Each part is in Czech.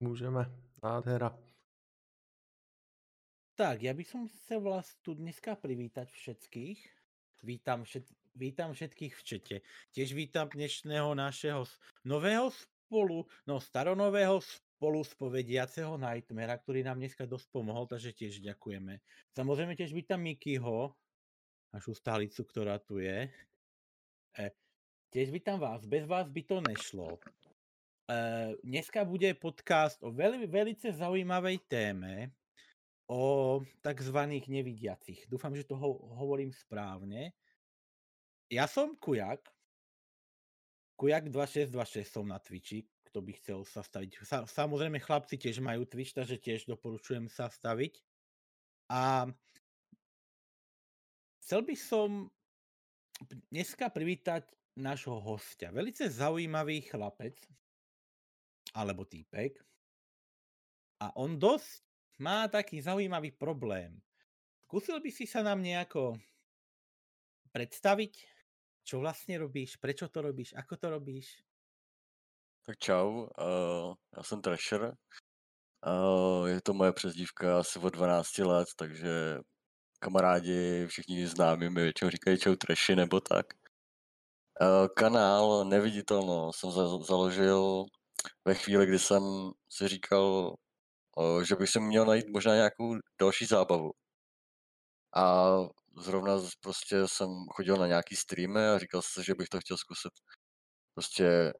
Můžeme. Nádhera. Tak, ja by som sa vlast tu dneska privítať všetkých. Vítam, všet, vítam všetkých v čete. Tiež vítam dnešného našeho nového spolu, no staronového spolu spovediaceho Nightmara, ktorý nám dneska dosť pomohol, takže tiež ďakujeme. Samozrejme tiež vítam Mikyho, našu stálicu, ktorá tu je. E, tiež vítam vás, bez vás by to nešlo. E, dneska bude podcast o veľmi, velice zaujímavej téme, o takzvaných nevidiacich. Dúfam, že to ho- hovorím správne. Ja som Kujak. Kujak 2626 som na Twitchi, kto by chcel sa staviť. Sa, samozrejme chlapci tiež majú Twitch, takže tiež doporučujem sa staviť. A chcel by som dneska privítať nášho hostia. Velice zaujímavý chlapec, alebo týpek. A on dosť má taký zaujímavý problém. Skúsil by si sa nám nejako predstaviť, čo vlastne robíš, prečo to robíš, ako to robíš? Tak čau, uh, já jsem Trasher. Uh, je to moje přezdívka asi od 12 let, takže kamarádi, všichni známí mi většinou říkají čau Trashy nebo tak. Uh, kanál Neviditelno jsem za- založil ve chvíli, kdy jsem si říkal, že bych si měl najít možná nějakou další zábavu. A zrovna prostě jsem chodil na nějaký streamy a říkal jsem si, že bych to chtěl zkusit. Prostě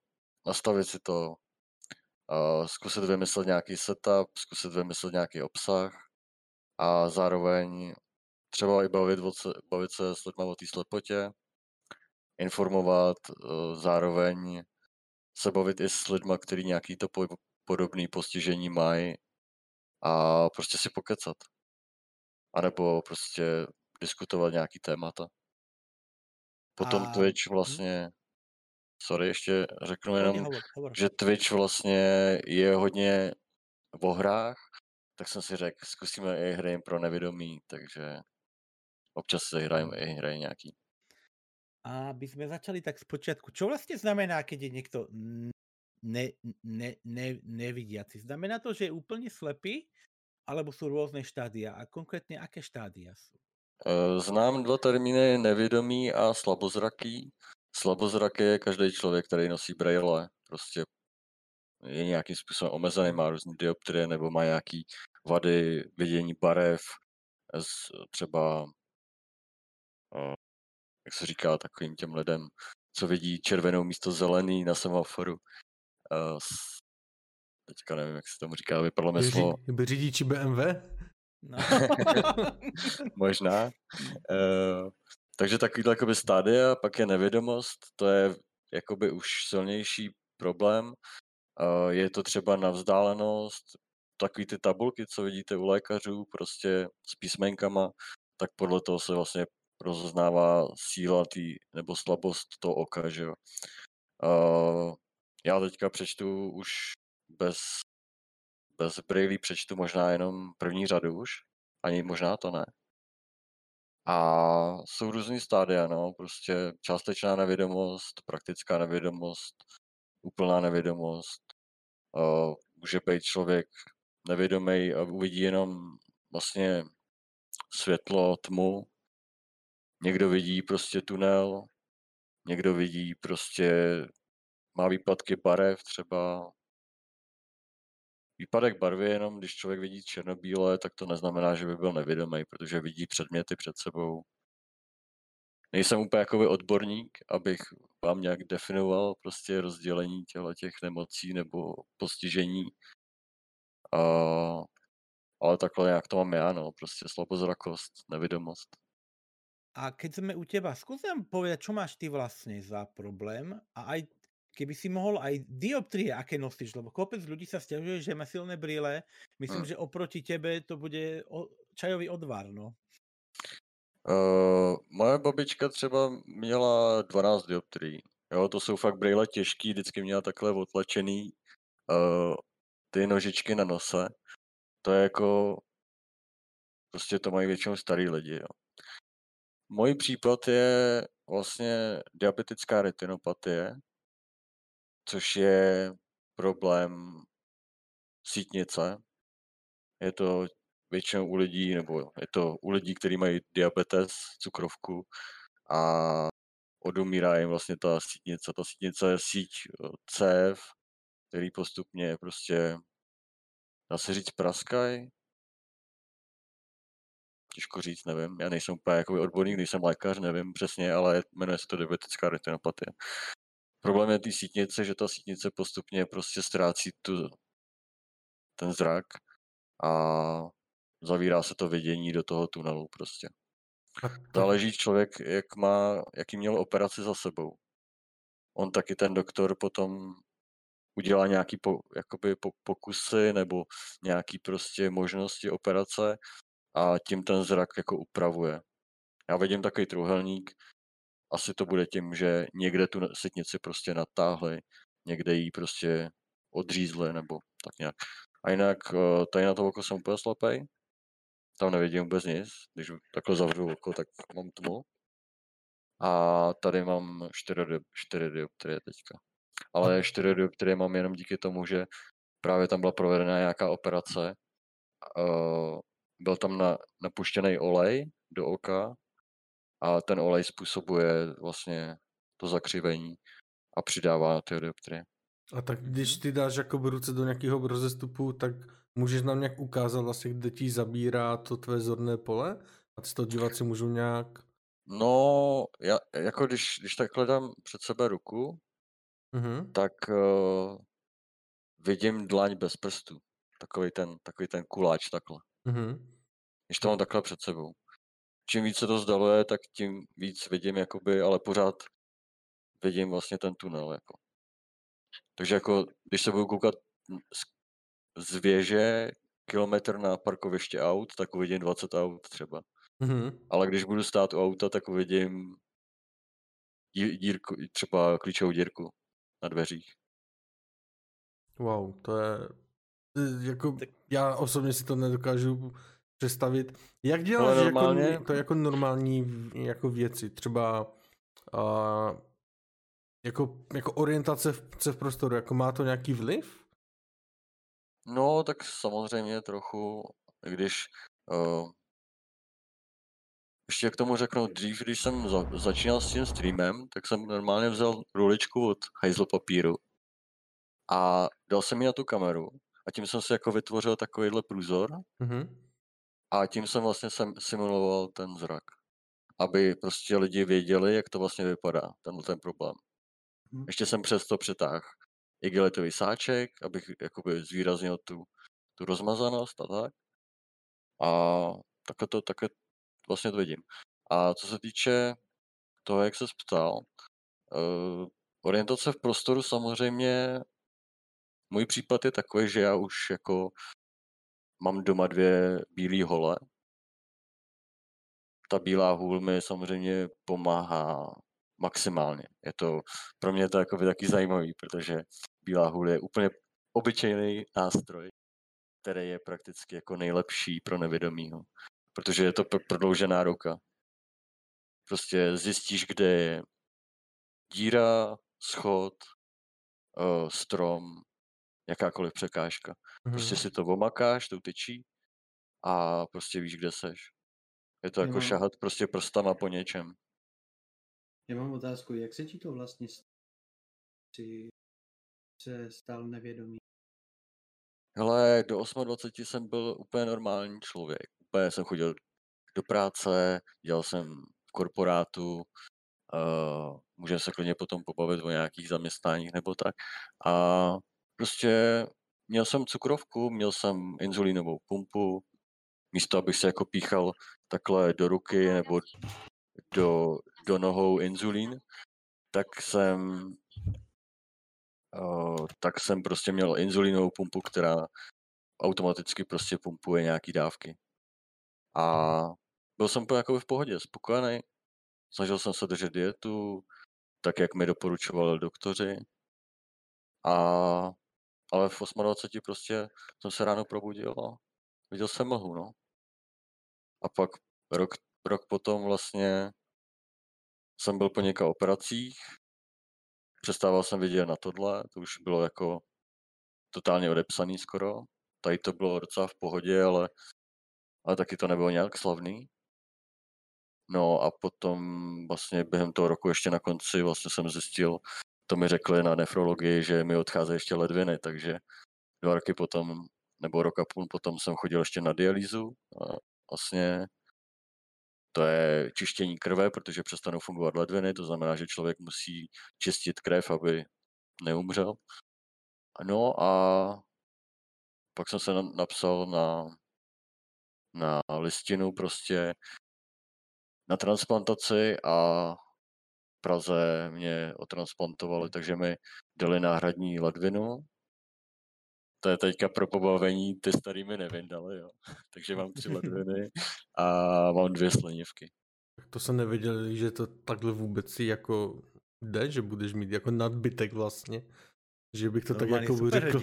nastavit si to, zkusit vymyslet nějaký setup, zkusit vymyslet nějaký obsah a zároveň třeba i bavit, o bavit se s lidmi o té slepotě, informovat, uh, zároveň se bavit i s lidmi, kteří nějaký to po, podobný postižení mají a prostě si pokecat. A nebo prostě diskutovat nějaký témata. Potom A- Twitch hm? vlastně, sorry, ještě řeknu Pohodě, jenom, hovor, hovor. že Twitch vlastně je hodně o hrách, tak jsem si řekl, zkusíme i hry pro nevědomí, takže občas si hrajeme i hry nějaký. Aby sme začali tak spočiatku. Čo vlastne znamená, keď je niekto ne, ne, ne, nevidiaci? Znamená to, že je úplne slepý? Alebo sú rôzne štádia? A konkrétne aké štádia sú? Eh, Znám dva termíny nevědomí a slabozraký. Slabozrak je každý člověk, který nosí braille, prostě je nějakým způsobem omezený, má různý dioptrie nebo má nějaký vady vidění barev, třeba, jak se říká takovým těm lidem, co vidí červenou místo zelený na semaforu. Eh, s- Teďka nevím, jak se tomu říká, vypadlo mi slovo. By řidiči BMW? No. Možná. Uh, takže takovýhle jakoby stádia, pak je nevědomost, to je jakoby už silnější problém. Uh, je to třeba na vzdálenost, takový ty tabulky, co vidíte u lékařů, prostě s písmenkama, tak podle toho se vlastně rozeznává síla tý, nebo slabost toho oka, že jo. Uh, já teďka přečtu už bez, bez brýlí přečtu možná jenom první řadu už, ani možná to ne. A jsou různý stádia, no, prostě částečná nevědomost, praktická nevědomost, úplná nevědomost. Uh, může být člověk nevědomý a uvidí jenom vlastně světlo, tmu. Někdo vidí prostě tunel, někdo vidí prostě, má výpadky barev třeba. Výpadek barvy je jenom, když člověk vidí černobílé, tak to neznamená, že by byl nevědomý, protože vidí předměty před sebou. Nejsem úplně jakoby odborník, abych vám nějak definoval prostě rozdělení těchto těch nemocí nebo postižení. A, ale takhle nějak to mám já, no, prostě slabozrakost, nevidomost. A keď sme u teba, skús nám povedať, čo máš ty vlastne za problém a aj keby si mohol aj dioptrie, aké nosíš, lebo kopec ľudí sa stiažuje, že má silné brýle. Myslím, Hmm. že oproti tebe to bude o, čajový odvar, no. Uh, moje babička třeba měla 12 dioptrií. Jo, to jsou fakt brýle těžký, vždycky měla takhle otlačený uh, ty nožičky na nose. To je jako, prostě to mají většinou starý lidi, jo. Můj případ je vlastně diabetická retinopatie, což je problém sítnice. Je to většinou u lidí, nebo je to u lidí, kteří mají diabetes, cukrovku a odumírá jim vlastně ta sítnice. Ta sítnice je síť eh, cév, který postupně prostě, dá se říct, praskaj. Těžko říct, nevím. Já nejsem úplně jako odborník, nejsem lékař, nevím přesně, ale jmenuje se to diabetická retinopatie. Problém je té sítnice, že ta sítnice postupně prostě ztrácí tu, ten zrak a zavírá se to vidění do toho tunelu prostě. Záleží člověk, jak má, jaký měl operaci za sebou. On taky ten doktor potom udělá nějaký po, jakoby po, pokusy nebo nějaký prostě možnosti operace a tím ten zrak jako upravuje. Já vidím takový trůhelník, asi to bude tím, že někde tu sitnici prostě natáhli, někde ji prostě odřízli nebo tak nějak. A jinak eh, tady na to oko jsem úplně slepej, tam nevidím vůbec nic, když takhle zavřu oko, tak mám tmu. A tady mám 4, 4 dioptrie teďka. Ale 4 dioptrie mám jenom díky tomu, že právě tam byla provedena nějaká operace. Byl tam na, napuštěný olej do oka a ten olej způsobuje vlastně to zakřivení a přidává ty dioptrie. A tak když ty dáš jako ruce do nějakého rozestupu, tak můžeš nám nějak ukázat vlastně, kde ti zabírá to tvé zorné pole? A ty to diváci můžou nějak... No, já, jako když, když takhle dám před sebe ruku, mm-hmm. tak uh, vidím dlaň bez prstů. Takový ten, takový ten kuláč takhle. Mm-hmm. Když to mám takhle před sebou. Čím víc se to zdaluje, tak tím víc vidím, jakoby, ale pořád vidím vlastně ten tunel. Jako. Takže jako, když se budu koukat z, z věže kilometr na parkoviště aut, tak uvidím 20 aut třeba. Mm-hmm. Ale když budu stát u auta, tak uvidím dírku, třeba klíčovou dírku na dveřích. Wow, to je jako, já osobně si to nedokážu představit. Jak děláš jako normálně... jako, to jako normální jako věci? Třeba uh, jako, jako orientace v, v prostoru, jako má to nějaký vliv? No, tak samozřejmě trochu, když uh, ještě k tomu řeknu, dřív, když jsem za, začínal s tím streamem, tak jsem normálně vzal ruličku od hajzl papíru a dal jsem ji na tu kameru a tím jsem si jako vytvořil takovýhle průzor mm-hmm. a tím jsem vlastně sem simuloval ten zrak, aby prostě lidi věděli, jak to vlastně vypadá, tenhle ten problém. Mm-hmm. Ještě jsem přes to přetáhl igelitový sáček, abych jakoby zvýraznil tu, tu rozmazanost a tak. A takhle to, takhle vlastně to vidím. A co se týče toho, jak se ptal, uh, orientace v prostoru samozřejmě, můj případ je takový, že já už jako mám doma dvě bílé hole. Ta bílá hůl mi samozřejmě pomáhá maximálně. Je to, pro mě to jako taky zajímavý, protože bílá hůl je úplně obyčejný nástroj, který je prakticky jako nejlepší pro nevědomího protože je to prodloužená ruka. Prostě zjistíš, kde je díra, schod, uh, strom, jakákoliv překážka. Mm-hmm. Prostě si to omakáš, tou tyčí a prostě víš, kde seš. Je to Já jako mám... šahat prostě prstama po něčem. Já mám otázku, jak se ti to vlastně si se stal nevědomý? Hele, do 28 jsem byl úplně normální člověk úplně jsem chodil do práce, dělal jsem v korporátu, uh, můžeme se klidně potom pobavit o nějakých zaměstnáních nebo tak. A prostě měl jsem cukrovku, měl jsem inzulínovou pumpu, místo abych se jako píchal takhle do ruky nebo do, do nohou inzulín, tak jsem uh, tak jsem prostě měl inzulínovou pumpu, která automaticky prostě pumpuje nějaký dávky. A byl jsem jako v pohodě, spokojený. Snažil jsem se držet dietu, tak jak mi doporučovali doktoři. A, ale v 28 prostě jsem se ráno probudil a viděl jsem mlhu, no. A pak rok, rok potom vlastně jsem byl po několika operacích, přestával jsem vidět na tohle, to už bylo jako totálně odepsaný skoro. tady to bylo docela v pohodě, ale, ale taky to nebylo nějak slavný. No a potom vlastně během toho roku ještě na konci vlastně jsem zjistil, to mi řekli na nefrologii, že mi odcházejí ještě ledviny, takže dva roky potom, nebo rok a půl potom jsem chodil ještě na dialýzu. A vlastně to je čištění krve, protože přestanou fungovat ledviny, to znamená, že člověk musí čistit krev, aby neumřel. No a pak jsem se napsal na, na listinu prostě na transplantaci a Praze mě otransplantovali, takže mi dali náhradní ledvinu. To je teďka pro pobavení, ty starý mi nevyndali, jo. takže mám tři ledviny a mám dvě slinivky. To jsem nevěděl, že to takhle vůbec si jako jde, že budeš mít jako nadbytek vlastně. Že bych to tak jako řekl.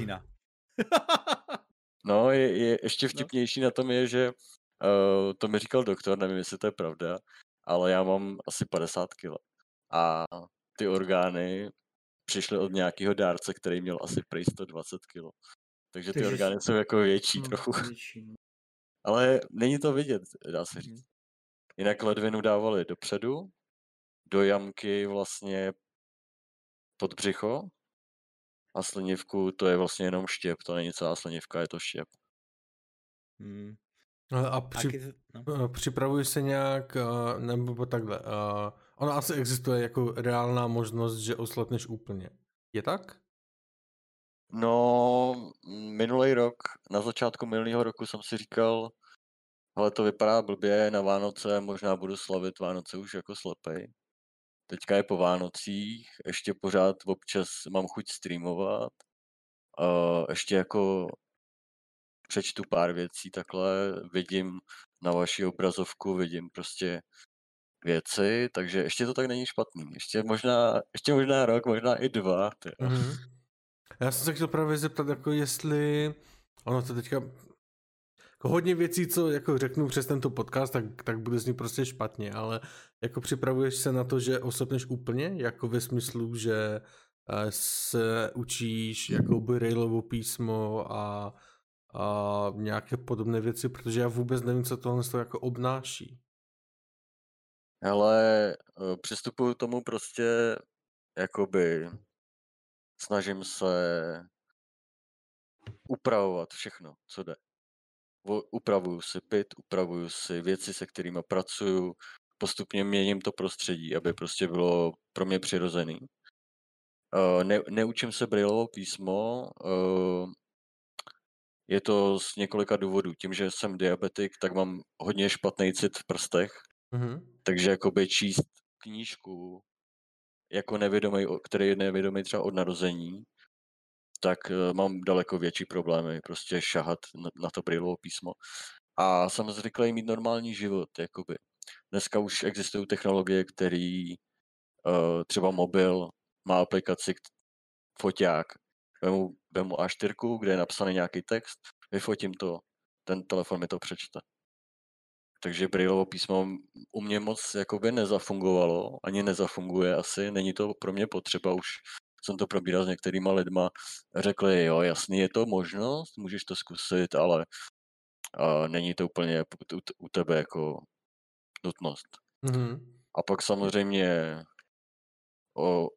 no, je, je ještě no. vtipnější no. na tom je, že uh, to mi říkal doktor, nevím, jestli to je pravda, ale já mám asi 50 kg. A ty orgány přišly od nějakého dárce, který měl asi prý 120 kg. Takže ty Takže orgány jsou jako větší no, trochu. Větší. No. Ale není to vidět, dá se říct. Jinak ledvinu dávali dopředu, do jamky vlastně pod břicho a slinivku to je vlastně jenom štěp, to není celá slinivka, je to štěp. Hmm. A při, no. připravuji se nějak, nebo takhle, ona asi existuje jako reálná možnost, že oslepneš úplně. Je tak? No, minulý rok, na začátku minulého roku jsem si říkal, ale to vypadá blbě na Vánoce, možná budu slavit Vánoce už jako slepej. Teďka je po Vánocích, ještě pořád občas mám chuť streamovat. Uh, ještě jako přečtu pár věcí takhle, vidím na vaši obrazovku, vidím prostě věci, takže ještě to tak není špatný. Ještě možná, ještě možná rok, možná i dva. Mm-hmm. Já jsem se chtěl právě zeptat, jako jestli, ono to teďka jako hodně věcí, co jako řeknu přes tento podcast, tak, tak bude znít prostě špatně, ale jako připravuješ se na to, že osobneš úplně, jako ve smyslu, že eh, se učíš jako by Railovo písmo a, a nějaké podobné věci, protože já vůbec nevím, co tohle to jako obnáší. Ale eh, přistupuju tomu prostě jakoby snažím se upravovat všechno, co jde upravuju si byt, upravuju si věci, se kterými pracuju, postupně měním to prostředí, aby prostě bylo pro mě přirozený. Ne, neučím se Brailleovo písmo, je to z několika důvodů. Tím, že jsem diabetik, tak mám hodně špatný cit v prstech, mm-hmm. takže jakoby číst knížku jako nevědomý, který je nevědomý třeba od narození, tak eh, mám daleko větší problémy prostě šahat na, to Brailleovo písmo. A zvyklý mít normální život, jakoby. Dneska už existují technologie, které uh, třeba mobil má aplikaci foťák. Vemu, vemu A4, kde je napsaný nějaký text, vyfotím to, ten telefon mi to přečte. Takže Brailleovo písmo u mě moc jakoby nezafungovalo, ani nezafunguje asi, není to pro mě potřeba už jsem to probíral s některýma lidma, řekli, jo, jasný, je to možnost, můžeš to zkusit, ale a není to úplně u, u tebe jako nutnost. Mm-hmm. A pak samozřejmě o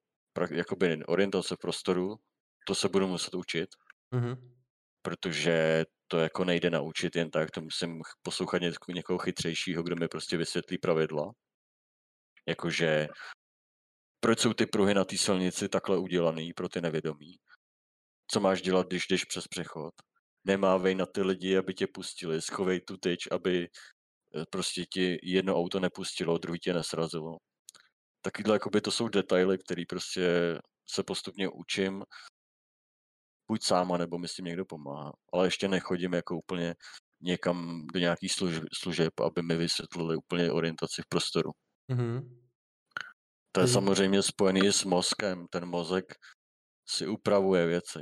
jakoby orientace v prostoru, to se budu muset učit, mm-hmm. protože to jako nejde naučit jen tak, to musím poslouchat někoho chytřejšího, kdo mi prostě vysvětlí pravidla. Jakože proč jsou ty pruhy na té silnici takhle udělaný pro ty nevědomí? Co máš dělat, když jdeš přes přechod? Nemávej na ty lidi, aby tě pustili, schovej tu tyč, aby eh, prostě ti jedno auto nepustilo, druhý tě nesrazilo. Takovýhle jakoby to jsou detaily, které prostě se postupně učím, buď sáma, nebo mi s tím někdo pomáhá. Ale ještě nechodím jako úplně někam do nějakých služeb, aby mi vysvětlili úplně orientaci v prostoru. Mm-hmm. To je samozřejmě spojený s mozkem. Ten mozek si upravuje věci.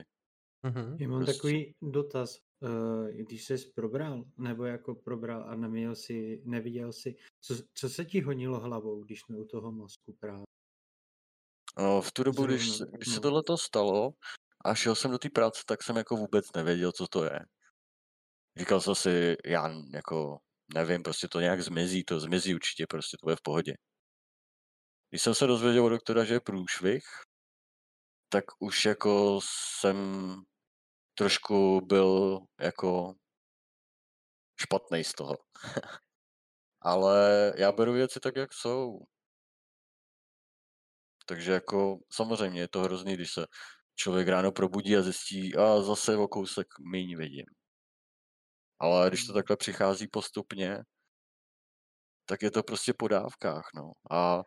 Mm-hmm. Já mám prostě. takový dotaz. Uh, když jsi probral, nebo jako probral a neměl si, neviděl si, co, co se ti honilo hlavou, když jsme u toho mozku právě? No, v tu dobu, Zrovna, když, když no. se tohle stalo a šel jsem do té práce, tak jsem jako vůbec nevěděl, co to je. říkal jsem si, já jako nevím, prostě to nějak zmizí, to zmizí určitě, prostě to bude v pohodě. Když jsem se dozvěděl od doktora, že je průšvih, tak už jako jsem trošku byl jako špatný z toho. Ale já beru věci tak, jak jsou. Takže jako samozřejmě je to hrozný, když se člověk ráno probudí a zjistí, a zase o kousek méně vidím. Ale když to hmm. takhle přichází postupně, tak je to prostě po dávkách, no. A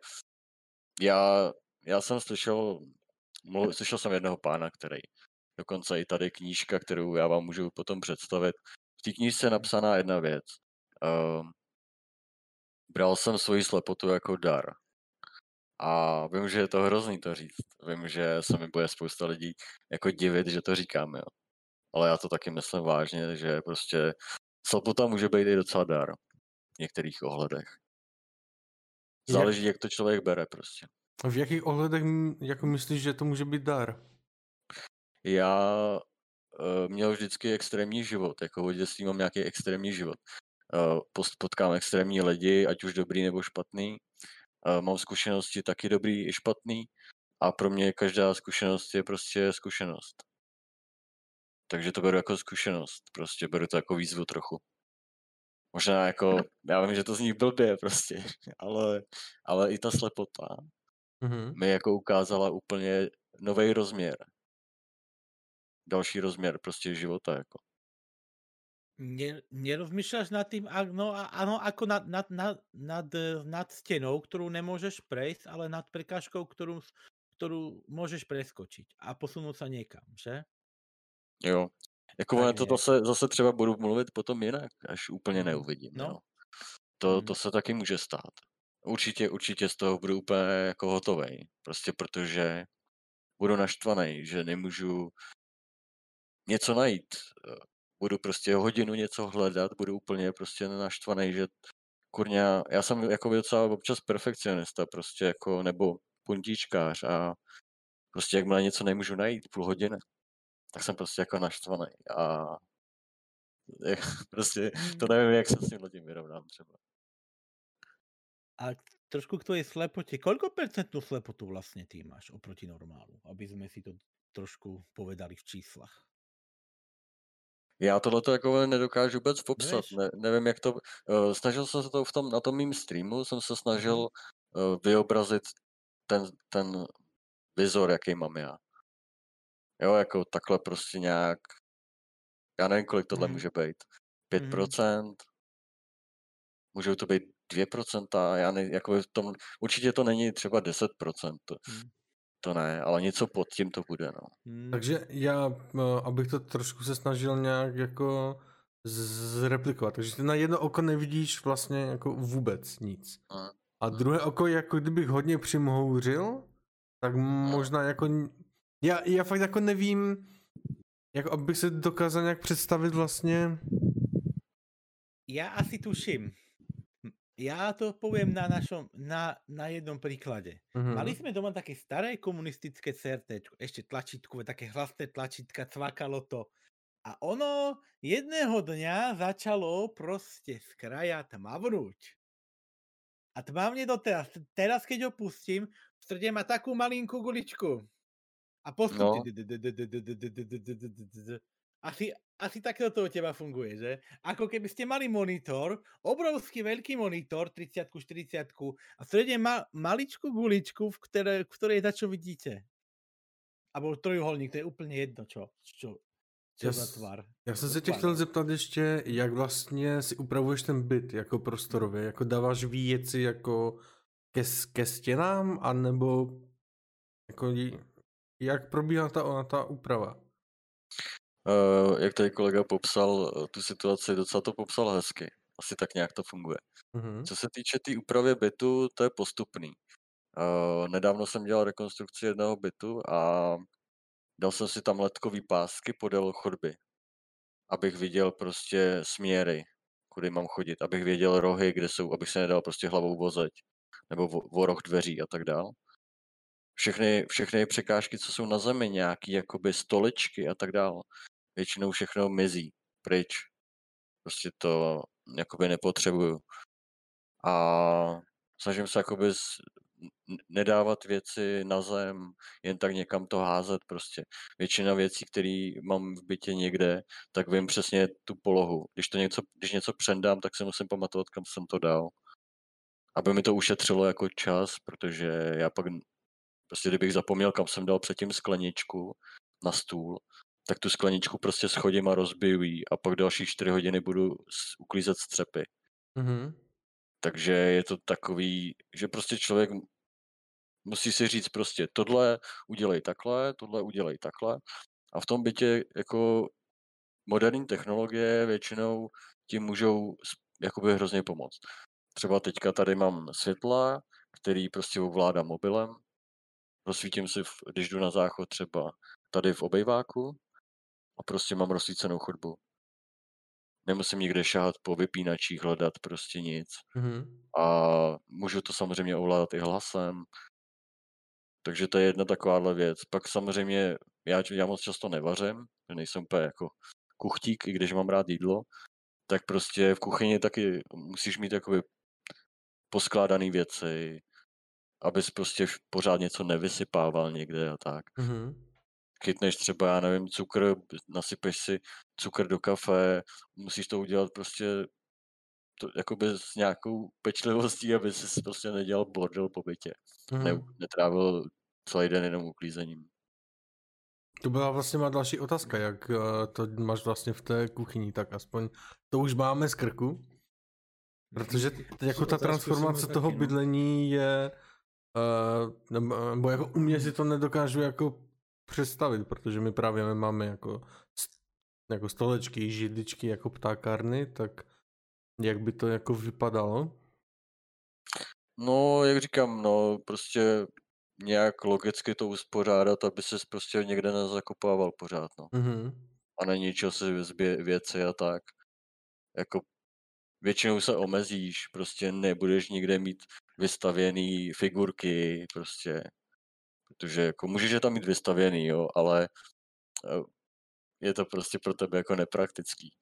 já, já jsem slyšel, mluv, slyšel jsem jednoho pána, který, dokonce i tady knížka, kterou já vám můžu potom představit. V té knížce je napsaná jedna věc. Uh, bral jsem svoji slepotu jako dar. A vím, že je to hrozný to říct. Vím, že se mi bude spousta lidí jako divit, že to říkám, jo. Ale já to taky myslím vážně, že prostě slepota může být i docela dar v některých ohledech. Záleží, jak, jak to člověk bere prostě. V jakých ohledech jako myslíš, že to může být dar? Já uh, měl vždycky extrémní život, jako v dětství mám nějaký extrémní život. Uh, potkám extrémní lidi, ať už dobrý nebo špatný. Uh, mám zkušenosti taky dobrý i špatný. A pro mě každá zkušenost je prostě zkušenost. Takže to beru jako zkušenost. Prostě beru to jako výzvu trochu. Možná jako, já vím, že to zní blbě prostě, ale, ale i ta slepota mm-hmm. mi jako ukázala úplně nový rozměr. Další rozměr prostě života jako. Ne, nerozmýšľaš nad tým, no, ano, ako nad, nad, nad, nad, nad stenou, ktorú nemôžeš prejsť, ale nad prekážkou, ktorú, ktorú môžeš preskočiť a posunúť sa niekam, že? Jo, jako ono to zase, zase třeba budu mluvit potom jinak, až úplně mm. neuvidím. No. Jo. To, to se taky může stát. Určitě, určitě z toho budu úplně jako hotový. Prostě protože budu naštvaný, že nemůžu něco najít. Budu prostě hodinu něco hledat, budu úplně prostě naštvaný, že kurňa, já jsem jako docela občas perfekcionista prostě jako, nebo puntíčkář a prostě jakmile něco nemůžu najít půl hodiny, tak jsem prostě jako naštvaný a prostě to hmm. nevím, jak se s tím lidem vyrovnám třeba. A trošku k tvojej slepote, koľko percentnú slepotu vlastne ty máš oproti normálu? Aby sme si to trošku povedali v číslach. Já tohle jako nedokážu vůbec popsat. Ne, nevím, jak to... Uh, snažil jsem se to v tom, na tom mým streamu, jsem se snažil uh, vyobrazit ten, ten vizor, jaký mám já. Jo, jako takhle prostě nějak, já nevím, kolik tohle hmm. může být. 5%, hmm. můžou to být 2%, já ne, jako v tom, určitě to není třeba 10%, to, hmm. To ne, ale něco pod tím to bude, no. Hmm. Takže já, no, abych to trošku se snažil nějak jako zreplikovat, takže ty na jedno oko nevidíš vlastně jako vůbec nic. Hmm. A druhé oko, jako kdybych hodně přimhouřil, tak možná jako já, já fakt jako nevím, jako abych se dokázal nějak představit vlastně. Já asi tuším. Já to povím na našom, na, na jednom príklade. Mm-hmm. Mali sme doma také staré komunistické CRT, ešte tlačítkové, také hlasné tlačítka, cvakalo to. A ono jedného dňa začalo proste z kraja tmavnúť. A tmavne doteraz. Teraz, keď ho pustím, v strede má takú malinkú guličku. A postupne... Asi, asi takto to u teba funguje, že? Ako keby ste mali monitor, obrovský veľký monitor, 30 40 a v strede ma, maličku guličku, v, které, v ktorej čo vidíte. Abo trojuholník, to je úplně jedno, čo, čo, čo já, za tvar. Já jsem se tě chtěl zeptat ještě, jak vlastně si upravuješ ten byt jako prostorově, jako dáváš věci jako ke, ke stěnám, anebo jako jak probíhá ta, ta úprava? Uh, jak tady kolega popsal uh, tu situaci, docela to popsal hezky. Asi tak nějak to funguje. Uh-huh. Co se týče té tý úpravy bytu, to je postupný. Uh, nedávno jsem dělal rekonstrukci jednoho bytu a dal jsem si tam letkový pásky podél chodby, abych viděl prostě směry, kudy mám chodit, abych věděl rohy, kde jsou, abych se nedal prostě hlavou vozeť, nebo vo roh dveří a tak dál všechny, všechny překážky, co jsou na zemi, nějaký jakoby stoličky a tak dále, většinou všechno mizí pryč. Prostě to jakoby nepotřebuju. A snažím se jakoby nedávat věci na zem, jen tak někam to házet prostě. Většina věcí, které mám v bytě někde, tak vím přesně tu polohu. Když, to něco, když něco přendám, tak se musím pamatovat, kam jsem to dal. Aby mi to ušetřilo jako čas, protože já pak prostě kdybych zapomněl, kam jsem dal předtím skleničku na stůl, tak tu skleničku prostě schodím a rozbiju ji a pak další čtyři hodiny budu uklízet střepy. Mm-hmm. Takže je to takový, že prostě člověk musí si říct prostě tohle udělej takhle, tohle udělej takhle. A v tom bytě jako moderní technologie většinou ti můžou jakoby hrozně pomoct. Třeba teďka tady mám světla, který prostě ovládám mobilem. Rozsvítím si, když jdu na záchod třeba tady v obejváku a prostě mám rozsvícenou chodbu. Nemusím nikde šáhat po vypínačích, hledat prostě nic. Mm-hmm. A můžu to samozřejmě ovládat i hlasem, takže to je jedna takováhle věc. Pak samozřejmě já, já moc často nevařím, že nejsem úplně jako kuchtík, i když mám rád jídlo, tak prostě v kuchyni taky musíš mít jakoby poskládané věci, abys prostě pořád něco nevysypával někde a tak. Mm-hmm. Chytneš třeba, já nevím, cukr, nasypeš si cukr do kafe, musíš to udělat prostě to, jakoby s nějakou pečlivostí, aby si prostě nedělal bordel po bytě. Mm. Ne, netrávil celý den jenom uklízením. To byla vlastně má další otázka, jak eh, to máš vlastně v té kuchyni, tak aspoň to už máme z krku. Protože jako ta transformace toho no. bydlení je, uh, nebo jako u mě si to nedokážu jako představit, protože my právě máme jako, jako stolečky, židličky jako ptákárny, tak jak by to jako vypadalo? No, jak říkám, no, prostě nějak logicky to uspořádat, aby se prostě někde nezakopával pořád, no. Mm-hmm. A ničeho si věci a tak. Jako většinou se omezíš, prostě nebudeš nikde mít vystavěný figurky, prostě. Protože jako můžeš je tam mít vystavěný, jo, ale eh, je to prostě pro tebe jako nepraktický.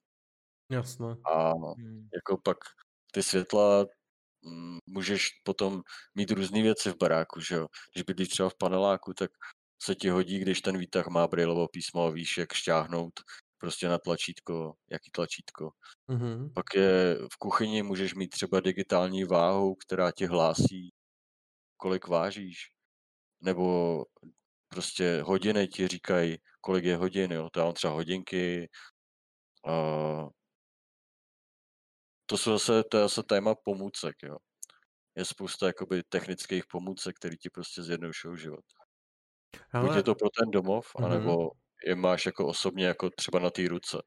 Jasno. A hmm. jako pak ty světla Mm, můžeš potom mít různé věci v baráku, že jo. Když bydlíš třeba v paneláku, tak se ti hodí, když ten výtah má brailovo písmo a víš, jak šťáhnout prostě na tlačítko, jaký tlačítko. Mm-hmm. Pak je v kuchyni můžeš mít třeba digitální váhu, která ti hlásí, kolik vážíš. Nebo prostě hodiny ti říkají, kolik je hodin, jo. To já mám třeba hodinky, uh, to jsou zase, to je zase téma pomůcek, jo. Je spousta jakoby technických pomůcek, které ti prostě zjednodušují život. Ale... Buď je to pro ten domov, mm-hmm. anebo je máš jako osobně jako třeba na té ruce.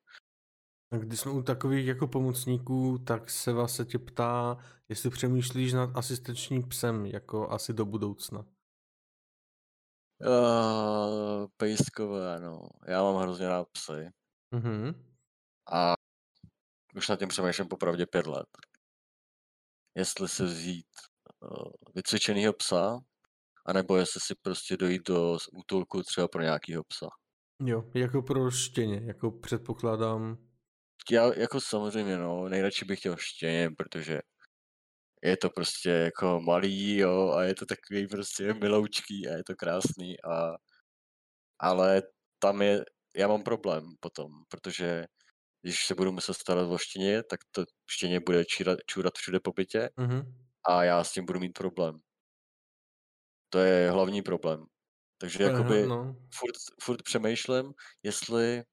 Když jsme u takových jako pomocníků, tak se vás se tě ptá, jestli přemýšlíš nad asistenčním psem, jako asi do budoucna. Uh, pejskové, no. Já mám hrozně rád psy. Mm-hmm. A už nad tím přemýšlím popravdě pět let. Jestli se vzít uh, vycvičenýho psa, anebo jestli si prostě dojít do útulku třeba pro nějakýho psa. Jo, jako pro štěně, jako předpokládám. Já jako samozřejmě, no, nejradši bych chtěl štěně, protože je to prostě jako malý, jo, a je to takový prostě miloučký a je to krásný a ale tam je, já mám problém potom, protože když se budu muset starat o štěně, tak to štěně bude čírat, čůrat všude po bytě mm-hmm. a já s tím budu mít problém. To je hlavní problém. Takže Aha, jakoby no. furt, furt přemýšlím, jestli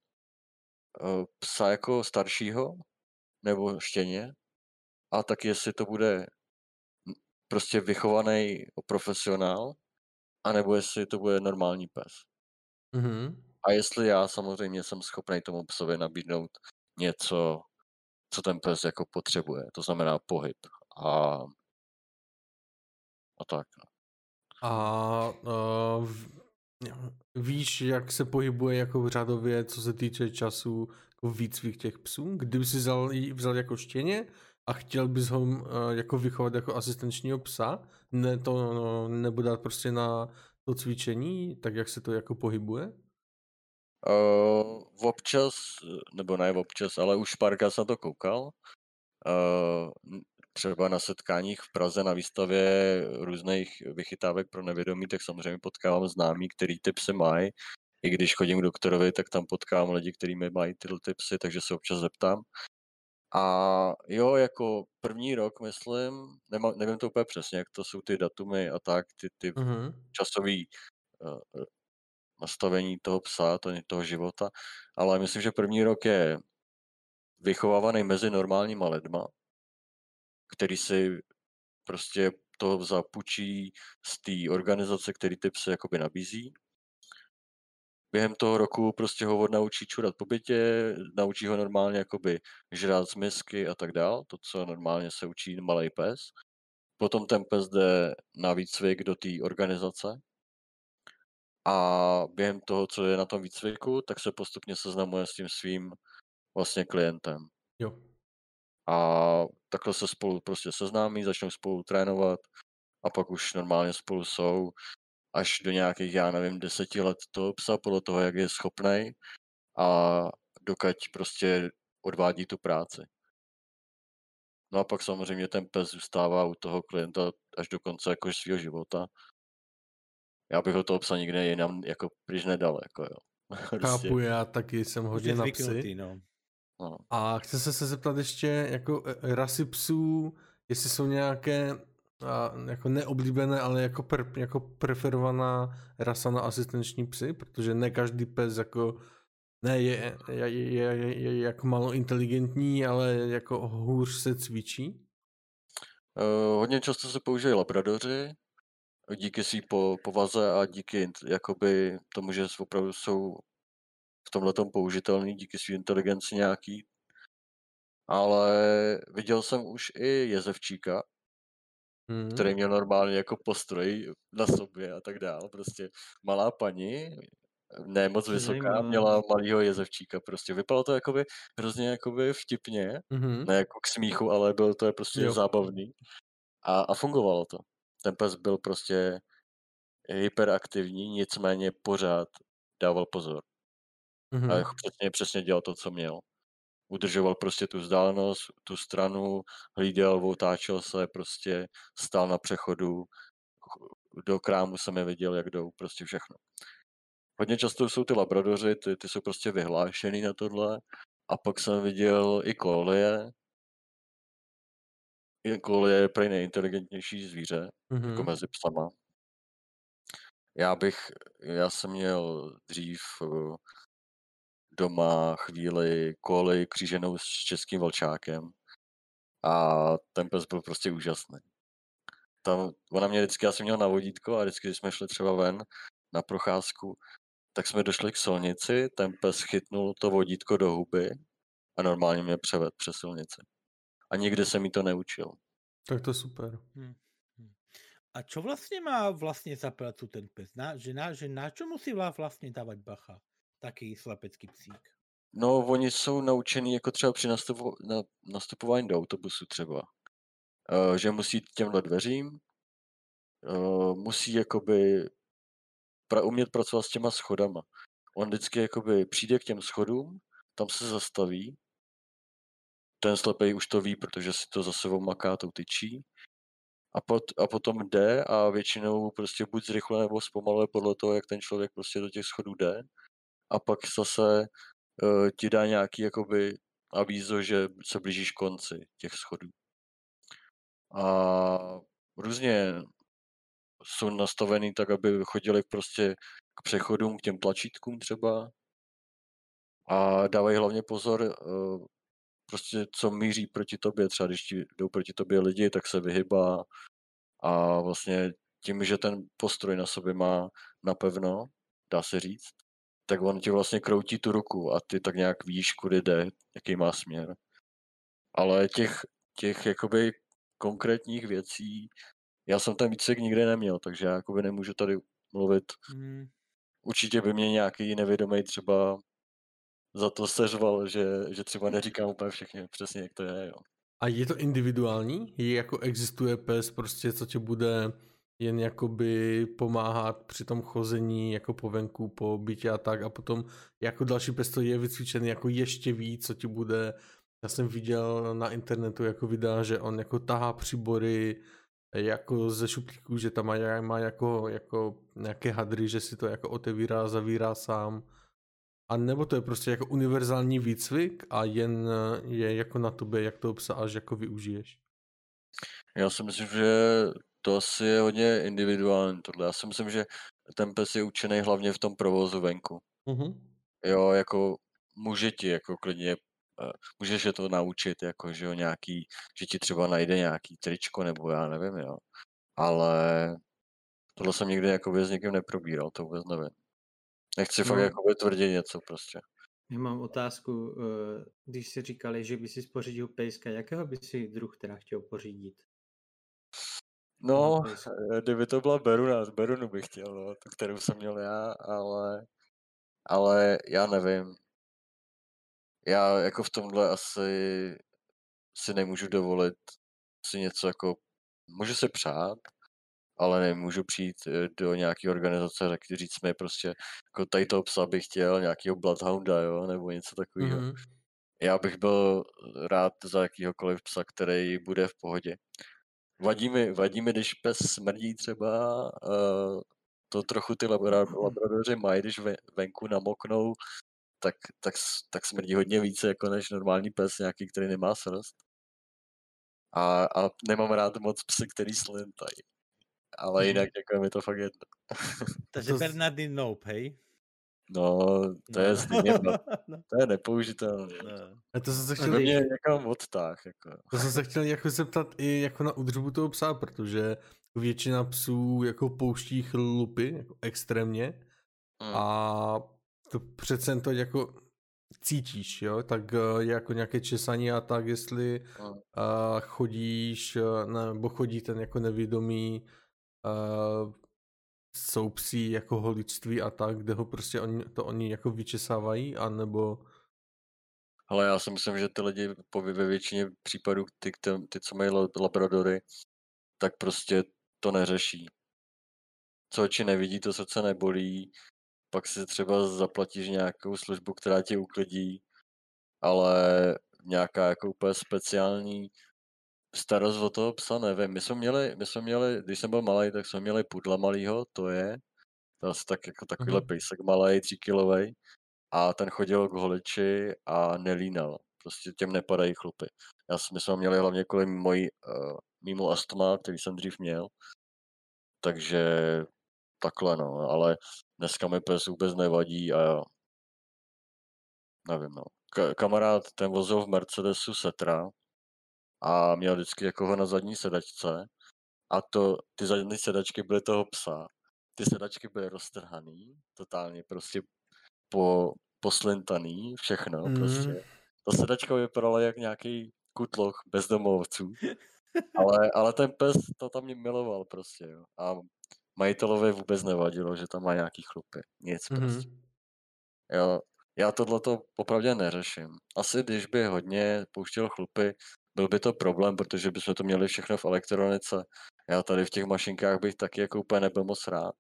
uh, psa jako staršího nebo štěně a tak jestli to bude prostě vychovaný profesionál, anebo jestli to bude normální pes. Mm-hmm. A jestli já samozřejmě jsem schopný tomu psovi nabídnout něco, co ten pes jako potřebuje. To znamená pohyb a, a tak. No. A uh, víš, jak se pohybuje jako řadově, co se týče času jako výcvik těch psů? Kdyby si vzal, vzal jako štěně a chtěl bys ho uh, jako vychovat jako asistenčního psa, ne to no, nebude prostě na to cvičení, tak jak se to jako pohybuje? Uh, občas, nebo ne občas, ale už párkrát na to koukal. Uh, třeba na setkáních v Praze na výstavě různých vychytávek pro nevědomí, tak samozřejmě potkávám známí, který ty psy mají. I když chodím k doktorovi, tak tam potkám lidi, kteří mají tyhle ty psy, takže se občas zeptám. A jo, jako první rok, myslím, nema, nevím to úplně přesně, jak to jsou ty datumy a tak, ty, ty mm-hmm. časový uh, nastavení toho psa, to, toho života, ale myslím, že první rok je vychovávaný mezi normálníma lidma, který si prostě to zapučí z té organizace, který ty psy jakoby nabízí. Během toho roku prostě ho naučí čurat po bytě, naučí ho normálně jakoby žrát z misky a tak dál, to, co normálně se učí malý pes. Potom ten pes jde na výcvik do té organizace a během toho, co je na tom výcviku, tak se postupně seznamuje s tím svým vlastně klientem. Jo. A takhle se spolu prostě seznámí, začnou spolu trénovat a pak už normálně spolu jsou až do nějakých, já nevím, deseti let toho psa, podle toho, jak je schopný a dokud prostě odvádí tu práci. No a pak samozřejmě ten pes zůstává u toho klienta až do konce jako svého života. Já bych ho toho psa nikde jinam jako pryč nedal, jako jo. Prostě. Chápu, já taky jsem hodně na psy. No. No. A chci se, se zeptat ještě jako e, rasy psů, jestli jsou nějaké a, jako neoblíbené, ale jako, pre, jako preferovaná rasa na asistenční psy, protože ne každý pes jako ne, je, je, je, je, je jako malo inteligentní, ale jako hůř se cvičí? Uh, hodně často se používají labradoři, díky své po, povaze a díky jakoby tomu, že opravdu jsou v tomhle použitelný díky své inteligenci nějaký. Ale viděl jsem už i jezevčíka, hmm. který měl normálně jako postroj na sobě a tak dál. Prostě malá paní, ne moc vysoká, měla malýho jezevčíka. Prostě vypadalo to jakoby hrozně jakoby vtipně, mm-hmm. ne jako k smíchu, ale bylo to prostě jo. zábavný. A, a fungovalo to. Ten pes byl prostě hyperaktivní, nicméně pořád dával pozor. Mm-hmm. A přesně, přesně dělal to, co měl. Udržoval prostě tu vzdálenost, tu stranu, hlídal, otáčel se, prostě stál na přechodu, do krámu jsem je viděl, jak jdou, prostě všechno. Hodně často jsou ty labradoři, ty, ty jsou prostě vyhlášený na tohle. A pak jsem viděl i kolie. I kolie je prej nejinteligentnější zvíře, mm-hmm. jako mezi psama. Já bych, já jsem měl dřív eh, doma chvíli koli kříženou s českým vlčákem a ten pes byl prostě úžasný. Tam, ona mě vždycky, já jsem měl na vodítko a vždycky, když jsme šli třeba ven na procházku, tak jsme došli k silnici, ten pes chytnul to vodítko do huby a normálně mě převed přes silnici. A nikdy se mi to neučil. Tak to super. Hmm. A čo vlastně má vlastně za prácu ten pes? Na, že, na, že na čo musí vlastně dávat bacha? Taký slepecký psík. No, oni jsou naučení jako třeba při nastupo, na, nastupování do autobusu třeba. Uh, že musí těmhle dveřím, uh, musí jakoby pra, umět pracovat s těma schodama. On vždycky jakoby přijde k těm schodům, tam se zastaví, ten slepej už to ví, protože si to za sebou maká tou tyčí a, pot, a potom jde a většinou prostě buď zrychle nebo zpomaluje podle toho, jak ten člověk prostě do těch schodů jde a pak zase uh, ti dá nějaký jakoby avízo, že se blížíš konci těch schodů. A různě jsou nastavený tak, aby chodili prostě k přechodům, k těm tlačítkům třeba. A dávají hlavně pozor, uh, prostě co míří proti tobě. Třeba když ti jdou proti tobě lidi, tak se vyhybá a vlastně tím, že ten postroj na sobě má napevno, dá se říct, tak on ti vlastně kroutí tu ruku a ty tak nějak víš, kudy jde, jaký má směr. Ale těch, těch jakoby konkrétních věcí, já jsem ten výcvik nikdy neměl, takže já jakoby nemůžu tady mluvit. Mm. Určitě by mě nějaký nevědomý třeba za to seřval, že, že třeba neříkám úplně všechny přesně, jak to je. Jo. A je to individuální? Je jako existuje pes prostě, co tě bude jen jakoby pomáhat při tom chození jako po venku, po bytě a tak a potom jako další pes to je vycvičený jako ještě víc, co ti bude já jsem viděl na internetu jako videa, že on jako tahá příbory jako ze šuplíků, že tam má, má jako, jako nějaké hadry, že si to jako otevírá, zavírá sám. A nebo to je prostě jako univerzální výcvik a jen je jako na tobě, jak to psa až jako využiješ. Já si myslím, že to asi je hodně individuální tohle. Já si myslím, že ten pes je učený hlavně v tom provozu venku. Mm-hmm. Jo, jako může ti jako klidně, eh, můžeš je to naučit, jako že jo, nějaký, že ti třeba najde nějaký tričko, nebo já nevím, jo. Ale tohle jsem nikdy jako s někým neprobíral, to vůbec nevím. Nechci no. fakt jako tvrdit něco prostě. Já mám otázku, eh, když si říkali, že by si spořídil pejska, jakého by si druh teda chtěl pořídit? No, eh, kdyby to byla Beruna, z Berunu bych chtěl, no, tu, kterou jsem měl já, ale, ale já nevím. Já jako v tomhle asi si nemůžu dovolit si něco jako, můžu se přát, ale nemůžu přijít eh, do nějaké organizace a říct mi prostě, jako tady toho psa bych chtěl, nějakého Bloodhounda, jo, nebo něco takového. Mm-hmm. Já bych byl rád za jakýhokoliv psa, který bude v pohodě. Vadí mi, vadí mi, když pes smrdí třeba, uh, to trochu ty labradoři mají, když venku namoknou, tak, tak, tak smrdí hodně více jako než normální pes nějaký, který nemá srst. A, a nemám rád moc psy, který slintají. Ale mhm. jinak jako mi to fakt jedno. Takže to... Bernardin Nope, hej? No, to je no. stejně, no. to je nepoužitelné. No. A to jsem se chtěl... Mě někam odtáh, jako. To jsem se chtěl jako zeptat i jako na udržbu toho psa, protože většina psů jako pouští chlupy, jako extrémně. Hmm. A to přece to jako cítíš, jo, tak uh, jako nějaké česání a tak, jestli uh, chodíš, uh, nebo chodí ten jako nevědomý uh, jsou psí jako holičství a tak, kde ho prostě oni, to oni jako vyčesávají, anebo... Ale já si myslím, že ty lidi ve většině případů, ty, ty, ty co mají labradory, tak prostě to neřeší. Co oči nevidí, to srdce nebolí, pak si třeba zaplatíš nějakou službu, která tě uklidí, ale nějaká jako úplně speciální starost o toho psa, nevím. My jsme měli, my jsme měli, když jsem byl malý, tak jsme měli pudla malýho, to je, to asi tak jako takovýhle mm-hmm. pejsek malý, tříkilový, a ten chodil k holiči a nelínal. Prostě těm nepadají chlupy. Já my jsme měli hlavně kvůli mojí, uh, mýmu astma, který jsem dřív měl. Takže takhle no, ale dneska mi pes vůbec nevadí a nevím no. K- kamarád ten vozil v Mercedesu Setra, a měl vždycky jako ho na zadní sedačce a to, ty zadní sedačky byly toho psa. Ty sedačky byly roztrhaný, totálně prostě po, poslintaný, všechno mm. prostě. Ta sedačka vypadala jak nějaký kutloch bezdomovců. Ale, ale ten pes to tam mě miloval prostě, jo. A majitelovi vůbec nevadilo, že tam má nějaký chlupy. Nic mm-hmm. prostě. Jo, já tohle to popravdě neřeším. Asi když by hodně pouštěl chlupy, byl by to problém, protože bychom to měli všechno v elektronice. Já tady v těch mašinkách bych taky jako úplně nebyl moc rád.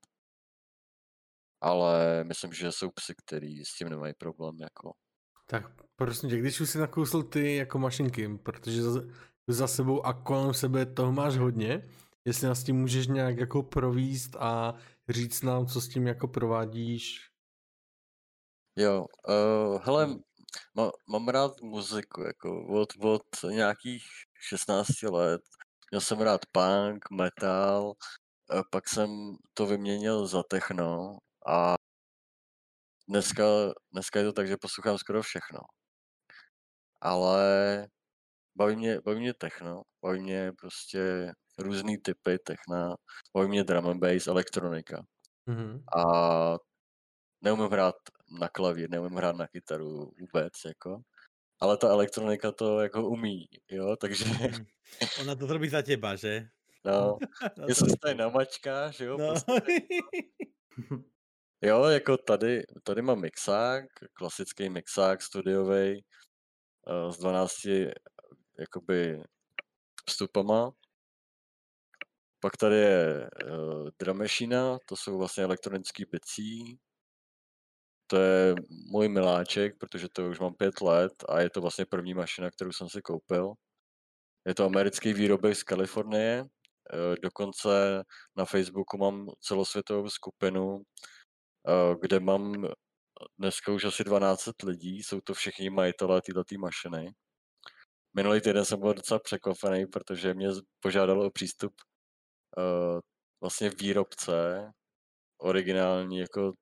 Ale myslím, že jsou psy, který s tím nemají problém. Jako. Tak prosím tě, když už si nakousl ty jako mašinky, protože za, za sebou a kolem sebe toho máš hodně, jestli nás tím můžeš nějak jako províst a říct nám, co s tím jako provádíš. Jo, uh, hele, má, mám rád muziku, jako od, od nějakých 16 let. Měl jsem rád punk, metal, pak jsem to vyměnil za techno a dneska, dneska je to tak, že poslouchám skoro všechno. Ale baví mě, baví mě techno, baví mě prostě různý typy techna, baví mě drum and bass, elektronika. Mm-hmm. A neumím hrát na klavír, neumím hrát na kytaru vůbec, jako. Ale ta elektronika to jako umí, jo, takže... Hmm. Ona to zrobí za těba, že? No, no jestli jste na mačka, že jo, no. prostě. Jo, jako tady, tady mám mixák, klasický mixák studiový uh, s 12 jakoby vstupama Pak tady je uh, Dramešina, to jsou vlastně elektronický bicí. To je můj miláček, protože to už mám pět let a je to vlastně první mašina, kterou jsem si koupil. Je to americký výrobek z Kalifornie. Uh, dokonce na Facebooku mám celosvětovou skupinu, uh, kde mám dneska už asi 12 lidí, jsou to všichni majitelé této mašiny. Minulý týden jsem byl docela překvapený, protože mě požádalo o přístup uh, vlastně výrobce, originální jako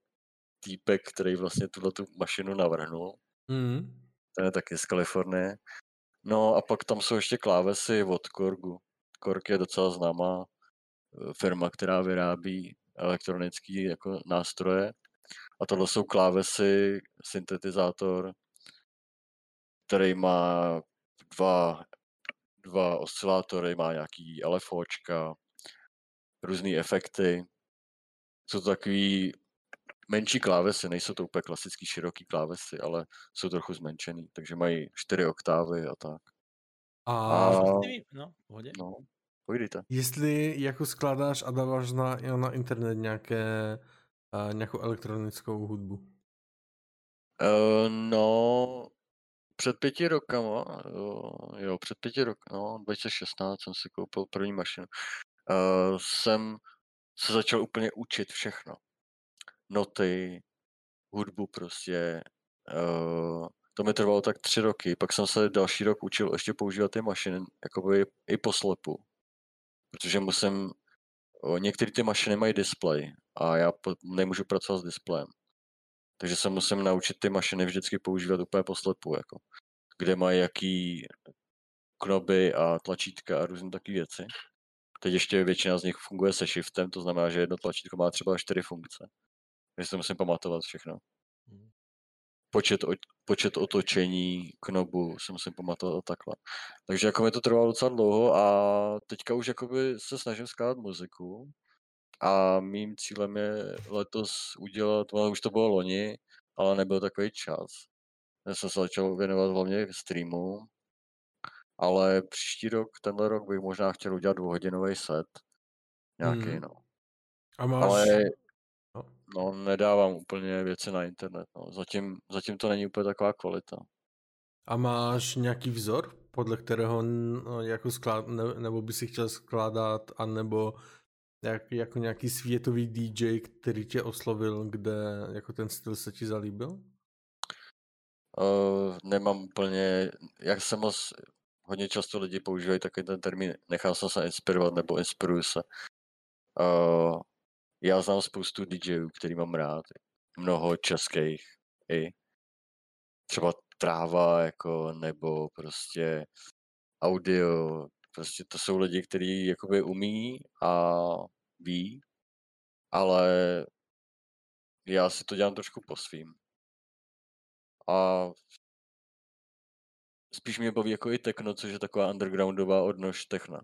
týpek, který vlastně tuhle tu mašinu navrhnul. Mm. Ten je taky z Kalifornie. No a pak tam jsou ještě klávesy od Korgu. Korg je docela známá eh, firma, která vyrábí elektronické jako nástroje. A tohle jsou klávesy, syntetizátor, který má dva, dva oscilátory, má nějaký LFOčka, různé efekty. Jsou to takový menší klávesy, nejsou to úplně klasický široký klávesy, ale jsou trochu zmenšený, takže mají čtyři oktávy a tak. A, a no, pohodě. no, pojdejte. Jestli jako skládáš a dáváš na, na internet nějaké, uh, nějakou elektronickou hudbu? Uh, no, před pěti rokama, jo, jo před pěti rok, no, 2016 jsem si koupil první mašinu. Uh, jsem se začal úplně učit všechno. Noty, hudbu prostě. Uh, to mi trvalo tak tři roky, pak jsem se další rok učil ještě používat ty mašiny, jakoby i poslepu. Protože musím, některé ty mašiny mají display a já nemůžu pracovat s displejem. Takže se musím naučit ty mašiny vždycky používat úplně poslepu, jako, kde mají jaký knoby a tlačítka a různé takové věci. Teď ještě většina z nich funguje se shiftem, to znamená, že jedno tlačítko má třeba čtyři funkce. Si musím pamatovat všechno. Hmm. Počet, počet otočení knobu si musím pamatovat a takhle. Takže jako mi to trvalo docela dlouho a teďka už jakoby se snažím skládat muziku, a mým cílem je letos udělat, no už to bylo loni, ale nebyl takový čas. Já jsem se začal věnovat hlavně streamu, ale příští rok, tenhle rok bych možná chtěl udělat dvouhodinový set. Nějaký, hmm. no. A máš... Ale no. nedávám úplně věci na internet, no. Zatím, zatím to není úplně taková kvalita. A máš nějaký vzor, podle kterého no, jako sklád, ne, nebo by si chtěl skládat, anebo jak, jako nějaký světový DJ, který tě oslovil, kde jako ten styl se ti zalíbil? Uh, nemám úplně, jak jsem moc, hodně často lidi používají takový ten termín, nechal jsem se inspirovat nebo inspiruju se. Uh, já znám spoustu DJů, který mám rád, mnoho českých i. Třeba tráva, jako, nebo prostě audio, prostě to jsou lidi, kteří jakoby umí a ví, ale já si to dělám trošku po svým. A spíš mě baví jako i techno, což je taková undergroundová odnož techna.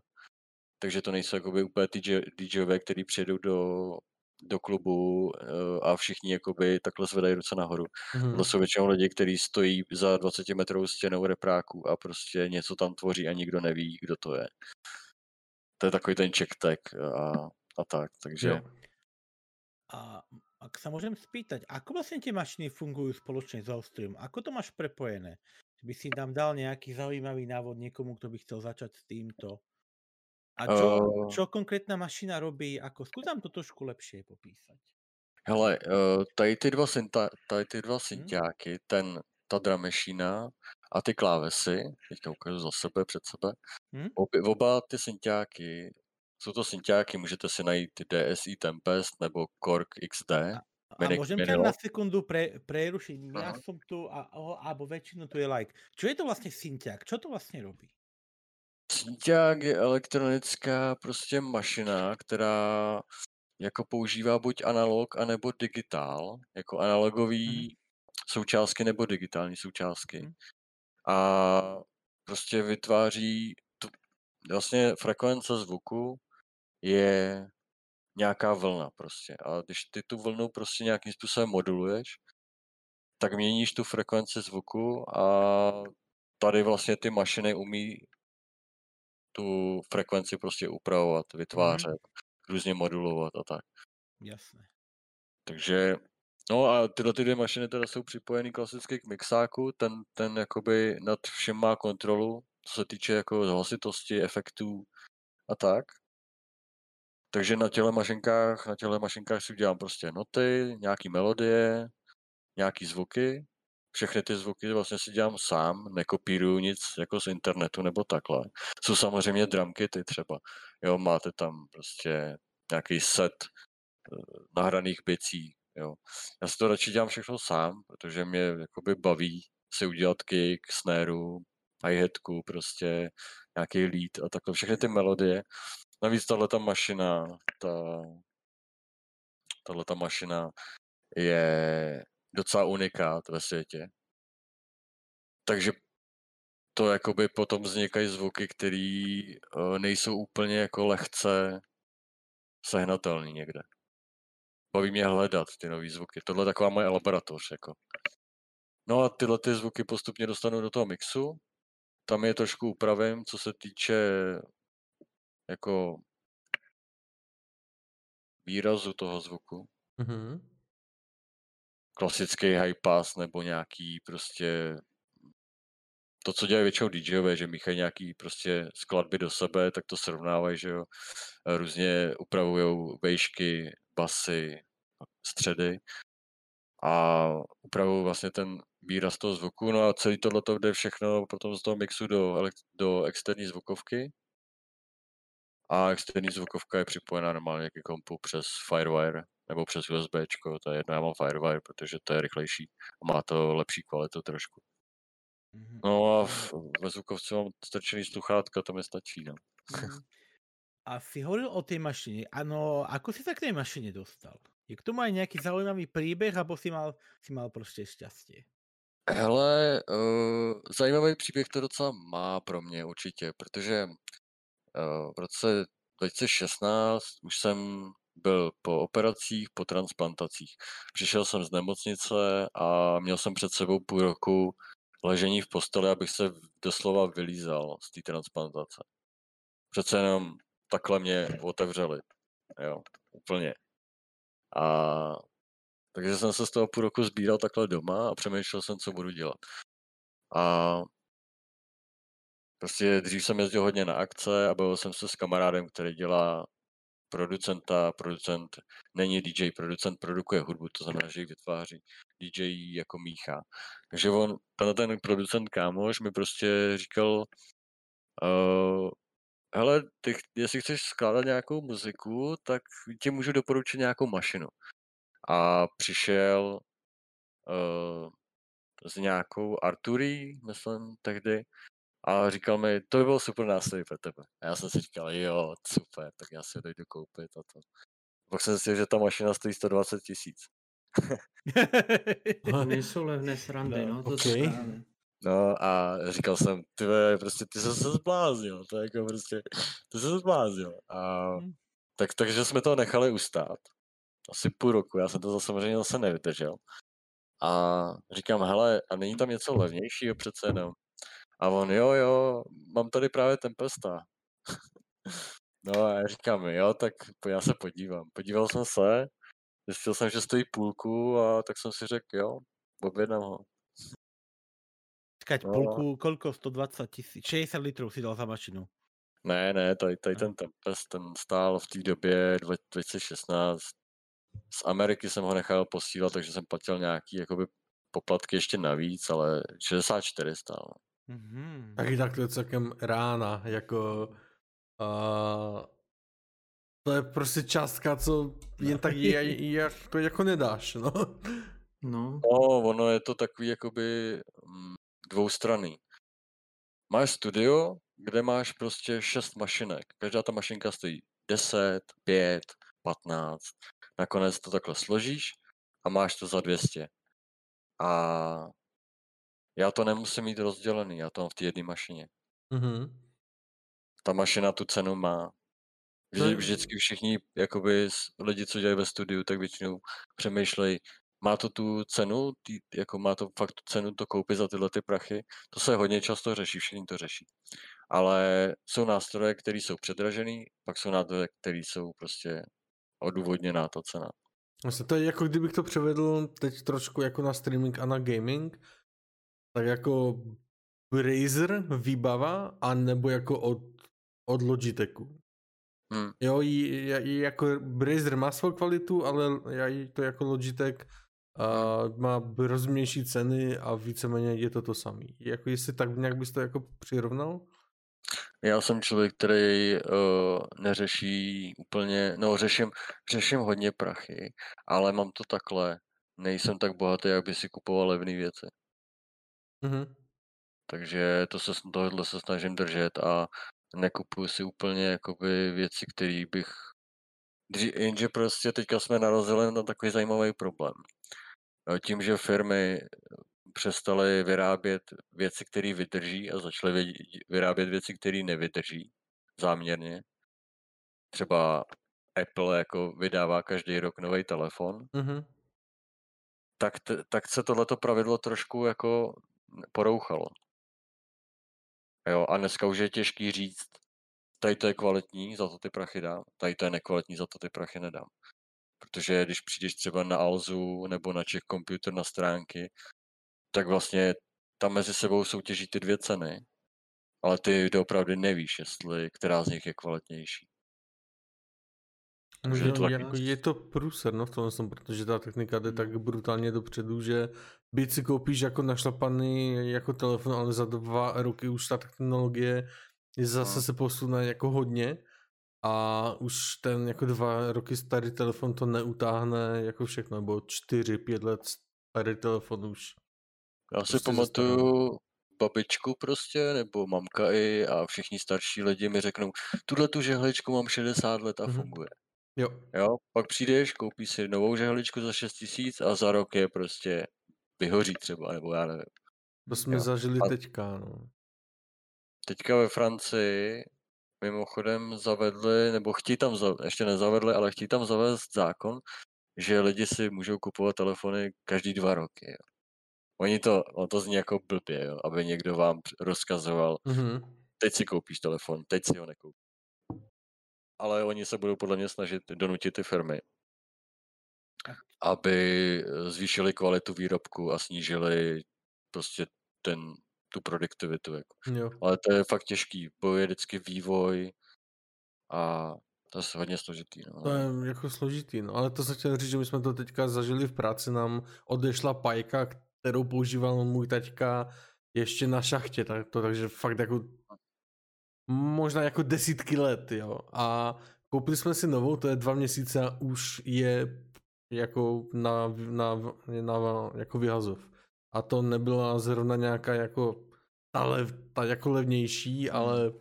Takže to nejsou jakoby úplně ty DJové, který přijedou do, do klubu eh, a všichni jakoby takhle zvedají ruce nahoru. Mm. To jsou většinou lidi, kteří stojí za 20 metrovou stěnou repráku a prostě něco tam tvoří a nikdo neví, kdo to je. To je takový ten check tag a a tak, takže... Jo. A ak sa môžem spýtať, ako vlastne tie mašiny fungujú spoločne s Austrium? Ako to máš prepojené? By si nám dal nejaký zaujímavý návod niekomu, kto by chcel začať s týmto? A čo, uh... čo konkrétna mašina robí? Ako, skús nám to trošku lepšie popísať. Hele, uh, tady ty dva, synta, tady ty dva synťáky, hmm? ten, ta dramešina a ty klávesy, teďka ukážu za sebe, před sebe, hmm? Ob, oba ty synťáky jsou to synťáky, můžete si najít DSI Tempest nebo Korg XD. A, a môžem ťa na sekundu pre, prerušiť? Ja som tu, a, alebo väčšinu tu je like. Čo je to vlastně synťák? Čo to vlastně robí? Synťák je elektronická prostě mašina, která jako používá buď analog, anebo digitál, jako analogový mm. součástky nebo digitální součástky. Mm. A prostě vytváří tu, vlastně frekvence zvuku je nějaká vlna prostě. A když ty tu vlnu prostě nějakým způsobem moduluješ, tak měníš tu frekvenci zvuku a tady vlastně ty mašiny umí tu frekvenci prostě upravovat, Mhm. vytvářet, různě modulovat a tak. Jasné. Takže, no a tyhle ty dvě mašiny teda jsou připojený klasicky k mixáku, ten, ten jakoby nad všem má kontrolu, co se týče jako hlasitosti, efektů a tak. Takže na těle mašinkách, na těle mašinkách si udělám prostě noty, nějaký melodie, nějaký zvuky. Všechny ty zvuky vlastně si dělám sám, nekopíruju nic jako z internetu nebo takhle. Jsou samozřejmě drumkity třeba. Jo, máte tam prostě nějaký set eh, nahraných bicí, jo. Já si to radši dělám všechno sám, protože mě jakoby baví si udělat kick, snare, hi-hatku, prostě nějaký lead a takhle, všechny ty melodie. Navíc tahle ta mašina, ta, tahle ta mašina je docela unikát ve světě. Takže to jakoby potom vznikají zvuky, které uh, nejsou úplně jako lehce sehnatelný někde. Baví mě hledat ty nové zvuky. Tohle je taková moje laboratoř. Jako. No a tyhle ty zvuky postupně dostanu do toho mixu. Tam je trošku upravím, co se týče jako výrazu toho zvuku. Mm-hmm. Klasický high pass nebo nějaký prostě to, co dělají většinou DJové, že míchají nějaký prostě skladby do sebe, tak to srovnávají, že jo. Různě upravují vejšky, basy, středy a upravují vlastně ten výraz toho zvuku, no a celý tohle to jde všechno potom z toho mixu do, do externí zvukovky. A externí zvukovka je připojená normálně ke kompu přes Firewire nebo přes USB, to je jedno, já mám Firewire, protože to je rychlejší a má to lepší kvalitu trošku. Mhm. No a v, ve zvukovce mám strčený sluchátka, to mi stačí, no. Mhm. A si hovoril o tej mašine. Ano, ako si sa k tej mašine dostal? Je k tomu aj nejaký zaujímavý príbeh, alebo si mal, si mal prostě šťastie? Hele, uh, zajímavý příběh to docela má pro mě určitě, protože uh, v roce 2016 už jsem byl po operacích, po transplantacích. Přišel jsem z nemocnice a měl jsem před sebou půl roku ležení v posteli, abych se doslova vylízal z té transplantace. Přece jenom takhle mě otevřeli, jo, úplně. A takže jsem se z toho půl roku sbíral takhle doma a přemýšlel jsem, co budu dělat. A prostě dřív jsem jezdil hodně na akce a bavil jsem se s kamarádem, který dělá producenta, producent není DJ, producent produkuje hudbu, to znamená, že ji vytváří. DJ ji jako míchá. Takže on, tenhle ten producent kámoš mi prostě říkal, uh, hele, ty, jestli chceš skládat nějakou muziku, tak ti můžu doporučit nějakou mašinu. A přišel uh, s nějakou Arturí, myslím, tehdy, a říkal mi, to by bylo super nástroj pro tebe. A já jsem si říkal, jo, super, tak já si ho dojdu koupit a to. Pak jsem zjistil, že ta mašina stojí 120 tisíc. To nejsou levné srandy, no, to okej. okay. No a říkal jsem, ty prostě ty jsi se zbláznil, to je jako prostě, ty jsi se zbláznil. A Hmm. tak, takže jsme to nechali ustát. Asi půl roku, já jsem to zase samozřejmě zase nevydržel. A říkám, hele, a není tam něco levnějšího přece jenom? A on, jo, jo, mám tady právě Tempesta. no a já říkám, jo, tak já se podívám. Podíval jsem se, zjistil jsem, že stojí půlku a tak jsem si řekl, jo, objednám ho. Čakať, No. půlku, koľko? 120 tisíc? 60 litrov si dal za mašinu. Ne, ne, tady, tady No. ten Tempest, ten stál v té době dva- 2016. Z Ameriky jsem ho nechal posílat, takže jsem platil nějaký jakoby poplatky ještě navíc, ale 64 stál. Mhm. Taky tak to je celkem rána, jako uh, to je prostě částka, co jen tak je, jako, jako nedáš, no. No, No, ono je to takový jakoby mm, dvoustranný. Máš studio, kde máš prostě šest mašinek. Každá ta mašinka stojí 10, 5, 15. Nakonec to takhle složíš a máš to za 200. A já to nemusím mít rozdělený, já to mám v té jedné mašině. Mhm. Ta mašina tu cenu má. Vždy, vždycky všichni jakoby lidi, co dělají ve studiu, tak většinou přemýšlejí, má to tu cenu, tý, jako má to fakt tu cenu to koupit za tyhle ty prachy. To se hodně často řeší, všichni to řeší. ale jsou nástroje, které jsou předražený, pak jsou nástroje, které jsou prostě odůvodněná ta cena. Vlastně to je jako kdybych to převedl teď trošku jako na streaming a na gaming, tak jako Razer výbava, a nebo jako od, od Logitechu. Hmm. Jo, j, jako Razer má svou kvalitu, ale to jako Logitech a má rozumnější ceny a víceméně je to to samé. Jako jestli tak nějak bys to jako přirovnal? Já jsem člověk, který uh, neřeší úplně, no řeším, řeším hodně prachy, ale mám to takhle. Nejsem tak bohatý, jak by si kupoval levné věci. Mm-hmm. Takže to se, tohle se snažím držet a nekupuju si úplně jakoby věci, které bych... Jenže prostě teďka jsme narazili na takový zajímavý problém. Tím, že firmy přestali vyrábět věci, které vydrží a začaly vyrábět věci, které nevydrží záměrně. Třeba Apple jako vydává každý rok nový telefon, mm-hmm. tak, t- tak se tohleto pravidlo trošku jako porouchalo. Jo, a dneska už je těžký říct, tady to je kvalitní, za to ty prachy dám, tady to je nekvalitní, za to ty prachy nedám. Protože když přijdeš třeba na Alzu nebo na Czech Computer na stránky, tak vlastně tam mezi sebou soutěží ty dvě ceny, ale ty opravdu nevíš, jestli která z nich je kvalitnější. Je to, jako je to průser no, v tom, protože ta technika jde tak hmm. brutálně dopředu, že byť si koupíš jako našlapaný jako telefon, ale za dva roky už ta technologie zase no. se posune jako hodně a už ten jako dva roky starý telefon to neutáhne jako všechno, nebo čtyři, pět let starý telefon už já si prostě pamatuju babičku prostě, nebo mamka i a všichni starší lidi mi řeknou, tuhle tu žehličku mám 60 let a mm-hmm. funguje. Jo. jo. Pak přijdeš, koupíš si novou žehličku za 6 tisíc a za rok je prostě vyhoří třeba, nebo já nevím. To jsme jo. zažili a teďka, no. Teďka ve Francii mimochodem zavedli, nebo chtí tam, ještě nezavedli, ale chtí tam zavést zákon, že lidi si můžou kupovat telefony každý dva roky. Jo. Oni to, on to zní jako blbě, jo, aby někdo vám rozkazoval, mm-hmm. teď si koupíš telefon, teď si ho nekoupíš. Ale oni se budou podle mě snažit donutit ty firmy, aby zvýšili kvalitu výrobku a snížili prostě ten, tu produktivitu. Jako. Jo. Ale to je fakt těžký, bo je vždycky vývoj a to je hodně složitý. No. To je jako složitý, no. ale to se chtěl říct, že my jsme to teďka zažili v práci, nám odešla pajka, kterou používal můj taťka ještě na šachtě, tak to, takže fakt jako možná jako desítky let, jo. A koupili jsme si novou, to je dva měsíce a už je jako na, na, na jako vyhazov. A to nebyla zrovna nějaká jako ta, lev, ta jako levnější, hmm. ale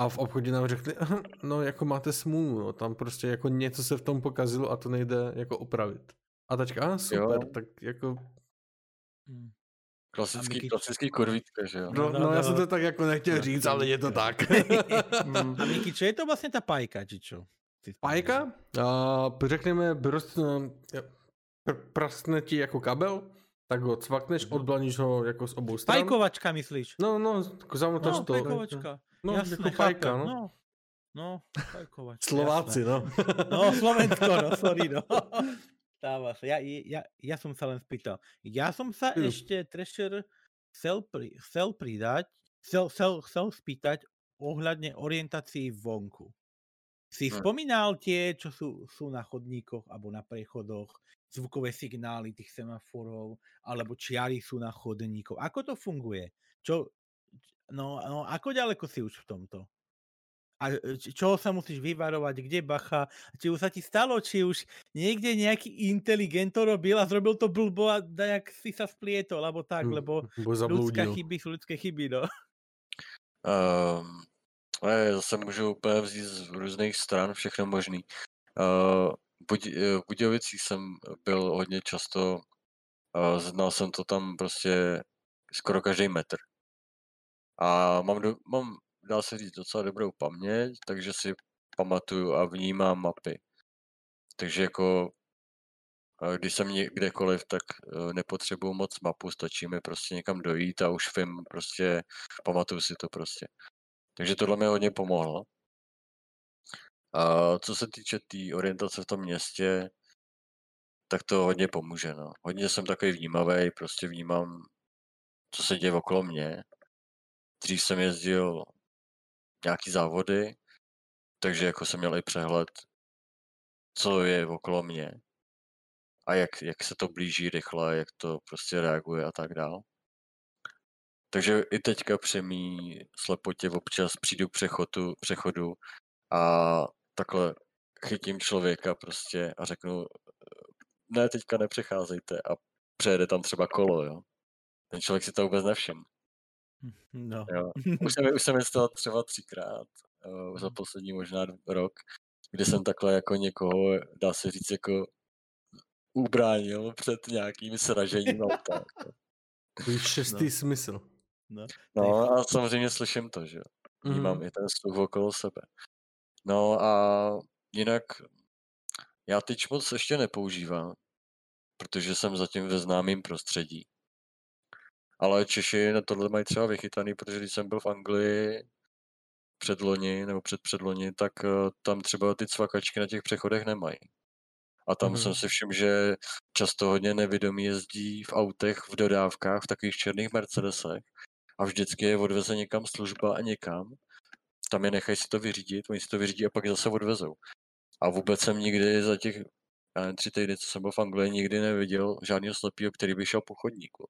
a v obchodě nám řekli, no jako máte smůlu, no, tam prostě jako něco se v tom pokazilo a to nejde jako opravit. A tačka, a super, jo. tak jako Hmm. Klasický, Miky... klasický kurvítka, že jo? No, no, no, já jsem to tak jako nechtěl říct, ale je to tak. Hmm. A Miki, co je to vlastně ta pajka, či čo? Pajka? Uh, řekneme, prost, pr prastne ti jako kabel, tak ho cvakneš, mhm. odblaníš ho jako z obou stran. Pajkovačka myslíš? No, no, zamotáš no, to. pajkovačka. No, Jasne, jako pajka, no. no. No, pajkovačka. Slováci, jasné. no. No, Slovensko, no, sorry, no. Stáva sa. Ja, ja, ja som sa len spýtal. Ja som sa mm. ešte, Thrasher, chcel, pri, chcel pridať, chcel, chcel, chcel spýtať ohľadne orientácií vonku. Si hm. spomínal tie, čo sú, sú na chodníkoch alebo na prechodoch, zvukové signály tých semaforov, alebo čiary sú na chodníkoch. Ako to funguje? Čo, no, no, ako ďaleko si už v tomto? a čoho sa musíš vyvarovať, kde bacha, či už sa ti stalo, či už niekde nejaký inteligent to robil a zrobil to blbo a dajak si sa splietol, alebo tak, hm, lebo ľudské chyby sú ľudské chyby, no. Um, zase můžu úplně vzít z různých stran všechno možný. Uh, v Budějovicích jsem byl hodně často, uh, znal jsem to tam prostě skoro každý metr. A mám, do, mám dá se říct, docela dobrou paměť, takže si pamatuju a vnímám mapy. Takže jako když jsem kdekoliv, tak nepotřebuju moc mapu, stačí mi prostě někam dojít a už vím, prostě pamatuju si to prostě. Takže tohle mi hodně pomohlo. A co se týče té tý orientace v tom městě, tak to hodně pomůže. No. Hodně jsem takový vnímavý, prostě vnímám, co se děje okolo mě. Dřív jsem jezdil nějaký závody, takže jako jsem měl i přehled, co je okolo mě a jak, jak se to blíží rychle, jak to prostě reaguje a tak dál. Takže i teďka při mý slepotě občas přijdu k přechodu, přechodu a takhle chytím člověka prostě a řeknu, ne, teďka nepřecházejte a přejede tam třeba kolo, jo. Ten člověk si to vůbec nevšim. No. Jo. Už, jsem, už jsem je stalo třeba třikrát uh, za hmm. poslední možná rok, kdy jsem takhle jako někoho, dá se říct, jako ubránil před nějakým sražením auta. To je šestý no. smysl. No. no a samozřejmě slyším to, že Vnímám mm. i ten sluch okolo sebe. No a jinak já tyč moc ještě nepoužívám, protože jsem zatím ve známém prostředí. Ale Češi na tohle mají třeba vychytaný, protože když jsem byl v Anglii předloni nebo před předloni, tak eh, tam třeba ty cvakačky na těch přechodech nemají. A tam mm-hmm. jsem si všiml, že často hodně nevědomí jezdí v autech, v dodávkách, v takových černých Mercedesech a vždycky je odveze někam služba a někam. Tam je nechají si to vyřídit, oni si to vyřídí a pak zase odvezou. A vůbec jsem nikdy za těch já nevím, tři týdny, co jsem byl v Anglii, nikdy neviděl žádného slepého, který by šel po chodníku.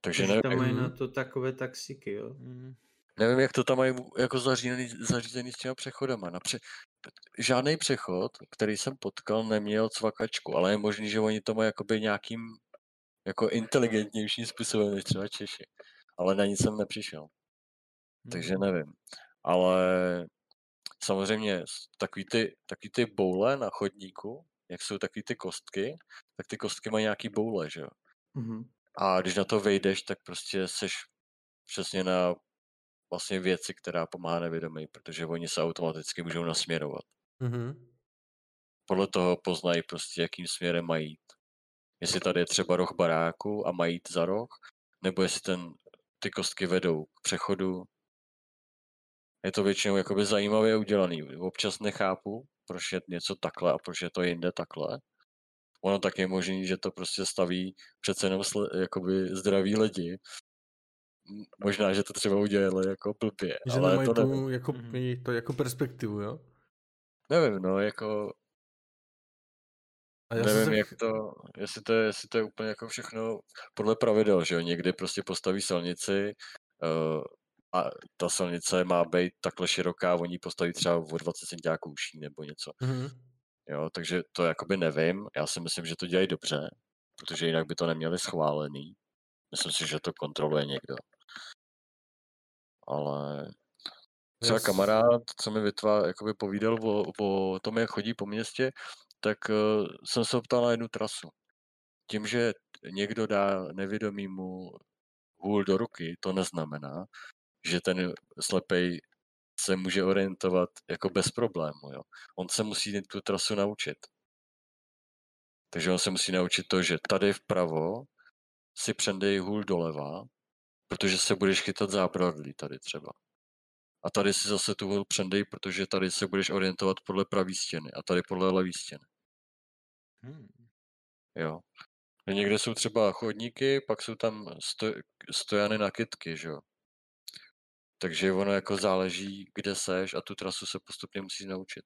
Takže nevím, tam mají na to takové taxiky, jo? Mm. Nevím, jak to tam mají jako zařízený, zařízený s těma přechodama. Napře- žádný přechod, který jsem potkal, neměl cvakačku, ale je možný, že oni to mají jakoby nějakým jako inteligentnějším způsobem než třeba Češi. Ale na nic jsem nepřišel. Takže hmm. nevím. Ale samozřejmě takový ty, takový ty boule na chodníku, jak jsou takový ty kostky, tak ty kostky mají nějaký boule, že jo. Mm-hmm. A když na to vejdeš, tak prostě seš přesně na vlastně věci, která pomáhá nevědomí, protože oni se automaticky můžou nasměrovat. Mm-hmm. Podle toho poznají prostě, jakým směrem mají. Jestli tady je třeba roh baráku a mají jít za roh, nebo jestli ten, ty kostky vedou k přechodu. Je to většinou jakoby zajímavě udělaný. Občas nechápu, proč je něco takhle a proč je to jinde takhle. Ono tak je možné, že to prostě staví přece jenom sl- jakoby zdraví lidi možná, že to třeba udělali jako blbě. Že ale nemají to, tu, jako, mm-hmm. to jako perspektivu, jo? Nevím, no, jako... A já nevím, se... jak to, jestli to, je, jestli to je úplně jako všechno podle pravidel, že jo, někdy prostě postaví silnici uh, a ta silnice má být takhle široká, oni postaví třeba o 20 centiáků uší nebo něco. Mm-hmm. Jo, takže to jakoby nevím, já si myslím, že to dělají dobře, protože jinak by to neměli schválený. Myslím si, že to kontroluje někdo ale třeba yes. kamarád, co mi vytvá, jakoby povídal o, o tom, jak chodí po městě, tak uh, jsem se optal na jednu trasu. Tím, že někdo dá nevědomímu hůl do ruky, to neznamená, že ten slepej se může orientovat jako bez problému. Jo. On se musí tu trasu naučit. Takže on se musí naučit to, že tady vpravo si přendej hůl doleva protože se budeš chytat zábradlí tady třeba. A tady si zase tu vodu přendej, protože tady se budeš orientovat podle pravý stěny a tady podle levý stěny. Hmm. Jo. Někde jsou třeba chodníky, pak jsou tam sto, stojany na kytky, že jo. Takže ono jako záleží, kde seš a tu trasu se postupně musí naučit.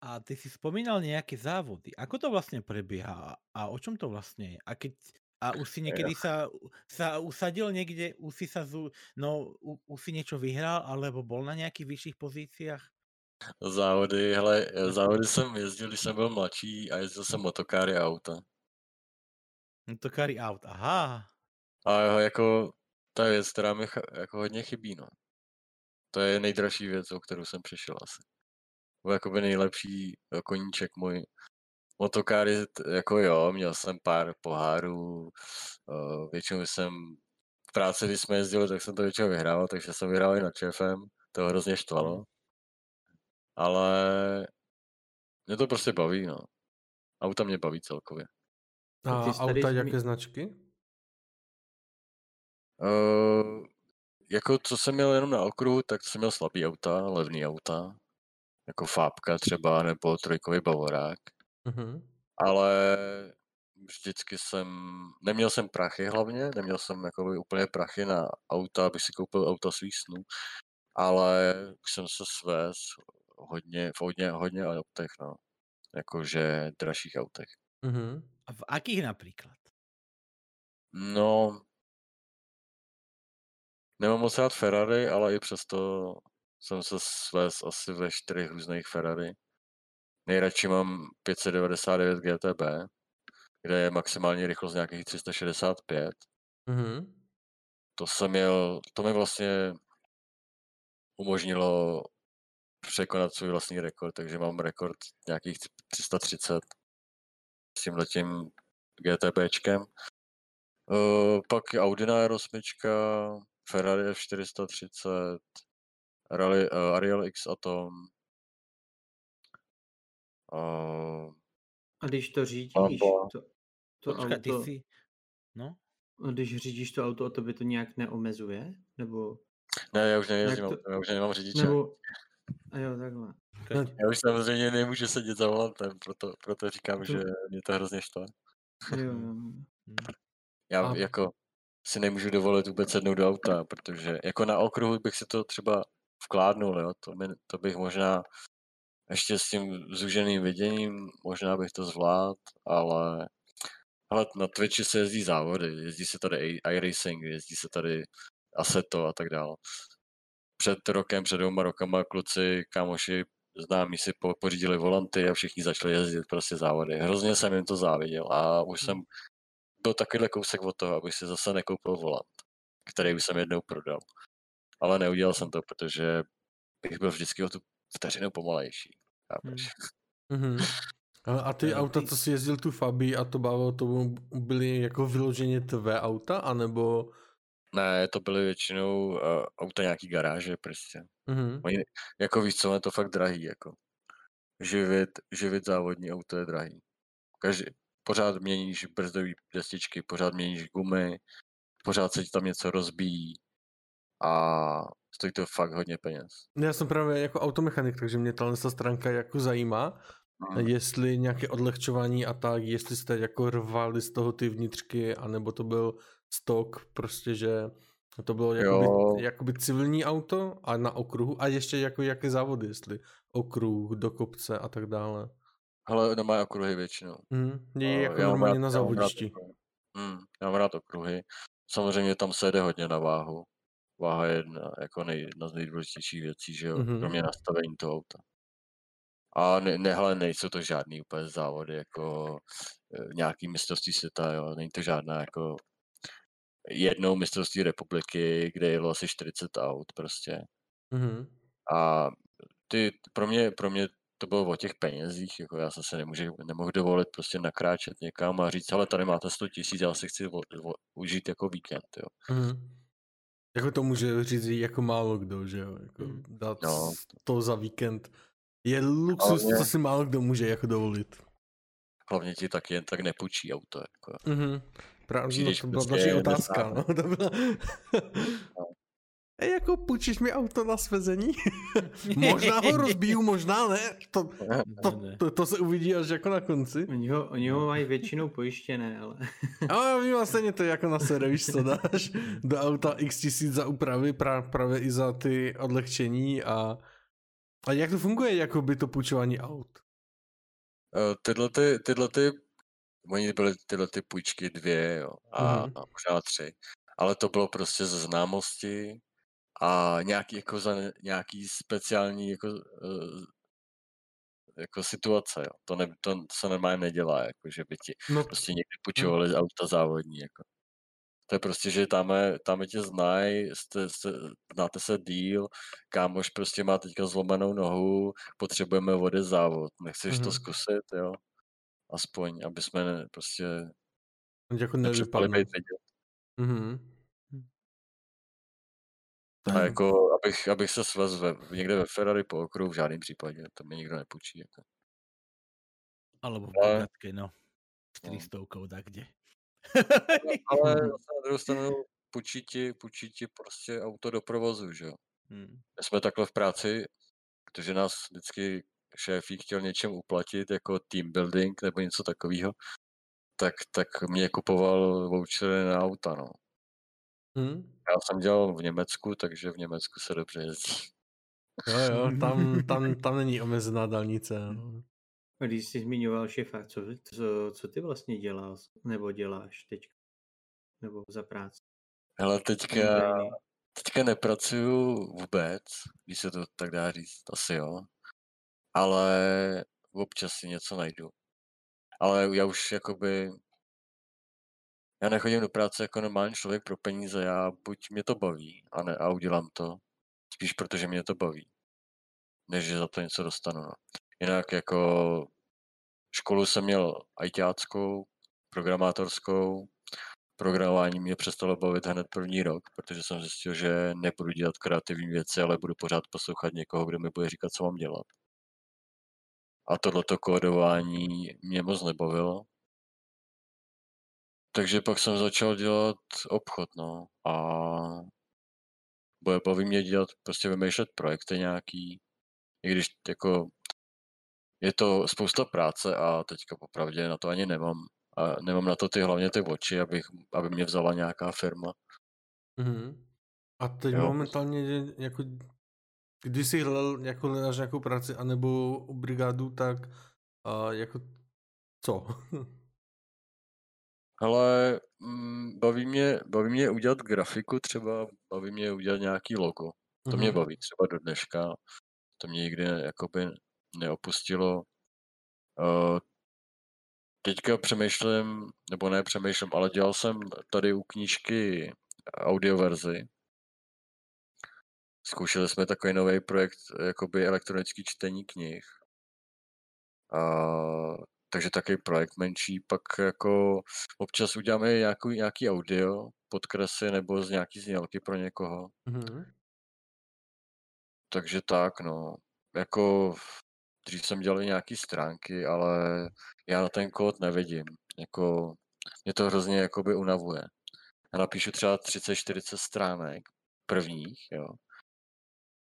A ty si spomínal nějaké závody. Ako to vlastně prebíhá a o čom to vlastně je? A keď a už si někdy sa, sa usadil někde, už si sa, no, už si něco vyhrál, alebo bol na nějakých vyšších pozíciách? Závody, hele, závody jsem jezdil, když jsem byl mladší a jezdil jsem motokáry auta. Motokáry aut, aha. A jo, jako, ta věc, která mi jako hodně chybí, no. To je nejdražší věc, o kterou jsem přišel asi. Byl jakoby nejlepší koníček můj motokáry, jako jo, měl jsem pár pohárů, většinou jsem v práci, když jsme jezdili, tak jsem to většinou vyhrál, takže jsem vyhrál i na ČFM, to hrozně štvalo. Ale Mě to prostě baví, no. Auta mě baví celkově. A auta jaké značky? Uh, jako co jsem měl jenom na okruhu, tak jsem měl slabý auta, levný auta. Jako Fábka třeba, nebo trojkový Bavorák. Uh-huh. Ale vždycky jsem, neměl jsem prachy hlavně, neměl jsem jako úplně prachy na auta, abych si koupil auta svých snů, ale už jsem se svez hodně, v hodně, hodně autech, no. Jakože dražších autech. Uh-huh. A v akých například? No, nemám moc rád Ferrari, ale i přesto jsem se svez asi ve čtyřech různých Ferrari. Nejradši mám 599 GTB, kde je maximální rychlost nějakých 365. Mm-hmm. To jsem měl, to mi vlastně umožnilo překonat svůj vlastní rekord, takže mám rekord nějakých 330 s tímhletím GTBčkem. Uh, pak Audi na R8, Ferrari F430, Rally, uh, Ariel X Atom. Uh, a když to řídíš, to, to Počka, auto, ty jsi... no? když řídíš to auto, a to by to nějak neomezuje? Nebo... Ne, já už nejezdím, to... já už nemám řidiče. Nebo... A jo, takhle. Já už samozřejmě nemůžu sedět za volantem, proto, proto říkám, to... že mě to hrozně štve. Jo, jo. Já a... jako si nemůžu dovolit vůbec sednout do auta, protože jako na okruhu bych si to třeba vkládnul, jo, to, by, to bych možná ještě s tím zúženým viděním, možná bych to zvládl, ale ale na Twitchi se jezdí závody, jezdí se tady iRacing, jezdí se tady Assetto a tak dále. Před rokem, před dvěma rokama kluci, kámoši, známí si po, pořídili volanty a všichni začali jezdit prostě závody. Hrozně jsem jim to záviděl a už jsem byl takovýhle kousek od toho, abych si zase nekoupil volant, který už jsem jednou prodal. Ale neudělal jsem to, protože bych byl vždycky o tu vteřinu pomalejší. Chápeš? Mm-hmm. A ty auta, co jsi jezdil tu Fabi a to bavilo, to byly jako vyloženě tvé auta, anebo... Ne, to byly většinou uh, auta nějaký garáže prostě. Mm-hmm. Oni, jako víš co, je to fakt drahý, jako. Živit, živit závodní auto je drahý. Každý, pořád měníš brzdové destičky, pořád měníš gumy, pořád se ti tam něco rozbíjí a stojí to fakt hodně peněz. Já jsem právě jako automechanik, takže mě tahle stránka jako zajímá, hmm. jestli nějaké odlehčování a tak, jestli jste jako rvali z toho ty vnitřky, anebo to byl stok, prostě, že to bylo jakoby, jakoby civilní auto a na okruhu a ještě jako jaké závody, jestli okruh, do kopce a tak dále. Ale no má okruhy většinou. Mm, je jako já normálně rád, na závodišti. Mm, já mám rád okruhy. Samozřejmě tam se jde hodně na váhu. Váha je jedna, jako nej, jedna z nejdůležitějších věcí, že jo, mm-hmm. kromě nastavení toho auta. A ne, nehle, nejsou to žádný úplně závody, jako e, nějaký mistrovství světa, jo, není to žádná jako jednou mistrovství republiky, kde jelo asi 40 aut prostě. Mm-hmm. A ty, pro mě, pro mě to bylo o těch penězích, jako já jsem se nemůžu, nemohl dovolit prostě nakráčet někam a říct, ale tady máte 100 tisíc, já si chci vo, vo, užít jako víkend, jo. Mm. Jako to může říct jako málo kdo, že jo, jako mhm. dát no. to za víkend je luxus, Hlavně... co si málo kdo může jako dovolit. Hlavně ti tak jen tak nepůjčí auto, jako. Mm-hmm. Právě, no, to byla prostě naše otázka, no, to byla... no. E, jako půjčíš mi auto na svezení? možná ho rozbiju, možná ne. To, to, to, to, se uvidí až jako na konci. Oni ho, oni ho mají většinou pojištěné, ale... ale oni vlastně to jako na sere, víš co, dáš do auta x tisíc za úpravy, právě i za ty odlehčení a, a jak to funguje, jako by to půjčování aut? Uh, tyhle, ty, tyhle ty, oni byly tyhle ty půjčky dvě, jo, a, mm-hmm. a možná tři. Ale to bylo prostě ze známosti, a nějaký jako za nějaký speciální jako, uh, jako situace, jo. To, ne, to se normálně nedělá, jako že by ti no. prostě někdy půjčovali no. auta závodní, jako. To je prostě, že tam, je, tam je tě znají, jste, jste, znáte se díl, kámoš prostě má teďka zlomenou nohu, potřebujeme vody závod, nechceš mm-hmm. to zkusit, jo? Aspoň, aby jsme ne, prostě jako nevypadli. Mm-hmm. A jako, abych, abych se svez ve, někde ve Ferrari po okruhu v žádném případě, to mi nikdo nepůjčí. Jako. Alebo v Bogatke, no. S 300 no. tak kde. ale zase na druhou stranu půjčí ti, půjčí ti prostě auto do provozu, že jo. Hmm. My jsme takhle v práci, protože nás vždycky šéfí chtěl něčem uplatit, jako team building nebo něco takového, tak, tak mě kupoval vouchery na auta, no. Hmm. Já jsem dělal v Německu, takže v Německu se dobře jezdí. Jo, jo, tam, tam, tam není omezená dálnice. No. Když jsi zmiňoval šefa, co, co, co ty vlastně děláš, nebo děláš teď? Nebo za práci? Hele, teďka, teďka nepracuju vůbec, když se to tak dá říct, asi jo. Ale občas si něco najdu. Ale já už jakoby já nechodím do práce jako normální člověk pro peníze, já buď mě to baví a, ne, a udělám to, spíš protože mě to baví, než že za to něco dostanu. No. Jinak jako školu jsem měl ITáckou, programátorskou, programování mě přestalo bavit hned první rok, protože jsem zjistil, že nebudu dělat kreativní věci, ale budu pořád poslouchat někoho, kdo mi bude říkat, co mám dělat. A tohleto kódování mě moc nebavilo, takže pak jsem začal dělat obchod, no. A bude baví mě dělat, prostě vymýšlet projekty nějaký, i když jako je to spousta práce a teďka popravdě na to ani nemám. A nemám na to ty hlavně ty oči, abych, aby mě vzala nějaká firma. Mm-hmm. A teď jo, momentálně jako když jsi hledal, jako hledáš nějakou práci anebo brigádu, tak a jako co? Ale mm, baví, mě, baví mě udělat grafiku třeba, baví mě udělat nějaký logo. To mm-hmm. mě baví třeba do dneška. To mě nikdy jakoby neopustilo. Uh, teďka přemýšlím, nebo ne přemýšlím, ale dělal jsem tady u knížky audioverzi. Zkoušeli jsme takový nový projekt, jakoby elektronický čtení knih. Uh, takže takový projekt menší, pak jako občas uděláme nějaký, nějaký audio, podkresy nebo z nějaký znělky pro někoho. Mm-hmm. Takže tak, no. Jako dřív jsem dělal nějaký stránky, ale já na ten kód nevidím. Jako, mě to hrozně jakoby unavuje. Já napíšu třeba 30-40 stránek prvních, jo.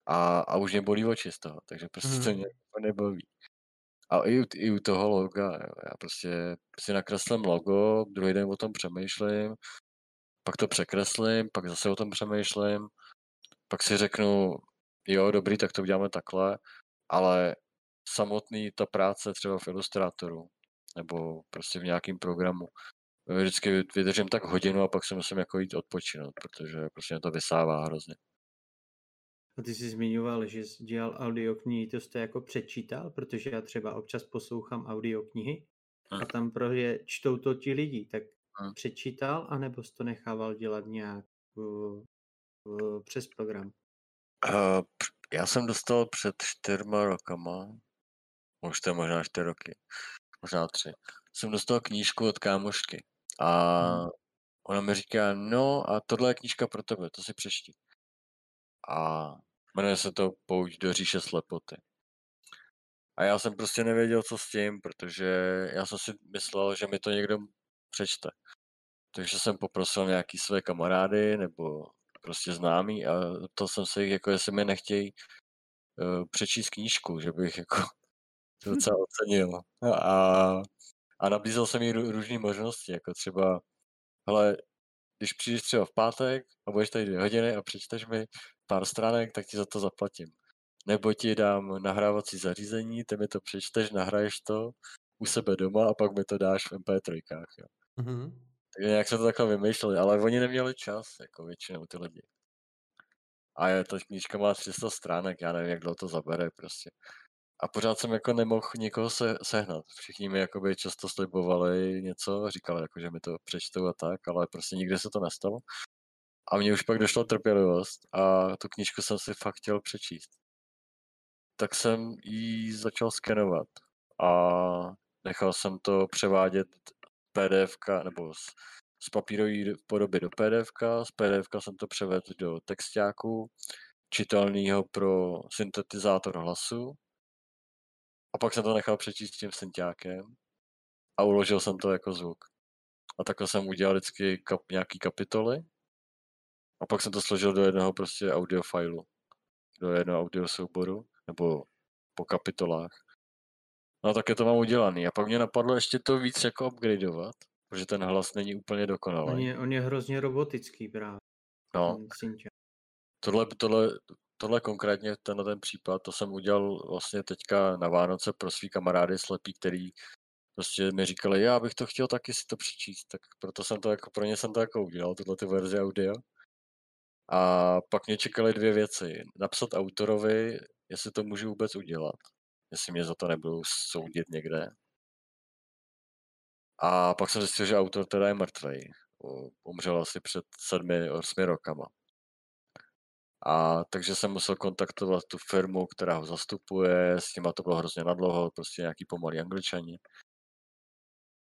A, a už mě bolí oči z toho, takže prostě mm. to mě nebaví. A i, i u toho loga, jo. já prostě si nakreslím logo, druhý den o tom přemýšlím, pak to překreslím, pak zase o tom přemýšlím, pak si řeknu, jo, dobrý, tak to uděláme takhle, ale samotný ta práce třeba v Illustratoru nebo prostě v nějakém programu, vždycky vydržím tak hodinu a pak se musím jako jít odpočinout, protože prostě mě to vysává hrozně. A ty jsi zmiňoval, že jsi dělal audioknihy, to jste jako přečítal, protože já třeba občas poslouchám audioknihy a tam prostě čtou to ti lidi, tak hmm. přečítal, anebo jsi to nechával dělat nějak uh, uh, přes program? Uh, já jsem dostal před čtyřma rokama, už to je možná čtyři roky, možná tři, jsem dostal knížku od kámošky a hmm. ona mi říká, no a tohle je knížka pro tebe, to si přečti. A Jmenuje se to Pouť do říše slepoty. A já jsem prostě nevěděl, co s tím, protože já jsem si myslel, že mi to někdo přečte. Takže jsem poprosil nějaký své kamarády nebo prostě známý a to jsem se jich, jako jestli mi nechtějí uh, přečíst knížku, že bych jako to docela ocenil. A, a nabízel jsem jí různé možnosti, jako třeba, hele, když přijdeš třeba v pátek a budeš tady dvě hodiny a přečteš mi pár stránek, tak ti za to zaplatím. Nebo ti dám nahrávací zařízení, ty mi to přečteš, nahraješ to u sebe doma a pak mi to dáš v MP3. Jo. Mm-hmm. Takže nějak se to takhle vymýšleli, ale oni neměli čas, jako většinou ty lidi. A je, ta knížka má 300 stránek, já nevím, jak dlouho to zabere prostě. A pořád jsem jako nemohl nikoho se, sehnat. Všichni mi jakoby často slibovali něco, říkali jako, že mi to přečtou a tak, ale prostě nikdy se to nestalo. A mně už pak došla trpělivost a tu knížku jsem si fakt chtěl přečíst. Tak jsem ji začal skenovat a nechal jsem to převádět PDF nebo z, z papírové podoby do PDF, z PDF jsem to převedl do textáku, čitelného pro syntetizátor hlasu a pak jsem to nechal přečíst tím synťákem a uložil jsem to jako zvuk. A takhle jsem udělal vždycky kap, nějaký kapitoly a pak jsem to složil do jednoho prostě audio failu, do jednoho audio souboru, nebo po kapitolách. No tak je to mám udělaný. A pak mě napadlo ještě to víc jako upgradeovat, protože ten hlas není úplně dokonalý. On je, on je hrozně robotický právě. No. Tohle, tohle, tohle konkrétně, tenhle ten případ, to jsem udělal vlastně teďka na Vánoce pro svý kamarády slepí, který prostě mi říkali, já bych to chtěl taky si to přečíst, tak proto jsem to jako, pro ně jsem to jako udělal, tyhle ty verze audio. A pak mě čekaly dvě věci. Napsat autorovi, jestli to můžu vůbec udělat, jestli mě za to nebudou soudit někde. A pak jsem zjistil, že autor teda je mrtvý. Umřel asi před sedmi, osmi rokama. A takže jsem musel kontaktovat tu firmu, která ho zastupuje, s nima to bylo hrozně nadlouho, prostě nějaký pomalý angličani.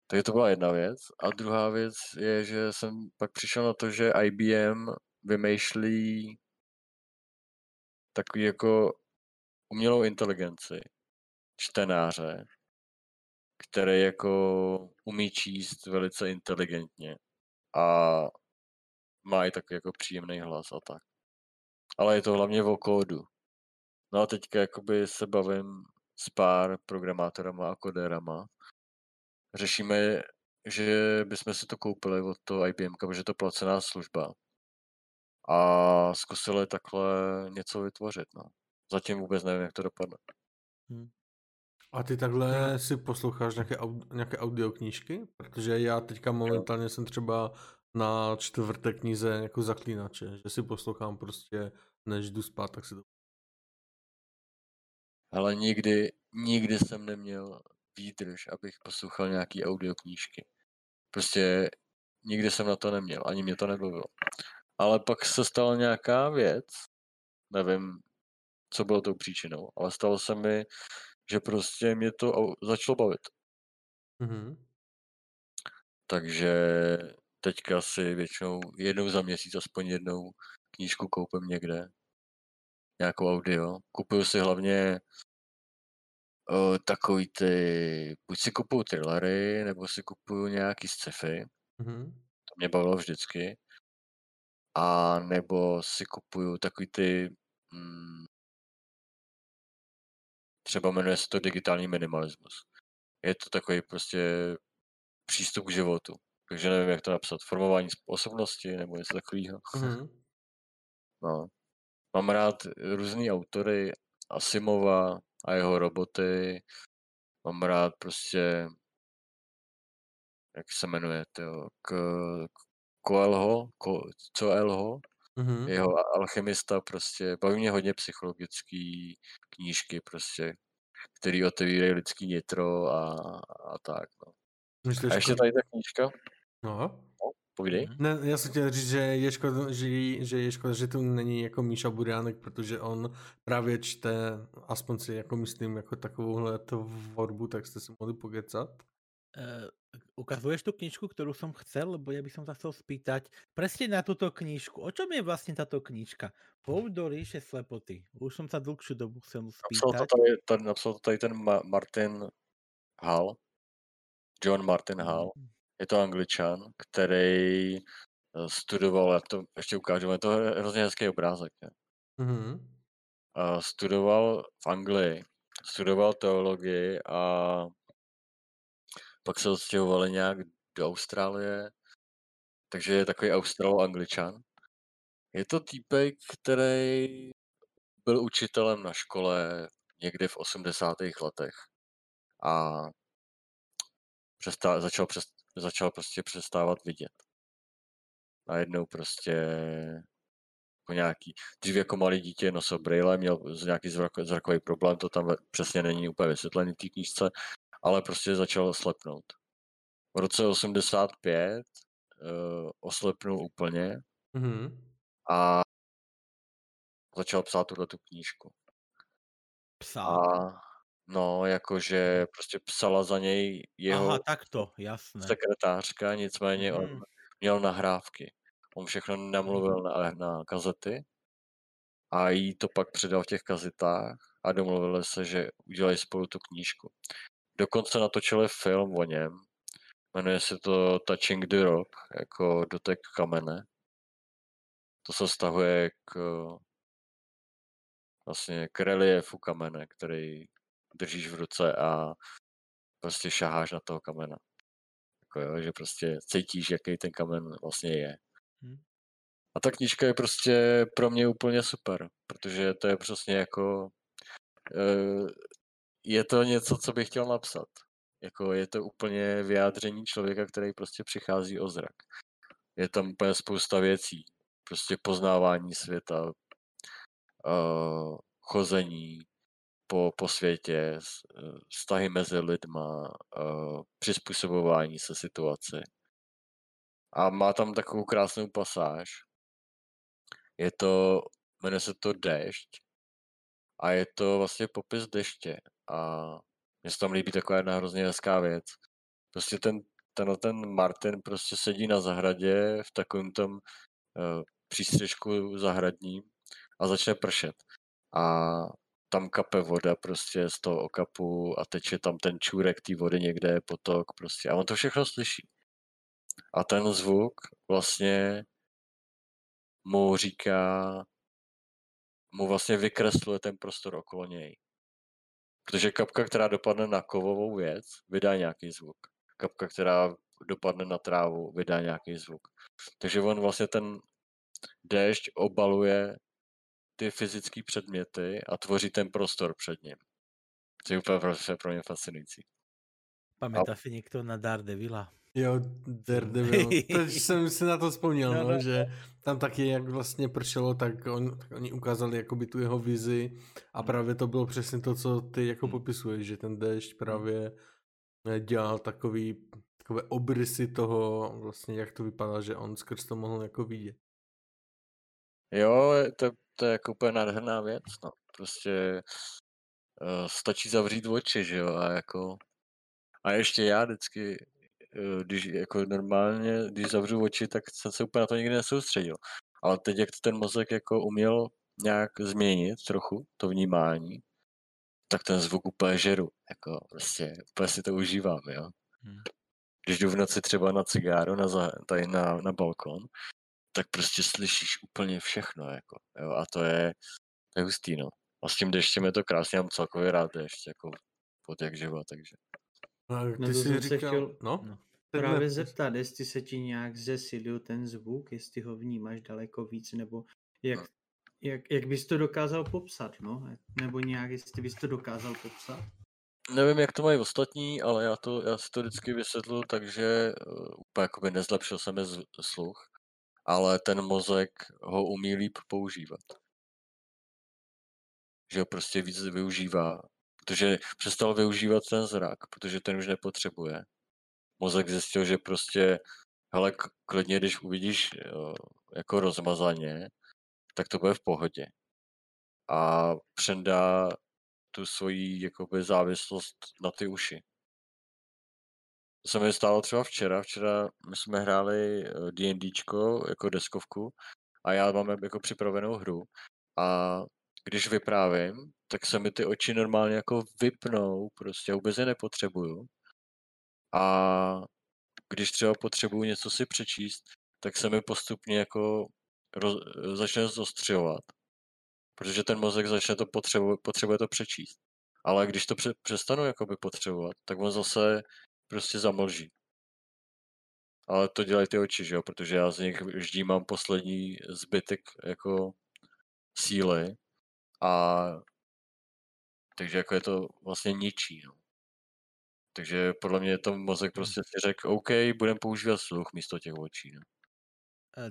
Takže to byla jedna věc. A druhá věc je, že jsem pak přišel na to, že IBM vymýšlí takový jako umělou inteligenci, čtenáře, který jako umí číst velice inteligentně a má i takový jako příjemný hlas a tak. Ale je to hlavně o kódu. No a teďka jakoby se bavím s pár programátorama a kodérama. Řešíme, že bychom si to koupili od toho IBM, protože to placená služba. A zkusili takhle něco vytvořit. No. Zatím vůbec nevím, jak to dopadne. Hmm. A ty takhle si posloucháš nějaké, aud- nějaké audioknížky? Protože já teďka momentálně jsem třeba na čtvrté knize jako zaklínače, že si poslouchám prostě, než jdu spát, tak si to... Ale nikdy, nikdy jsem neměl výdrž, abych poslouchal nějaký audioknížky. Prostě nikdy jsem na to neměl, ani mě to nebavilo. Ale pak se stala nějaká věc, nevím, co bylo tou příčinou, ale stalo se mi, že prostě mě to začalo bavit. Mm-hmm. Takže teďka si většinou jednou za měsíc aspoň jednou knížku koupím někde. Nějakou audio. Kupuju si hlavně uh, takový ty, buď si kupuju thrillery, nebo si kupuju nějaký sci-fi. Mm-hmm. To mě bavilo vždycky. A nebo si kupuju takový ty mm, třeba jmenuje se to digitální minimalismus. Je to takový prostě přístup k životu. Takže nevím, jak to napsat. Formování osobnosti nebo něco takového. Mm-hmm. No. Mám rád různý autory, Asimova a jeho roboty. Mám rád prostě, jak se jmenuje, to, k, Coelho, Ko, Coelho, mm-hmm. jeho alchemista prostě, baví mě hodně psychologický knížky prostě, který otevírají lidský nitro a, a tak, no. Myslíš, a ještě tady ta knížka. No. no povídej. Mhm. Ne, já jsem chtěl říct, že je škoda, že, že, je škoda, že tu není jako Míša Buriánek, protože on právě čte, aspoň si jako myslím, jako takovouhle tvorbu, tak jste si mohli pokecat. Uh, ukazuješ tu knižku, kterou jsem chcel, lebo já bych se chcel spýtať presne na tuto knižku. O čom je vlastně tato knižka? Pout do ríše slepoty. Už jsem se dlhšiu dobu chcel spýtať. Napsal to tady, tady, napsal to tady ten Ma- Martin Hall. John Martin Hall. Mm. Je to angličan, který eh, studoval, já to ještě ukážu, je to hrozně hezký obrázek. Je. Mm-hmm. studoval v Anglii, studoval teologii a pak se odstěhovali nějak do Austrálie, takže je takový australo-angličan. Je to týpek, který byl učitelem na škole někdy v 80. letech a přestá, začal, přes, začal prostě přestávat vidět. Najednou prostě jako nějaký, dřív jako malý dítě nosil brýle, měl nějaký zrakový problém, to tam přesně není úplně vysvětlený v té knížce, ale prostě začal slepnout. V roce 85 uh, oslepnul úplně mm-hmm. a začal psát tuhle tu knížku. Psát? A no, jakože prostě psala za něj jeho Aha, takto, jasné. sekretářka, nicméně mm. on mhm. měl nahrávky. On všechno namluvil mm. na, na kazety a jí to pak předal v těch kazetách a domluvili se, že udělají spolu tu knížku. Dokonce natočili film o něm, jmenuje se to Touching the Rock, jako dotek kamene. To se stahuje k vlastně k reliefu kamene, který držíš v ruce a prostě šaháš na toho kamena. Jako jo, že prostě cítíš, jaký ten kamen vlastně je. Hmm. A ta knížka je prostě pro mě úplně super, protože to je přesně jako eh, je to něco, co bych chtěl napsat. Jako je to úplně vyjádření člověka, který prostě přichází o zrak. Je tam úplně spousta věcí. Prostě poznávání světa, uh, chození po, po světě, eh, vztahy mezi lidma, uh, přizpůsobování se situaci. A má tam takovou krásnou pasáž. Je to, jmenuje se to Dešť a je to vlastně popis deště a mně se tam líbí taková jedna hrozně hezká věc. Prostě ten, ten, ten Martin prostě sedí na zahradě v takovém tom uh, přístřežku zahradním a začne pršet. A tam kape voda prostě z toho okapu a teče tam ten čůrek té vody někde, potok prostě. A on to všechno slyší. A ten zvuk vlastně mu říká, mu vlastně vykresluje ten prostor okolo něj. Protože kapka, která dopadne na kovovou věc, vydá nějaký zvuk. Kapka, která dopadne na trávu, vydá nějaký zvuk. Takže on vlastně ten déšť obaluje ty fyzické předměty a tvoří ten prostor před ním. To je úplně pro mě fascinující. Pamatá a... si někdo na Daredevila? Jo, Daredevil. Teď jsem si na to vzpomněl, no, no, no, že tam taky, jak vlastně pršelo, tak, on, tak oni ukázali jakoby tu jeho vizi a právě to bylo přesně to, co ty jako hmm. popisuješ, že ten déšť hmm. právě eh, dělal takový, takové obrysy toho, vlastně jak to vypadá, že on skrz to mohl jako vidět. Jo, to, to je jako úplně nádherná věc, no. Prostě uh, stačí zavřít oči, že jo, a jako a ještě já vždycky když jako normálně, když zavřu oči, tak jsem se úplně na to nikdy nesoustředil. Ale teď, jak to ten mozek jako uměl nějak změnit trochu, to vnímání, tak ten zvuk úplně žeru. Jako prostě, úplně si to užívám, jo. Hmm. Když jdu v noci třeba na cigáro, na, za, tady na, na balkon, tak prostě slyšíš úplně všechno, jako, jo, a to je, to je hustý, no. A s tím deštěm je to krásně, mám celkově rád dešť, jako pod jak živo, takže. No, ty no, jsi říkal, chtěl... no? no. Právě zeptat, jestli se ti nějak zesilil ten zvuk, jestli ho vnímáš daleko víc, nebo jak, no. jak, jak bys to dokázal popsat, no? Nebo nějak, jestli bys to dokázal popsat? Nevím, jak to mají ostatní, ale já, to, já si to vždycky vysvětlu, takže uh, úplně jakoby nezlepšil jsem z, sluch, ale ten mozek ho umí líp používat. Že ho prostě víc využívá, protože přestal využívat ten zrak, protože ten už nepotřebuje mozek zjistil, že prostě, hele, klidně, když uvidíš jo, jako rozmazaně, tak to bude v pohodě. A přendá tu svoji jakoby závislost na ty uši. To se mi stalo třeba včera. Včera my jsme hráli D&Dčko eh, jako deskovku a já mám jako připravenou hru. A když vyprávím, tak se mi ty oči normálně jako vypnou, prostě vůbec je nepotřebuju. A když třeba potřebuju něco si přečíst, tak se mi postupně jako roz, začne zostřovat. Protože ten mozek začne to potřebuje, potřebuje to přečíst. Ale když to pře, přestanu jakoby potřebovat, tak on zase prostě zamlží. Ale to dělají ty oči, že jo? Protože já z nich vždy mám poslední zbytek jako síly a takže jako je to vlastně ničí, no. Takže podle mě to mozek hmm. prostě si řekl, OK, budeme používat sluch místo těch očí. No.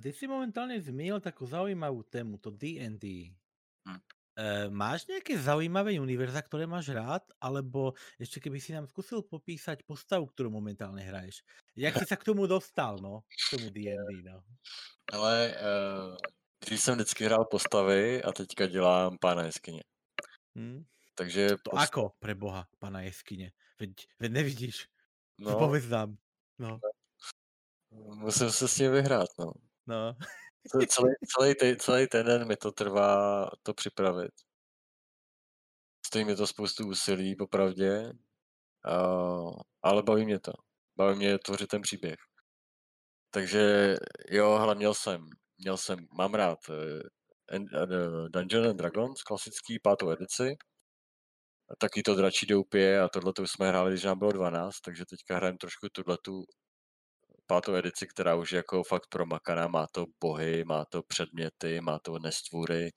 Ty si momentálně zmínil takovou zaujímavou tému, to D&D. Hmm. E, máš nějaké zaujímavé univerza, které máš rád, alebo ještě keby si nám zkusil popísať postavu, kterou momentálně hraješ. Jak jsi se k tomu dostal, no? K tomu D&D, no? Ale uh, když jsem vždycky hrál postavy a teďka dělám pána jeskyně. Hmm. Takže... To post... ako, pre boha, pana jeskyně? Veď, veď nevidíš. No. Pověz nám. No. Musím se s ním vyhrát, no. No. celý, celý, ten, celý ten den mi to trvá to připravit. stojí mi to spoustu úsilí, popravdě, uh, ale baví mě to. Baví mě tvořit ten příběh. Takže jo, hele, měl jsem, měl jsem, mám rád uh, Dungeon and Dragons, klasický pátou edici, taky to dračí doupě a tohle to jsme hráli, když nám bylo 12, takže teďka hrajeme trošku tuhle tu pátou edici, která už je jako fakt promakaná, má to bohy, má to předměty, má to nestvůry,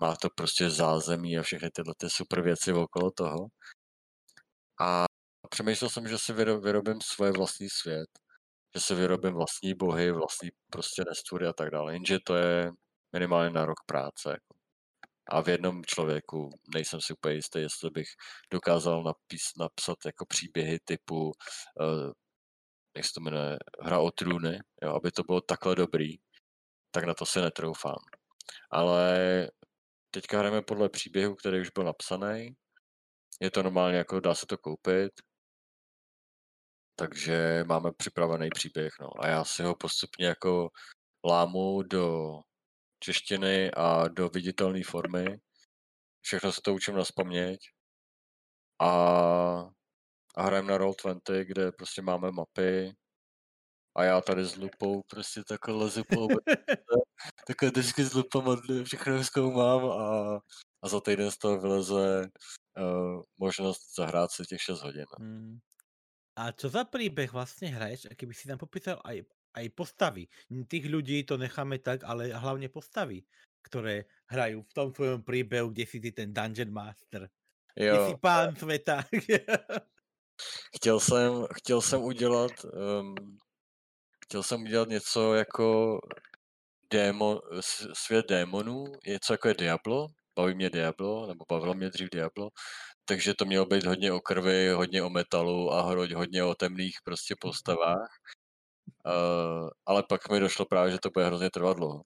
má to prostě zázemí a všechny tyhle ty super věci okolo toho. A přemýšlel jsem, že si vyrobím svoje vlastní svět, že si vyrobím vlastní bohy, vlastní prostě nestvůry a tak dále, jenže to je minimálně na rok práce. Jako. A v jednom člověku nejsem si úplně jistý, jestli bych dokázal napis, napsat jako příběhy typu uh, jak se to jmenuje, hra o trůny, jo, aby to bylo takhle dobrý, tak na to si netroufám. Ale teďka hrajeme podle příběhu, který už byl napsaný. Je to normálně jako dá se to koupit. Takže máme připravený příběh, no. A já si ho postupně jako lámu do češtiny a do viditelné formy. Všechno se to učím na spaměť. A a hrajeme na Roll20, kde prostě máme mapy a já tady s lupou prostě takhle lezu po takhle vždycky s lupama všechno zkoumám a, a za týden z toho vyleze uh, možnost zahrát si těch 6 hodin. Hmm. A co za příběh vlastně hraješ, a kdyby si tam popísal aj, aj postavy. Tých ľudí to necháme tak, ale hlavně postavy, které hrají v tom svojom příběhu, kde si ty ten Dungeon Master. Jo. Kde si pán světa. Chtěl jsem, chtěl jsem udělat, um, chtěl jsem udělat něco jako démo, svět démonů, něco jako je Diablo, baví mě Diablo, nebo bavilo mě dřív Diablo, takže to mělo být hodně o krvi, hodně o metalu a hodně o temných prostě postavách. Uh, ale pak mi došlo právě, že to bude hrozně trvat dlouho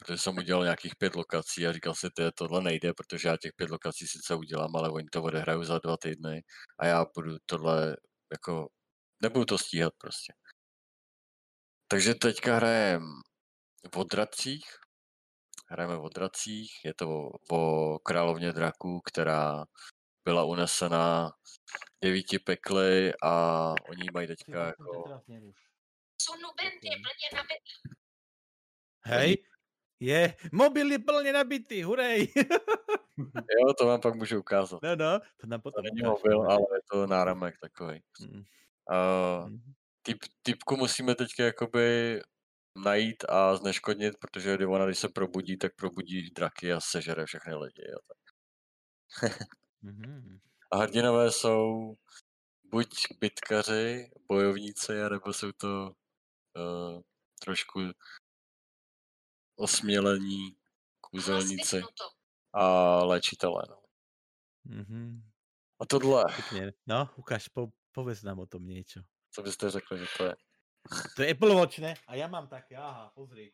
protože jsem udělal nějakých pět lokací a říkal si, že tohle nejde, protože já těch pět lokací sice udělám, ale oni to odehrajou za dva týdny a já budu tohle jako, nebudu to stíhat prostě. Takže teďka hrajem v Odracích, hrajeme v Odracích, je to o, o královně draků, která byla unesena devíti pekly a oni mají teďka jako... Hej, je, mobil je plně nabitý, hurej. jo, to vám pak můžu ukázat. No, no, to nám potom To není mobil, ale je to náramek takový. Mm. Uh, typ, typku musíme teďka jakoby najít a zneškodnit, protože ona, když se probudí, tak probudí draky a sežere všechny lidi. Jo, tak. mm-hmm. A hrdinové jsou buď bitkaři, bojovníci, nebo jsou to uh, trošku osmělení, kůzelníci a léčitelé. No. Mm-hmm. A tohle. Pěkně. No, ukáž, po, pověz nám o tom něco. Co byste řekli, že to je? To je Apple Watch, ne? A já mám taky, aha, pozri.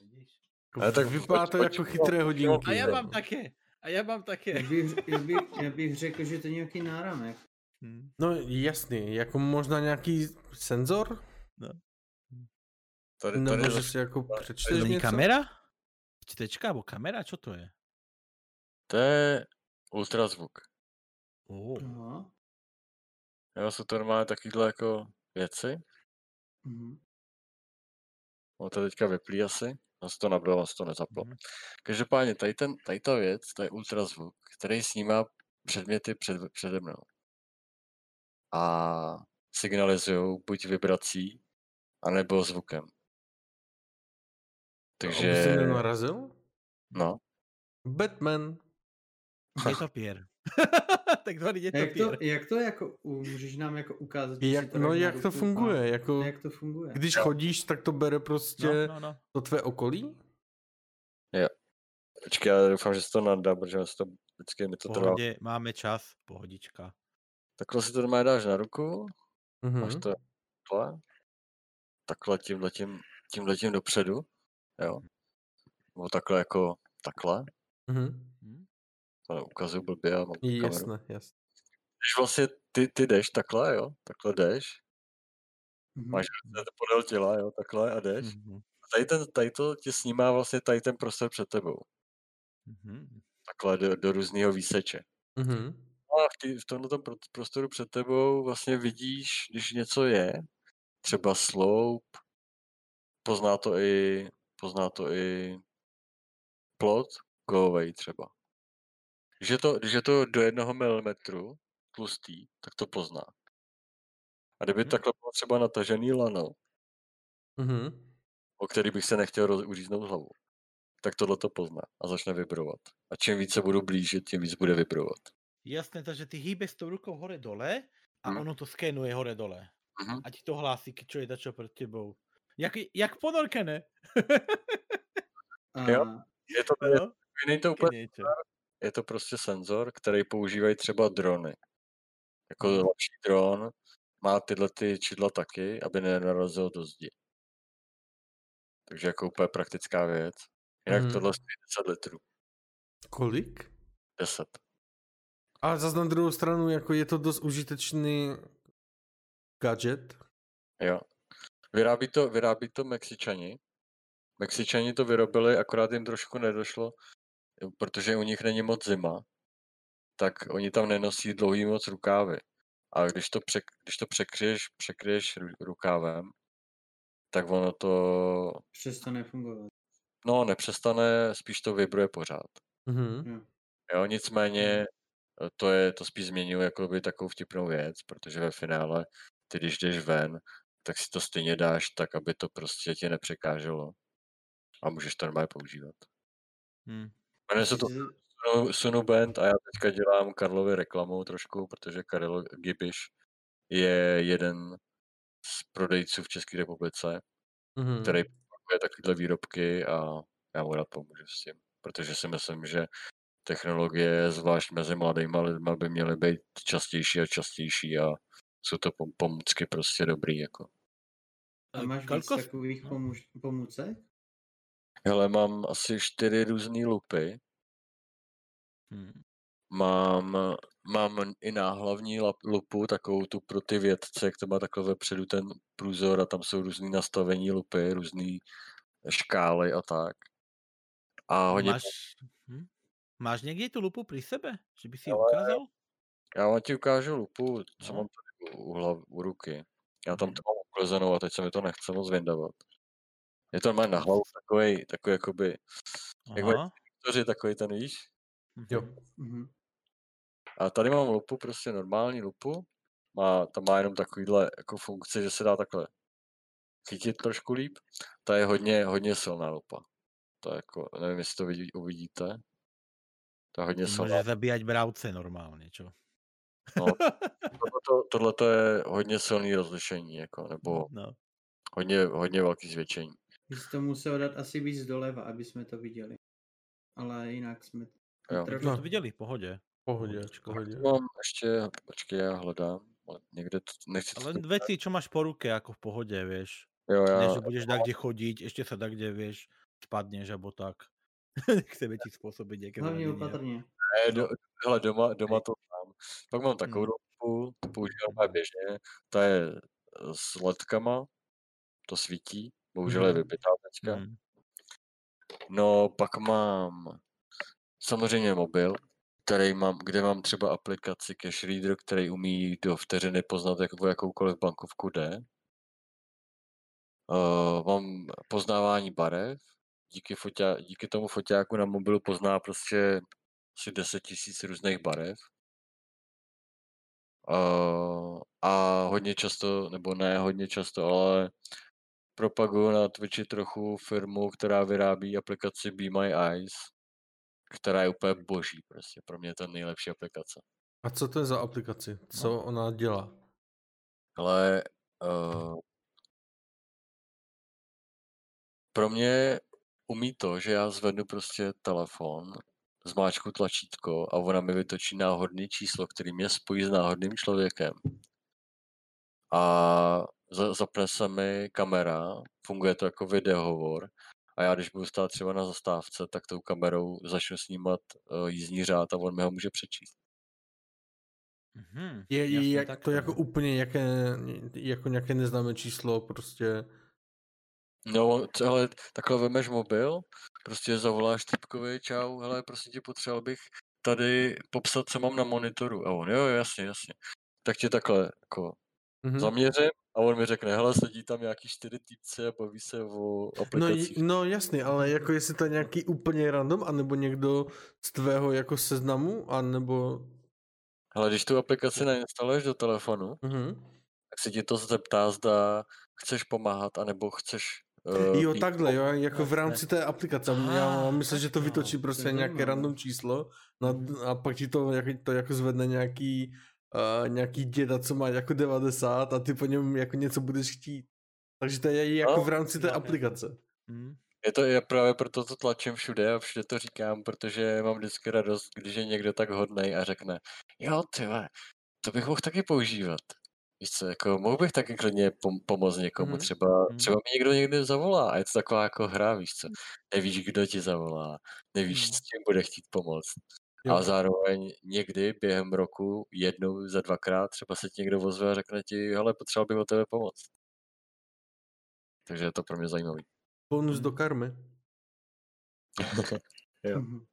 Vidíš? Ale tak vypadá to jako chytré hodinky. A já mám také. A já mám také. Já bych, já bych, já bych řekl, že to je nějaký náramek. Hmm. No jasný, jako možná nějaký senzor? No. Tady, Nebo tady že si jako přečteš něco? kamera? Čtečka nebo kamera? Co to je? To je ultrazvuk. Oh. Aha. Jo, jsou to normálně takovýhle jako věci. Mm. No to teďka vyplí asi. No se to nabilo, se to nezaplo. Mm. Každopádně tady, ten, tady ta věc, to je ultrazvuk, který snímá předměty před, přede mnou. A signalizují buď vibrací, anebo zvukem. Takže... To jsem narazil? No. Batman. Netopír. tak to jak to, jak to jako, můžeš nám jako ukázat? Jak, no jak to funguje? A, jako, jak to funguje? Když chodíš, tak to bere prostě no, no, no. to tvé okolí? Jo. Počkej, já doufám, že se to nadá, protože se to vždycky mi to trvá. Máme čas, pohodička. Takhle si to doma dáš na ruku, mm-hmm. máš to takhle, takhle tímhletím, tímhletím dopředu jo. Nebo takhle jako takhle. Mm-hmm. To ukazuju blbě a mám Jasné, jasné. Když vlastně ty, ty jdeš takhle, jo, takhle jdeš, mm-hmm. máš podél těla, jo, takhle a jdeš. Mm-hmm. A tady, ten, tady to ti snímá vlastně tady ten prostor před tebou. Mm-hmm. takhle do, do různého výseče. Mm-hmm. A v, tý, v tomto prostoru před tebou vlastně vidíš, když něco je, třeba slope, pozná to i, pozná to i plot, go away třeba. Když je to, když je to do jednoho milimetru tlustý, tak to pozná. A kdyby hmm. takhle bylo třeba natažený lano, mm-hmm. o který bych se nechtěl roz, uříznout hlavu, tak tohle to pozná a začne vibrovat. A čím více budu blížit, tím víc bude vibrovat. Jasné, takže ty hýbeš s tou rukou hore dole a hmm. ono to skenuje hore dole. Mm-hmm. A ti to hlásí, čo je dačo před tebou. Jak, jak ponorke, ne? jo, je to, no? je, to úplně, je to prostě senzor, který používají třeba drony. Jako hmm. lepší dron má tyhle ty čidla taky, aby nenarazil do zdi. Takže jako úplně praktická věc. Jinak hmm. tohle stojí 10 litrů. Kolik? 10. Ale zase na druhou stranu, jako je to dost užitečný gadget. Jo. Vyrábí to, vyrábí to Mexičani. Mexičani to vyrobili, akorát jim trošku nedošlo, protože u nich není moc zima, tak oni tam nenosí dlouhý moc rukávy. A když to, přek, když to překryješ, překryješ rukávem, tak ono to... Přestane fungovat. No, nepřestane, spíš to vibruje pořád. Mm-hmm. Jo, nicméně mhm. to je, to spíš změnil jako by takovou vtipnou věc, protože ve finále ty když jdeš ven, tak si to stejně dáš tak, aby to prostě tě nepřekáželo. A můžeš to normálně používat. Hmm. Jmenuje se to Sunu, Sunu Band a já teďka dělám Karlovi reklamu trošku, protože Karel Gibiš je jeden z prodejců v České republice, mm-hmm. který produkuje takovéhle výrobky a já mu rád pomůžu s tím, protože si myslím, že technologie, zvlášť mezi mladými lidmi, by měly být častější a častější a jsou to pomůcky prostě dobrý. Jako. A máš víc takových pomůž, pomůcek? Hele, mám asi čtyři různé lupy. Hmm. Mám, mám i náhlavní lupu, takovou tu pro ty vědce, jak to má takhle vepředu ten průzor a tam jsou různý nastavení lupy, různé škály a tak. A hodně... Máš, hm? Máš někdy tu lupu při sebe? Že by si ji ukázal? Já vám ti ukážu lupu, co no. mám tady u, hlav, u ruky. Já tam mhm. to mám uklezenou a teď se mi to nechce moc vyndavat. Je to má na hlavu takový, takový jakoby, Aha. jak takový ten, víš? Jo. Mm-hmm. A tady mám lupu, prostě normální lupu. Má, tam má jenom takovýhle jako funkci, že se dá takhle chytit trošku líp. Ta je hodně, hodně silná lupa. To je jako, nevím, jestli to vidí, uvidíte. To je hodně silná. Může zabíjať bravce normálně, čo? No, tohle to je hodně silný rozlišení, jako, nebo no. hodně, hodně velký zvětšení. By to musel dát asi víc doleva, aby jsme to viděli. Ale jinak jsme Jo. No. to viděli, v pohodě. Pohodě, pohodě. Mám ještě, počkej, já hledám. Někde to, nechci Ale to... věci, čo máš po ruke, jako v pohodě, víš. Jo, já... Ne, že budeš tak kde chodit, ještě se tak kde, víš, spadneš, nebo tak. Chceme ti způsobit nějaké Hlavně opatrně. Ne, do, hele, doma, doma to mám. Pak mám takovou hmm. ruku, to používám běžně. Ta je s ledkama, to svítí, bohužel je vybitá teďka. Hmm. No, pak mám samozřejmě mobil, který mám, kde mám třeba aplikaci Cash Reader, který umí do vteřiny poznat, jak, o jakoukoliv bankovku jde. Uh, mám poznávání barev, díky, foťa, díky tomu foťáku na mobilu pozná prostě asi 10 tisíc různých barev. Uh, a hodně často, nebo ne hodně často, ale propaguju na Twitchi trochu firmu, která vyrábí aplikaci Be My Eyes, která je úplně boží prostě. Pro mě je to nejlepší aplikace. A co to je za aplikaci? Co no. ona dělá? Ale uh, pro mě umí to, že já zvednu prostě telefon, zmáčku tlačítko a ona mi vytočí náhodný číslo, který mě spojí s náhodným člověkem. A zapne se mi kamera, funguje to jako videohovor a já když budu stát třeba na zastávce, tak tou kamerou začnu snímat uh, jízdní řád a on mi ho může přečíst. Mm-hmm, je, je jak, tak, to jako úplně jaké, jako nějaké neznámé číslo prostě. No, ale takhle vemeš mobil, prostě zavoláš typkovi, čau, hele, prostě tě potřeboval bych tady popsat, co mám na monitoru. A on, jo, jasně, jasně. Tak tě takhle, jako, mm-hmm. zaměřím a on mi řekne, hele, sedí tam nějaký čtyři týpce a baví se o aplikacích. No, no jasný, ale jako jestli to je nějaký úplně random, anebo někdo z tvého jako seznamu, anebo... Ale když tu aplikaci nainstaluješ do telefonu, mm-hmm. tak se ti to zeptá, zda chceš pomáhat, anebo chceš Uh, jo, takhle, jo, jako v rámci té aplikace. Já myslím, že to vytočí prostě nějaké random číslo no, a pak ti to, jak, to jako zvedne nějaký, uh, nějaký děda, co má jako 90 a ty po něm jako něco budeš chtít. Takže to je jako no, v rámci té aplikace. Hmm. Je to je právě proto to tlačím všude a všude to říkám, protože mám vždycky radost, když je někdo tak hodnej a řekne, jo, ty to bych mohl taky používat. Víš co, jako mohl bych taky klidně pom- pomoct někomu, mm. třeba, mm. třeba mi někdo někdy zavolá a je to taková jako hra, víš co, nevíš, kdo ti zavolá, nevíš, mm. s čím bude chtít pomoct. Jo. A zároveň někdy během roku, jednou za dvakrát, třeba se ti někdo ozve a řekne ti, hele, potřeboval bych o tebe pomoct. Takže je to pro mě zajímavý. Bonus do karmy. jo. Mhm.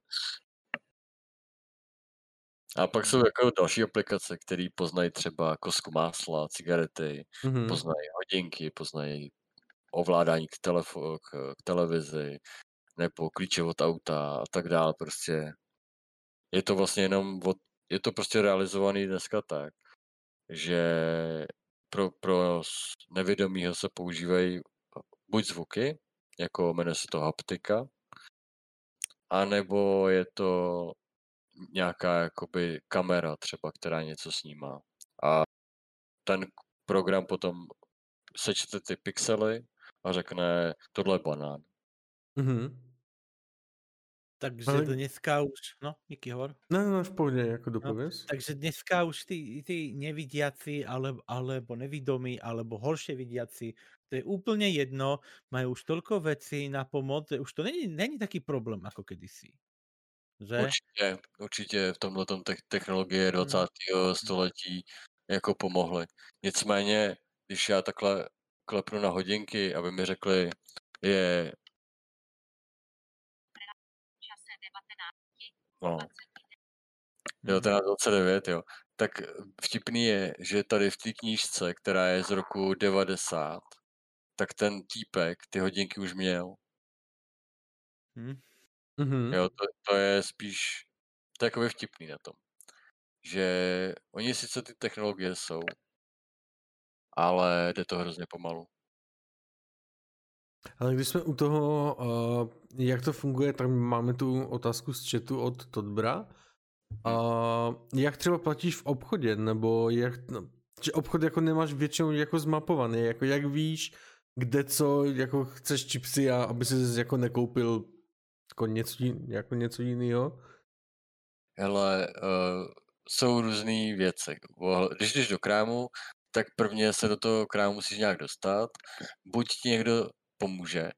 A pak jsou jako další aplikace, které poznají třeba kosku másla, cigarety, mm-hmm. poznají hodinky, poznají ovládání k, telefo- k, k televizi, nebo klíče od auta a tak dále. Prostě je to vlastně jenom od, je to prostě realizovaný dneska tak, že pro, pro nevědomího se používají buď zvuky, jako jmenuje se to haptika, anebo je to nějaká jakoby kamera třeba, která něco snímá. A ten program potom sečte ty pixely a řekne, tohle je banán. Mm-hmm. Takže Ale... dneska už, no, díky hor. Ne, ne, v pohodě, jako dopověz. No, takže dneska už ty, ty nevidiaci, ale, alebo nevidomí, alebo horšie vidiaci, to je úplně jedno, mají už tolko věcí na pomoc, už to není, není taký problém, jako kedysi. Že? Určitě, určitě v tomhle te- technologie 20. Hmm. století jako pomohly. Nicméně, když já takhle klepnu na hodinky, aby mi řekli, je no, 1929, jo. Tak vtipný je, že tady v té knížce, která je z roku 90, tak ten týpek ty hodinky už měl. Hmm. Mm-hmm. Jo, to, to je spíš, jako vtipný na tom. Že oni sice ty technologie jsou, ale jde to hrozně pomalu. Ale když jsme u toho, uh, jak to funguje, tak máme tu otázku z chatu od Todbra. Uh, jak třeba platíš v obchodě, nebo jak, no, obchod jako nemáš většinou jako zmapovaný, jako jak víš, kde co, jako chceš čipsy a aby si jako nekoupil jako něco, jako něco jiného? Hele, uh, jsou různé věci. Když jdeš do krámu, tak prvně se do toho krámu musíš nějak dostat. Buď ti někdo pomůže,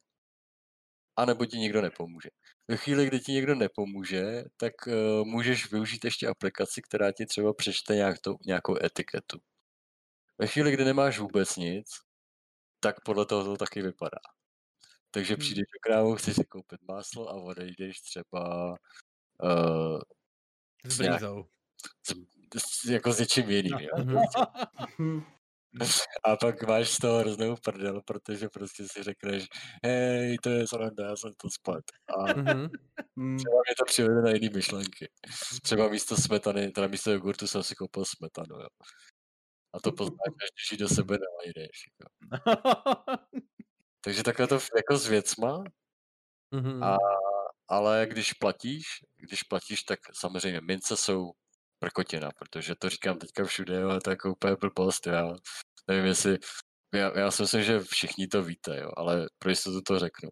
anebo ti někdo nepomůže. Ve chvíli, kdy ti někdo nepomůže, tak uh, můžeš využít ještě aplikaci, která ti třeba přečte nějak to, nějakou etiketu. Ve chvíli, kdy nemáš vůbec nic, tak podle toho to taky vypadá. Takže hmm. přijdeš do krámu, chceš si koupit máslo a odejdeš třeba uh, s brinzou. S, s, jako s něčím jiným. No. Jo? A pak máš z toho hroznou prdel, protože prostě si řekneš, hej, to je sranda, já jsem to spad. A mhm. třeba mě to přivede na jiné myšlenky. Třeba místo smetany, teda místo jogurtu jsem si koupil smetanu, jo. A to poznáš, když ji do sebe nenajdeš. Jako. Takže takhle to jako s věcma. Mm-hmm. A, ale když platíš, když platíš, tak samozřejmě mince jsou prkotina, protože to říkám teďka všude, ale to je jako úplně blbost, já nevím, jestli, já, já si myslím, že všichni to víte, jo, ale pro jistotu to řeknu.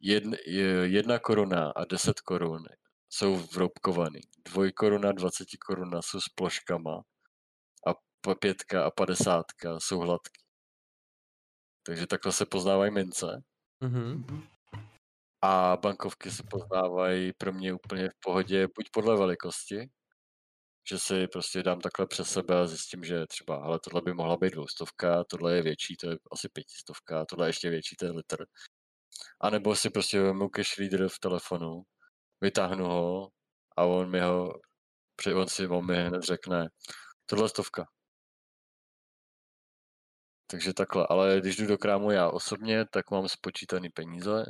Jedna, jedna koruna a deset korun jsou vroubkovaný. Dvojkoruna, dvaceti koruna jsou s ploškama a pětka a padesátka jsou hladký. Takže takhle se poznávají mince. Mm-hmm. A bankovky se poznávají pro mě úplně v pohodě, buď podle velikosti, že si prostě dám takhle přes sebe a zjistím, že třeba, ale tohle by mohla být dvoustovka, tohle je větší, to je asi pětistovka, tohle je ještě větší, to je litr. A nebo si prostě vezmu cash reader v telefonu, vytáhnu ho a on mi ho, on si on mi hned řekne, tohle stovka. Takže takhle, ale když jdu do krámu já osobně, tak mám spočítaný peníze,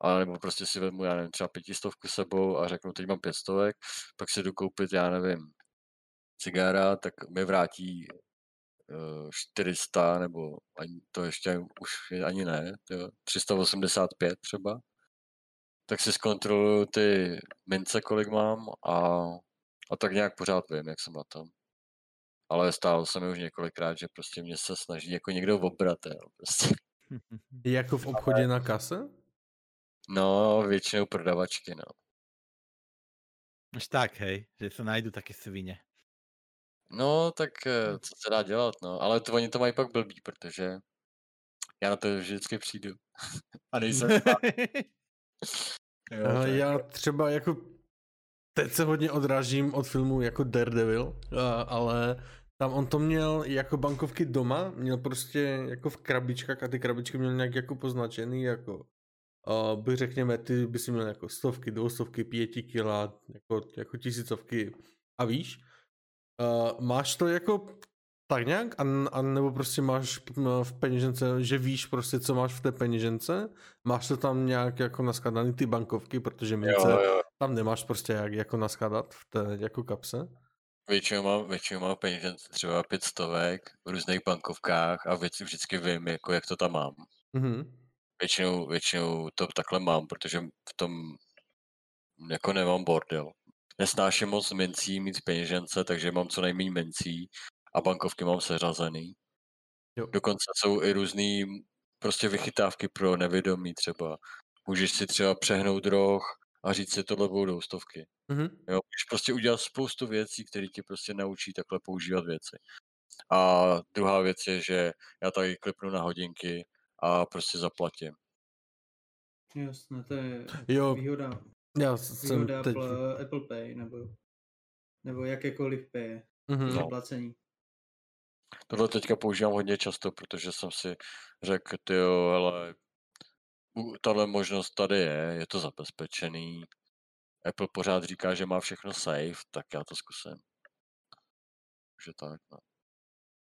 a nebo prostě si vezmu, já nevím, třeba pětistovku sebou a řeknu, teď mám pětstovek, pak si jdu koupit, já nevím, cigára, tak mi vrátí 400 nebo ani, to ještě už ani ne, jo, 385 třeba, tak si zkontroluju ty mince, kolik mám a, a tak nějak pořád vím, jak jsem na tom. Ale stalo se mi už několikrát, že prostě mě se snaží jako někdo obrat, jo, prostě. Jako v obchodě na kase? No, většinou prodavačky, no. Už tak, hej, že se najdu taky svině. No, tak eh, co se dá dělat, no. Ale to oni to mají pak blbý, protože já na to vždycky přijdu. A nejsem jo, tak. Já třeba jako teď se hodně odrážím od filmu jako Daredevil, ale tam on to měl jako bankovky doma, měl prostě jako v krabičkách a ty krabičky měl nějak jako poznačený jako uh, bych řekněme, ty by si měl jako stovky, dvoustovky, pěti kila, jako, jako tisícovky a víš, Uh, máš to jako tak nějak? A, a nebo prostě máš v peněžence, že víš prostě, co máš v té peněžence? Máš to tam nějak jako naskladaný ty bankovky, protože mince jo, jo. tam nemáš prostě jak jako naskladat v té jako kapse? Většinou mám, většinou mám peněžence třeba pět stovek v různých bankovkách a věci vždycky vím, jako jak to tam mám. Mm-hmm. Většinou, většinou to takhle mám, protože v tom jako nemám bordel nesnáším moc mincí mít peněžence, takže mám co nejméně mincí a bankovky mám seřazený. Jo. Dokonce jsou i různý prostě vychytávky pro nevědomí třeba. Můžeš si třeba přehnout roh a říct si, tohle budou stovky. Mm-hmm. Jo, můžeš prostě udělat spoustu věcí, které ti prostě naučí takhle používat věci. A druhá věc je, že já tady klipnu na hodinky a prostě zaplatím. Jasné, to je jo. výhoda já jsem teď... Apple, Apple Pay nebo, nebo jakékoliv Pay mm-hmm. zaplacení. Tohle teďka používám hodně často, protože jsem si řekl, ty jo, ale tahle možnost tady je, je to zabezpečený. Apple pořád říká, že má všechno safe, tak já to zkusím. Takže tak, no.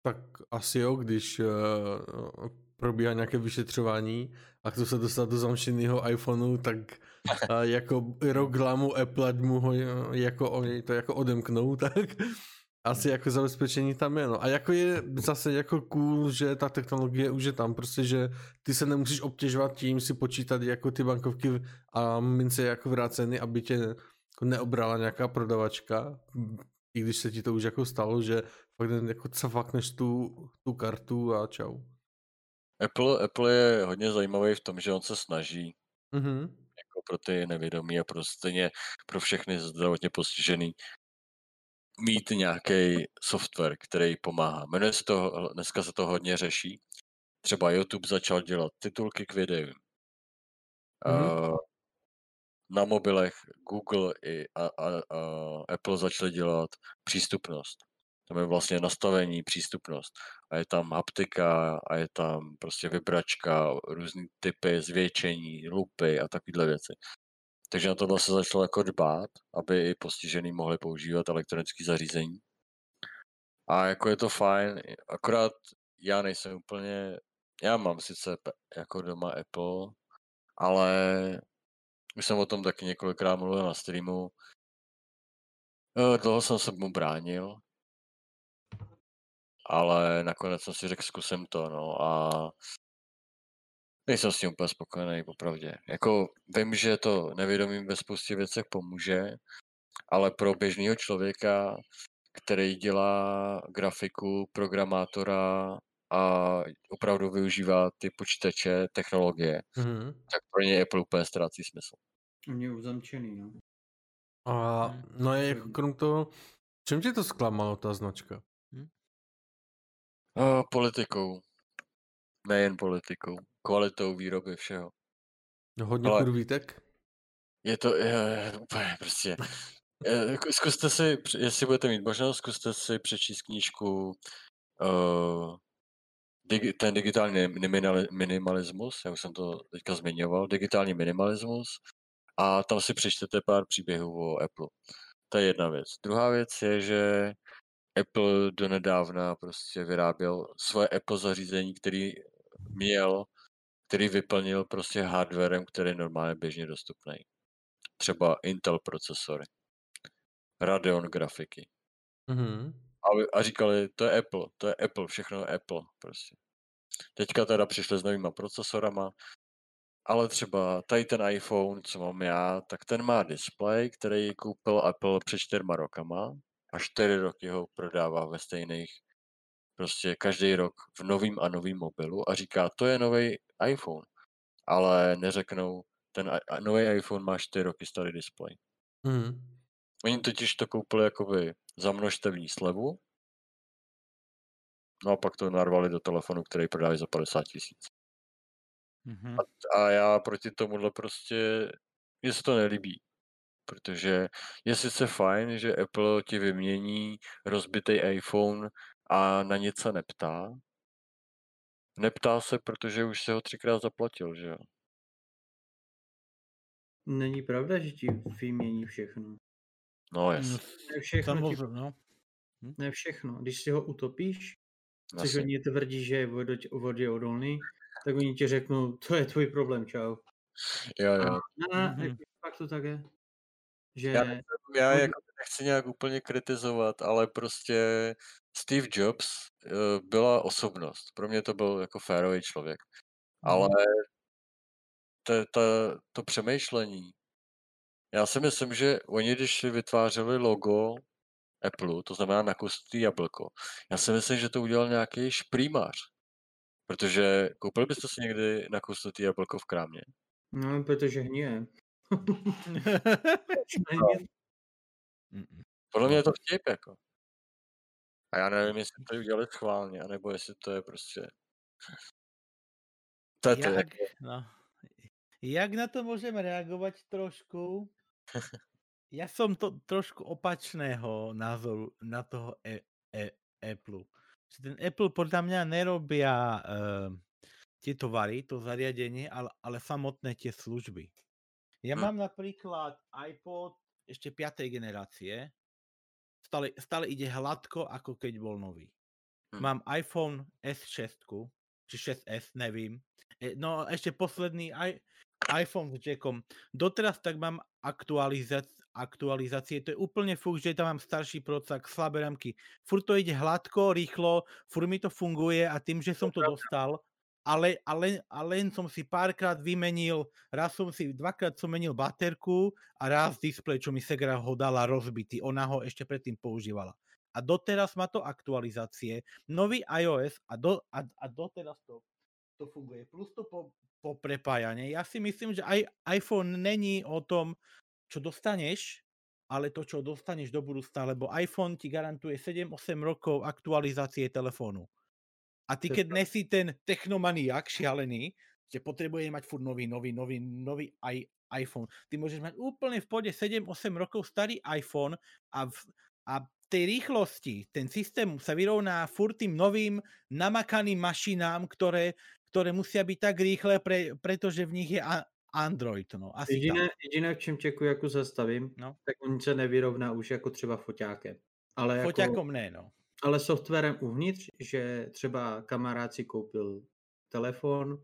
Tak asi jo, když uh, probíhá nějaké vyšetřování a chce se dostat do zamčeného iPhoneu, tak uh, jako rok mu Apple mu ho jako, to jako odemknou, tak asi jako zabezpečení tam je, no. A jako je zase jako cool, že ta technologie už je tam, prostě, že ty se nemusíš obtěžovat tím si počítat jako ty bankovky a mince jako vráceny, aby tě neobrala nějaká prodavačka, i když se ti to už jako stalo, že fakt jako cvakneš tu, tu kartu a čau. Apple, Apple je hodně zajímavý v tom, že on se snaží mm-hmm. jako pro ty nevědomí a pro stejně pro všechny zdravotně postižený mít nějaký software, který pomáhá. Jmenuje se to, dneska se to hodně řeší. Třeba YouTube začal dělat titulky k videím. Mm-hmm. Uh, na mobilech Google i a, a, a Apple začaly dělat přístupnost. Tam je vlastně nastavení, přístupnost. A je tam haptika, a je tam prostě vybračka, různé typy zvětšení, lupy a takovéhle věci. Takže na tohle se začalo jako dbát, aby i postižený mohli používat elektronické zařízení. A jako je to fajn, akorát já nejsem úplně, já mám sice jako doma Apple, ale už jsem o tom taky několikrát mluvil na streamu. Eh, dlouho jsem se mu bránil, ale nakonec jsem si řekl, zkusím to, no a nejsem s tím úplně spokojený, popravdě. Jako vím, že to nevědomým ve spoustě věcech pomůže, ale pro běžného člověka, který dělá grafiku, programátora a opravdu využívá ty počítače, technologie, mm-hmm. tak pro ně Apple úplně ztrácí smysl. Mě je uzamčený, no. A no je jako krom toho, čím tě to zklamalo, ta značka? Hm? Uh, politikou. Nejen politikou. Kvalitou výroby všeho. No, hodně Ale kurvítek? Je to je, je, úplně prostě... Je, zkuste si, jestli budete mít možnost, zkuste si přečíst knížku uh, digi, ten digitální minimalismus, jak jsem to teďka zmiňoval, digitální minimalismus a tam si přečtete pár příběhů o Apple. To je jedna věc. Druhá věc je, že Apple donedávna prostě vyráběl svoje Apple zařízení, který měl, který vyplnil prostě hardwarem, který je normálně běžně dostupný. Třeba Intel procesory, Radeon grafiky. Mm-hmm. A, a říkali, to je Apple, to je Apple, všechno je Apple prostě. Teďka teda přišli s novýma procesorama, ale třeba tady ten iPhone, co mám já, tak ten má display, který koupil Apple před čtyřma rokama a čtyři roky ho prodává ve stejných, prostě každý rok v novým a novým mobilu a říká, to je nový iPhone, ale neřeknou, ten nový iPhone má čtyři roky starý display. Mm. Oni totiž to koupili jakoby za množstevní slevu, no a pak to narvali do telefonu, který prodávají za 50 tisíc. Mm-hmm. A, a já proti tomuhle prostě, mně se to nelíbí. Protože je sice fajn, že Apple ti vymění rozbitý iPhone a na nic se neptá. Neptá se, protože už se ho třikrát zaplatil, že jo? Není pravda, že ti vymění všechno. No jasně. Ne všechno, ti... no. Hm? ne všechno. Když si ho utopíš, což oni tvrdí, že je vodě odolný, tak oni ti řeknou, to je tvůj problém, čau. Jo, jo. A, ne, mm-hmm. pak to tak je. Že... Já, já jako nechci nějak úplně kritizovat, ale prostě Steve Jobs uh, byla osobnost. Pro mě to byl jako férový člověk. Mm. Ale to, to, to přemýšlení. Já si myslím, že oni, když si vytvářeli logo Apple, to znamená na jablko, já si myslím, že to udělal nějaký šprýmař. Protože koupil byste si někdy nakusnutý jablko v krámě? No, protože hníje. Podle mě je to vtip, jako. A já nevím, jestli to udělali schválně, anebo jestli to je prostě... To je to, jak, jako... no. Jak na to můžeme reagovat trošku? Já jsem to trošku opačného názoru na toho e, e, Apple že ten Apple podľa mňa nerobia uh, tie tovary, to zariadenie, ale, ale samotné tie služby. Ja hm. mám napríklad iPod ešte 5. generácie, stále, stále ide hladko, ako keď bol nový. Hm. Mám iPhone S6, či 6S, nevím. E, no ešte posledný iPhone s jackom. Doteraz tak mám aktualizáciu aktualizácie. To je úplne fuk, že tam mám starší procak, slabé ramky. Furt to ide hladko, rýchlo, furt mi to funguje a tým, že som to dostal, ale, ale, ale len som si párkrát vymenil, raz som si, dvakrát som menil baterku a raz displej, čo mi Segra ho dala rozbitý. Ona ho ešte predtým používala. A doteraz má to aktualizácie, nový iOS a, do, a, a doteraz to, to funguje. Plus to po, po prepájanie. Ja si myslím, že aj iPhone není o tom, čo dostaneš, ale to, čo dostaneš do budúcna, lebo iPhone ti garantuje 7-8 rokov aktualizácie telefónu. A ty, keď nesi ten technomaniak šialený, že potrebuje mať furt nový, nový, nový, nový i, iPhone. Ty môžeš mať úplne v pode 7-8 rokov starý iPhone a, v, a tej rýchlosti, ten systém sa vyrovná furt tým novým namakaným mašinám, ktoré, ktoré musia byť tak rýchle, pre, pretože v nich je Android, no. Asi jediné, tak. jediné, v čem Čeku jako zastavím, no. tak on se nevyrovná už jako třeba foťákem. Ale Foťákom jako, ne, no. Ale softwarem uvnitř, že třeba kamarád si koupil telefon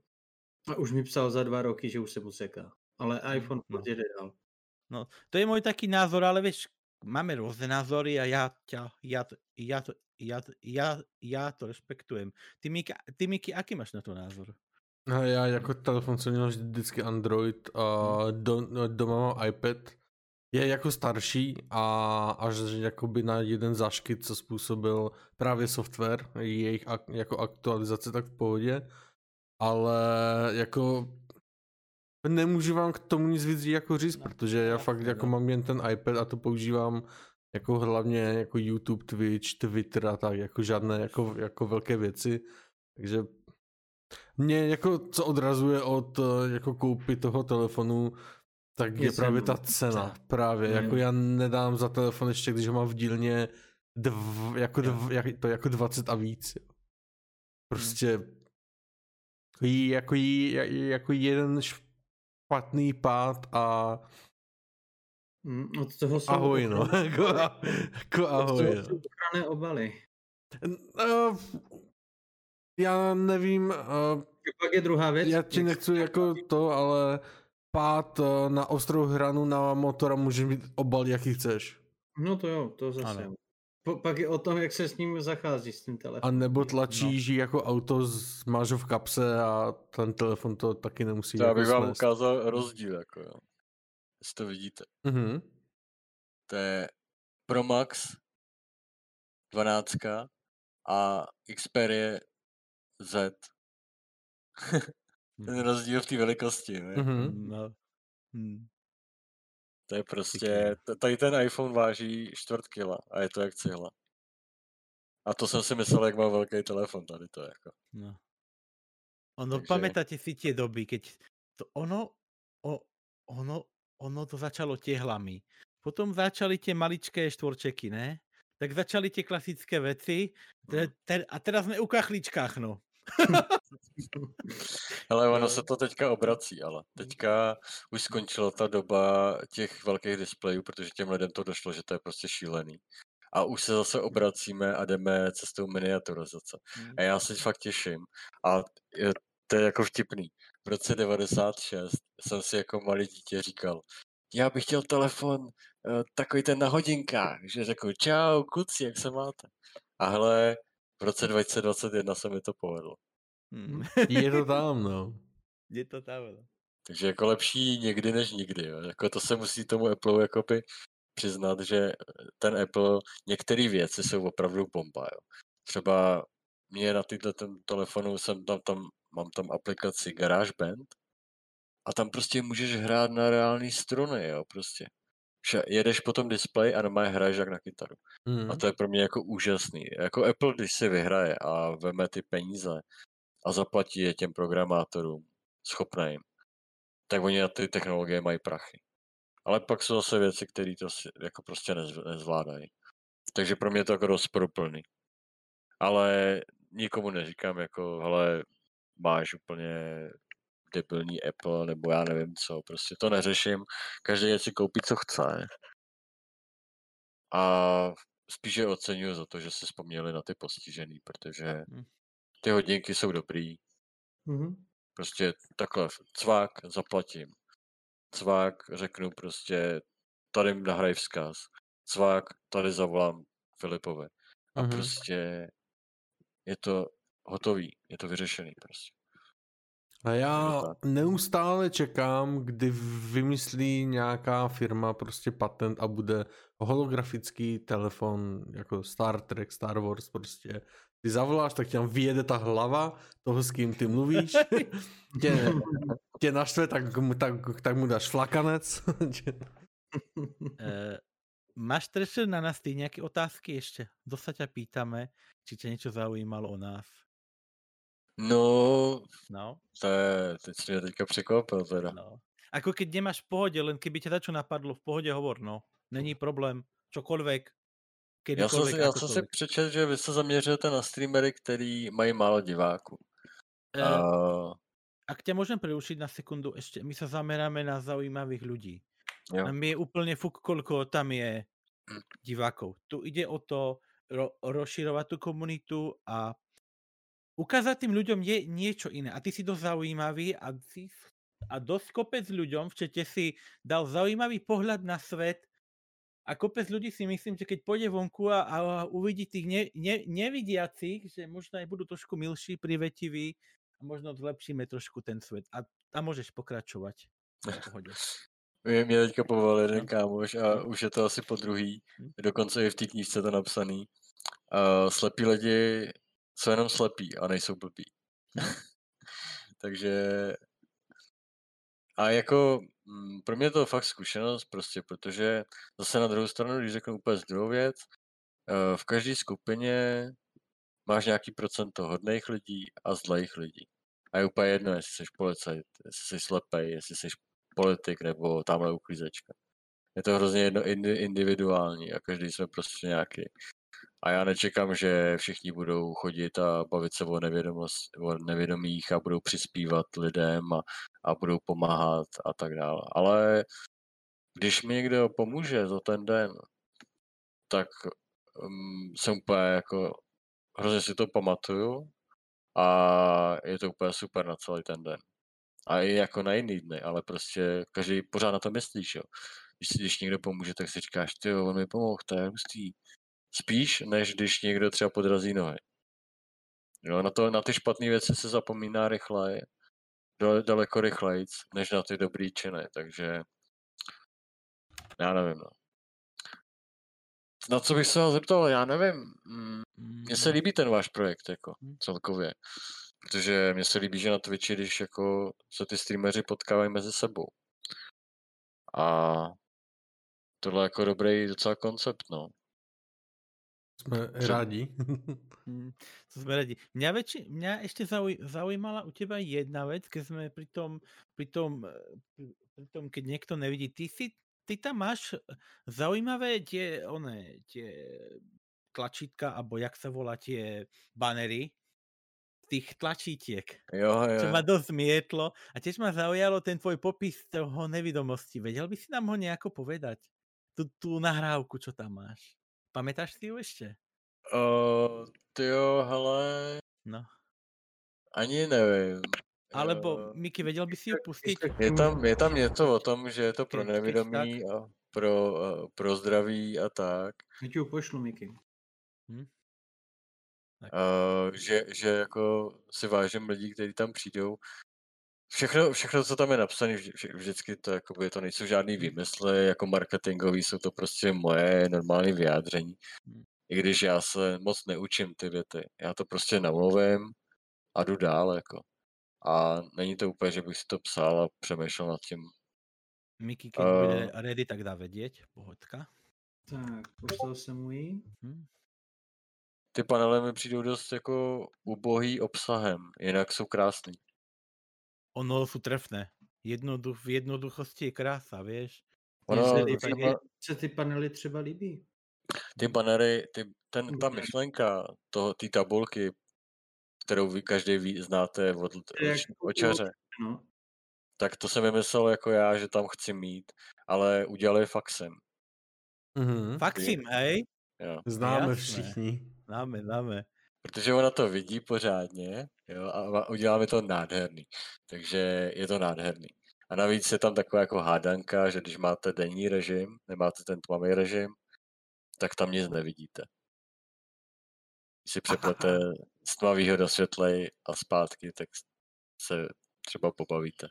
a už mi psal za dva roky, že už se mu seká. Ale hm, iPhone no. jede dál. No, to je můj taký názor, ale víš, máme různé názory a já, ťa, já, já, to, já, já, já to respektujem. Ty, Miki, ty Miki, aký máš na to názor? No, já jako telefon jsem měl vždycky Android a hmm. do, no, doma mám iPad. Je jako starší a až jakoby na jeden zaškyt, co způsobil právě software, jejich ak, jako aktualizace, tak v pohodě. Ale jako nemůžu vám k tomu nic víc jako říct, protože já fakt jako mám jen ten iPad a to používám jako hlavně jako YouTube, Twitch, Twitter a tak, jako žádné jako, jako velké věci. Takže mě jako co odrazuje od eh, jako koupy toho telefonu, tak je, je právě ta cena. Právě, mm. jako já nedám za telefon ještě, když ho mám v dílně dv, jako, dv, jak, to jako 20 a víc. Prostě jí, jako, jí, jako jeden špatný pád a mm, od toho jsou ahoj, no. jako, jako ahoj. Od toho jsou obaly. Uh, já nevím. Uh, pak je druhá věc. Já ti nechci jako to, ale pád uh, na ostrou hranu na motora může mít obal, jaký chceš. No to jo, to zase. Ano. Po, pak je o tom, jak se s ním zachází, s tím telefonem. A nebo tlačíš no. jako auto, máš ho v kapse a ten telefon to taky nemusí Já jako bych vám ukázal rozdíl, jako jo. Jestli to vidíte. Mm-hmm. To je Pro Max 12 a Xperia Z. ten mhm. rozdíl v té velikosti. Ne? Mm-hmm. No. Hmm. To je prostě, tady ten iPhone váží čtvrt kila a je to jak cihla. A to jsem si myslel, jak má velký telefon tady to jako. No. Ono, Takže... pamätáte si tie doby, keď to ono, o, ono, ono to začalo tehlami. Potom začali tie maličké štvorčeky, ne? Tak začali tie klasické veci te, te, a teraz sme u kachličkách, no. Ale ono se to teďka obrací, ale teďka už skončila ta doba těch velkých displejů, protože těm lidem to došlo, že to je prostě šílený. A už se zase obracíme a jdeme cestou miniaturizace. A já se fakt těším. A je, to je jako vtipný. V roce 96 jsem si jako malý dítě říkal, já bych chtěl telefon uh, takový ten na hodinkách, že řekl, čau, kuci, jak se máte? A hele, v roce 2021 se mi to povedlo. Hmm. Je to tam, no. Je to tam, no. Takže jako lepší někdy než nikdy. Jo. Jako to se musí tomu Apple jakoby přiznat, že ten Apple, některé věci jsou opravdu bomba. Jo. Třeba mě na tyhle ten telefonu jsem tam, tam, mám tam aplikaci GarageBand a tam prostě můžeš hrát na reální struny, jo, prostě jedeš po tom displeji a normálně hraješ jak na kytaru. Mm. A to je pro mě jako úžasný. Jako Apple, když si vyhraje a veme ty peníze a zaplatí je těm programátorům, schopným, tak oni na ty technologie mají prachy. Ale pak jsou zase věci, které to jako prostě nezvládají. Takže pro mě je to jako rozporuplný. Ale nikomu neříkám jako, hele, máš úplně debilní Apple, nebo já nevím co, prostě to neřeším. Každý si koupí, co chce. A spíše oceňuji za to, že si vzpomněli na ty postižený, protože ty hodinky jsou dobrý. Mm-hmm. Prostě takhle, cvák, zaplatím. Cvák, řeknu prostě, tady nahraj vzkaz. Cvák, tady zavolám Filipovi. A mm-hmm. prostě je to hotový, je to vyřešený prostě. A já neustále čekám, kdy vymyslí nějaká firma prostě patent a bude holografický telefon jako Star Trek, Star Wars prostě. Ty zavoláš, tak tam vyjede ta hlava toho, s kým ty mluvíš. tě, tě naštve, tak, tak, tak mu dáš flakanec. uh, máš Tresher na nás ty nějaké otázky ještě? Dosa ťa pýtame, či tě něco zaujímalo o nás. No, no. to je, teď si mě teďka překvapil teda. No. Ako keď nemáš v pohode, len keby tě dačo napadlo, v pohodě hovor, no. Není problém, čokoľvek. Já jsem, si, já jsem si přečetl, že vy se zaměřujete na streamery, který mají málo diváků. Uh... Ak tě můžem prerušiť na sekundu, ještě my se zameráme na zaujímavých lidí. Jo. A mi je úplně fuk, kolko tam je hm. divákov. Tu ide o to ro, rozširovať tú komunitu a ukázať tým ľuďom je niečo iné. A ty si dosť zaujímavý a, si, a dosť kopec ľuďom v čete si dal zaujímavý pohľad na svet a kopec ľudí si myslím, že keď pôjde vonku a, a uvidí tých ne, ne, nevidiacich, že možno aj budú trošku milší, privetiví a možno zlepšíme trošku ten svet. A tam môžeš pokračovať. Mě, mě teďka povolal jeden kámoš a no. už je to asi po druhý, hm. dokonce i v té knížce to napsaný. Uh, slepí lidi jsou jenom slepí a nejsou blbí. Takže a jako mm, pro mě je to fakt zkušenost prostě, protože zase na druhou stranu, když řeknu úplně druhou věc, eh, v každé skupině máš nějaký procento hodných lidí a zlejch lidí. A je úplně jedno, jestli jsi policajt, jestli jsi slepej, jestli jsi politik nebo tamhle uklízečka. Je to hrozně jedno individuální a každý jsme prostě nějaký. A já nečekám, že všichni budou chodit a bavit se o, o nevědomých a budou přispívat lidem a, a budou pomáhat a tak dále. Ale když mi někdo pomůže za ten den, tak um, jsem úplně jako, hrozně si to pamatuju a je to úplně super na celý ten den. A i jako na jiný dny, ale prostě každý pořád na to myslíš, jo. Když, když někdo pomůže, tak si říkáš, ty on mi pomohl, to je hustý. Spíš, než když někdo třeba podrazí nohy. Jo, na, to, na ty špatné věci se zapomíná rychle, daleko rychleji, než na ty dobrý činy, takže já nevím, no. Na co bych se vás zeptal, já nevím. Mm, mně se líbí ten váš projekt, jako mm. celkově. Protože mně se líbí, že na Twitchi, když jako se ty streameři potkávají mezi sebou. A tohle je jako dobrý docela koncept, no. Jsme že... rádi. Hmm, to jsme rádi. Mě, väčši, mě ještě zauj, zaujímala u teba jedna věc, když jsme pri tom, pri tom, pri tom, keď někdo nevidí, ty si ty tam máš zaujímavé tie, one, tie tlačítka, alebo jak sa volá, tie banery, tých tlačítiek. Jo, jo. Čo ma dosť mietlo. A tiež ma zaujalo ten tvoj popis toho nevidomosti. Vedel by si nám ho nejako povedať? Tu, tú nahrávku, čo tam máš. Pamätáš si ju ešte? Uh, ty jo, hele... No. Ani nevím. Alebo, Miky, věděl by si ju pustit? Je tam, je tam něco o tom, že je to pro nevědomí a pro, uh, pro zdraví a tak. Já ti pošlu, Miky. Hm? Uh, že, že jako si vážím lidí, kteří tam přijdou. Všechno, všechno, co tam je napsané, vždy, vždycky to, jakoby, to nejsou žádný hm. výmysly, jako marketingový, jsou to prostě moje normální vyjádření. Hm. I když já se moc neučím ty věty. Já to prostě namluvím a jdu dál, jako. A není to úplně, že bych si to psal a přemýšlel nad tím. Miky, když uh, bude ready, tak dá vědět, pohodka. Tak, poslal jsem mu ji. Hmm. Ty panely mi přijdou dost jako ubohý obsahem, jinak jsou krásný. Ono jsou trefné. Jednoduch, v jednoduchosti je krása, víš? Ono, se, třeba... se ty panely třeba líbí? Ty panely, ty, ten, ta myšlenka toho, té tabulky kterou vy každý ví, znáte od očaře. No. Tak to jsem vymyslel jako já, že tam chci mít, ale udělali faxem. Mm-hmm. Faxim, hej? Jo. Známe Jasné. všichni. Známe, známe. Protože ona to vidí pořádně jo, a uděláme to nádherný. Takže je to nádherný. A navíc je tam taková jako hádanka, že když máte denní režim, nemáte ten tmavý režim, tak tam nic nevidíte. Když si přeplete z tmavého do světlej a zpátky, tak se třeba pobavíte.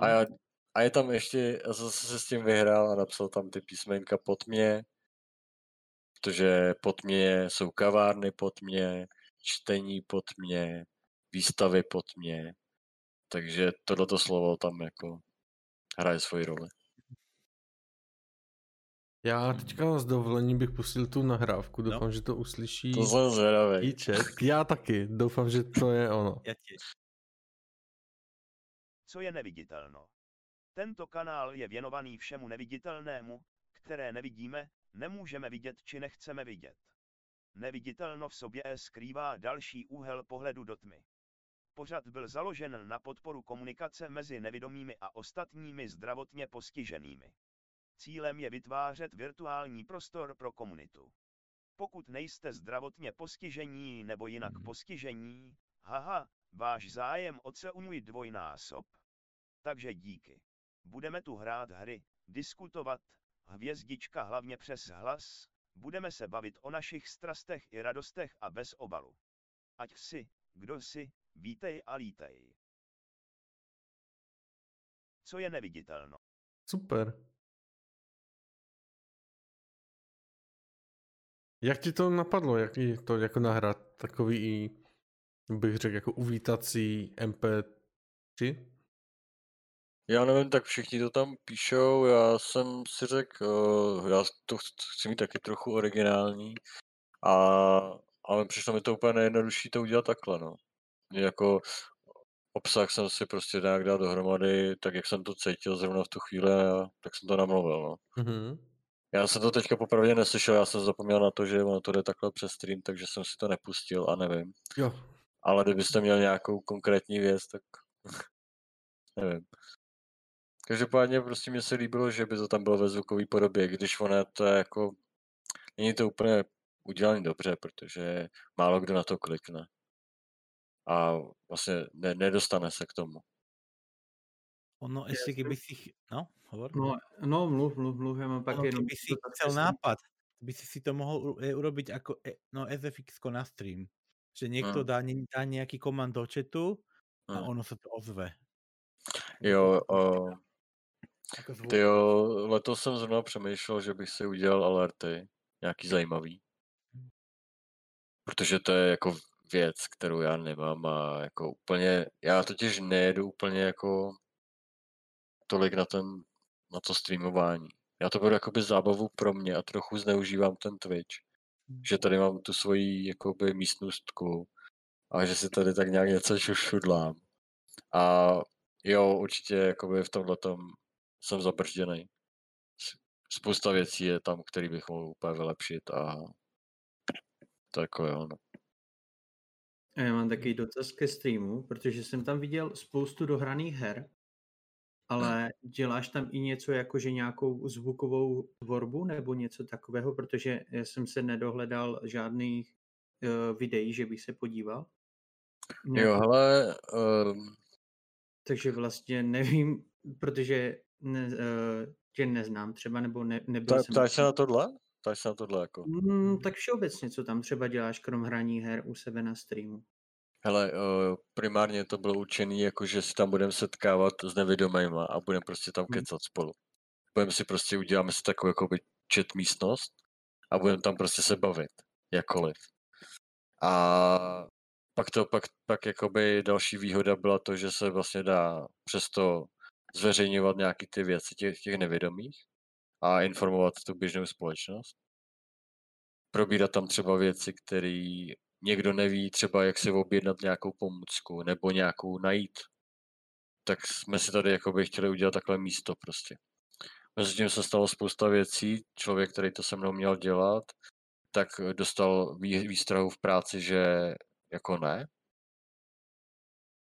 A, já, a je tam ještě, já zase se s tím vyhrál a napsal tam ty písmenka pod mě, protože pod mě jsou kavárny pod mě, čtení pod mě, výstavy pod mě, takže tohleto slovo tam jako hraje svoji roli. Já teďka z dovolení bych pustil tu nahrávku, no. doufám, no. že to uslyší. To jsem zvědavý. Já taky, doufám, že to je ono. Já. Co je neviditelno? Tento kanál je věnovaný všemu neviditelnému, které nevidíme, nemůžeme vidět či nechceme vidět. Neviditelno v sobě skrývá další úhel pohledu do tmy. Pořad byl založen na podporu komunikace mezi nevidomými a ostatními zdravotně postiženými. Cílem je vytvářet virtuální prostor pro komunitu. Pokud nejste zdravotně postižení nebo jinak hmm. postižení, haha, váš zájem oceňuji dvojnásob. Takže díky. Budeme tu hrát hry, diskutovat, hvězdička hlavně přes hlas, budeme se bavit o našich strastech i radostech a bez obalu. Ať si, kdo si, vítej a lítej. Co je neviditelno? Super. Jak ti to napadlo, jak to jako nahrát takový, bych řekl, jako uvítací MP3? Já nevím, tak všichni to tam píšou, já jsem si řekl, uh, já to chci mít taky trochu originální, a, ale přišlo mi to úplně nejjednodušší to udělat takhle, no. Jako obsah jsem si prostě nějak dal dohromady, tak jak jsem to cítil zrovna v tu chvíli, a tak jsem to namluvil, no. Mm-hmm. Já jsem to teďka popravdě neslyšel, já jsem zapomněl na to, že ono to jde takhle přes stream, takže jsem si to nepustil a nevím. Jo. Ale kdybyste měl nějakou konkrétní věc, tak nevím. Každopádně prostě mi se líbilo, že by to tam bylo ve zvukové podobě, když ono to je jako, není to úplně udělané dobře, protože málo kdo na to klikne. A vlastně ne, nedostane se k tomu. Ono ještě, kdyby si... No, hovor. No, no mluv, mluv, mluv, já mám pak ono, jenom... Kdyby si chcel nápad, by si si to mohl urobiť ako no, SFX na stream. Že niekto hmm. dá, dá nejaký komand do chatu a hmm. ono se to ozve. Jo, uh, jo, letos jsem zrovna přemýšlel, že bych si udělal alerty, nějaký zajímavý. Protože to je jako věc, kterou já nemám a jako úplně, já totiž nejedu úplně jako tolik na ten, na to streamování. Já to beru jakoby zábavu pro mě a trochu zneužívám ten Twitch. Že tady mám tu svoji jakoby místnostku a že si tady tak nějak něco šušudlám. A jo, určitě jakoby v tomhle jsem zabržděný. Spousta věcí je tam, který bych mohl úplně vylepšit a to jako jo, no. A já mám takový dotaz ke streamu, protože jsem tam viděl spoustu dohraných her, ale děláš tam i něco jako, že nějakou zvukovou tvorbu nebo něco takového, protože já jsem se nedohledal žádných uh, videí, že bych se podíval. Nějaký... Jo, hele... Um... Takže vlastně nevím, protože ne, uh, tě neznám třeba, nebo ne, nebyl Ta, jsem... Ptáš se na tohle? Ptáš se na tohle jako? Mm, tak všeobecně, co tam třeba děláš, krom hraní her u sebe na streamu? Hele, primárně to bylo určené, jako že si tam budeme setkávat s nevědomýma a budeme prostě tam hmm. kecat spolu. Budeme si prostě, uděláme si takovou jako chat místnost a budeme tam prostě se bavit, jakkoliv. A pak to, pak, pak jakoby další výhoda byla to, že se vlastně dá přesto zveřejňovat nějaký ty věci těch, těch nevědomých a informovat tu běžnou společnost. Probírat tam třeba věci, které někdo neví třeba, jak si objednat nějakou pomůcku nebo nějakou najít, tak jsme si tady jakoby chtěli udělat takhle místo prostě. Mezitím se stalo spousta věcí, člověk, který to se mnou měl dělat, tak dostal výstrahu v práci, že jako ne.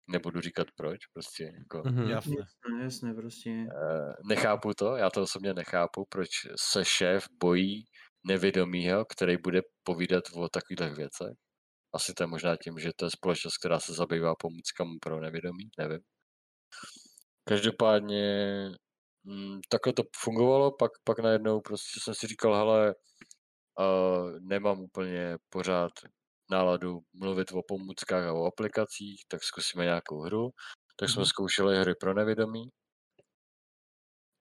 Nebudu říkat proč, prostě jako... Mm-hmm. Jasně. Jasně, prostě. Eh, nechápu to, já to osobně nechápu, proč se šéf bojí nevědomího, který bude povídat o takových věcech. Asi to je možná tím, že to je společnost, která se zabývá pomůckami pro nevědomí, nevím. Každopádně mm, takhle to fungovalo, pak, pak najednou prostě jsem si říkal, hele, uh, nemám úplně pořád náladu mluvit o pomůckách a o aplikacích, tak zkusíme nějakou hru. Tak jsme mm. zkoušeli hry pro nevědomí,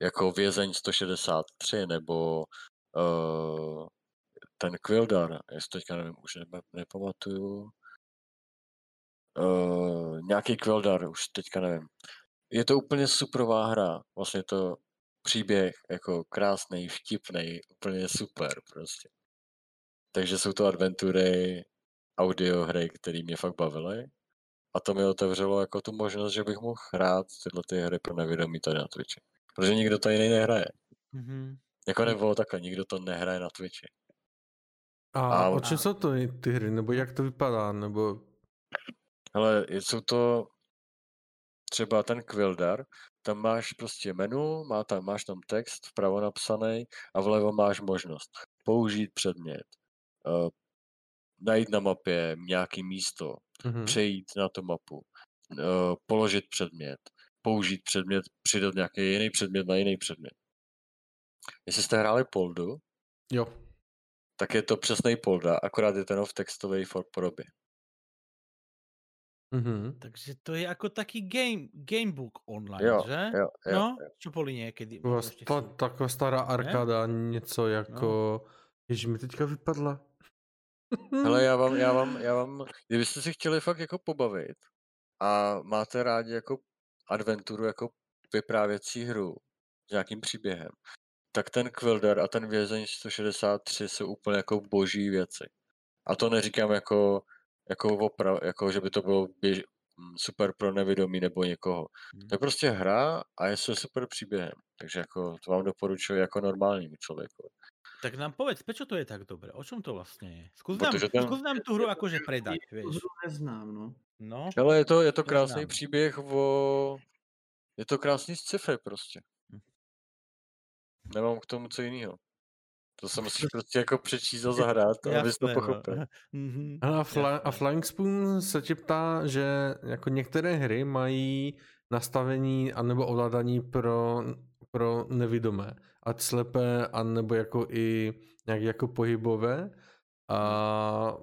jako Vězeň 163 nebo uh, ten Quildar, jestli teďka nevím, už ne, nepamatuju. Uh, nějaký Quildar, už teďka nevím. Je to úplně superová hra, vlastně to příběh jako krásný, vtipný, úplně super prostě. Takže jsou to adventury, audio hry, které mě fakt bavily. A to mi otevřelo jako tu možnost, že bych mohl hrát tyhle ty hry pro nevědomí tady na Twitchi. Protože nikdo to jiný nehraje. Mm-hmm. Jako nebylo takhle, nikdo to nehraje na Twitchi. A, a o čem jsou to ty hry, nebo jak to vypadá, nebo... Hele, jsou to třeba ten Quildar, tam máš prostě menu, má tam, máš tam text vpravo napsaný a vlevo máš možnost použít předmět, uh, najít na mapě nějaký místo, mm-hmm. přejít na tu mapu, uh, položit předmět, použít předmět, přidat nějaký jiný předmět na jiný předmět. Jestli jste hráli Poldu, jo tak je to přesný polda, akorát je ten v textové podobě. Mm-hmm. Takže to je jako taký game, gamebook online, jo, že? Jo, jo, no, jo. čo boli někdy. Sta, taková stará arkáda, ne? něco jako... No. Ježi, mi teďka vypadla. Hele, já vám, já vám, já vám, kdybyste si chtěli fakt jako pobavit a máte rádi jako adventuru, jako vyprávěcí hru s nějakým příběhem, tak ten Quilder a ten vězeň 163 jsou úplně jako boží věci. A to neříkám jako, jako, opra, jako že by to bylo běž, mm, super pro nevědomí nebo někoho. Hmm. To je prostě hra a je se super příběhem. Takže jako to vám doporučuji jako normálnímu člověku. Tak nám povedz, prečo to je tak dobré? O čom to vlastně je? Skús nám, ten... skús nám tu hru akože predať, vieš. Hru neznám, no. No. Ale je to, je to krásný neznám. příběh o... Je to krásný sci-fi prostě. Hm. Nemám k tomu co jiného. To se musíš prostě jako přečíst a zahrát, abys to no. pochopil. No. a, Fly, a Flying Spoon se ti ptá, že jako některé hry mají nastavení anebo ovládání pro, pro nevidomé. Ať slepé, anebo jako i nějak jako pohybové. A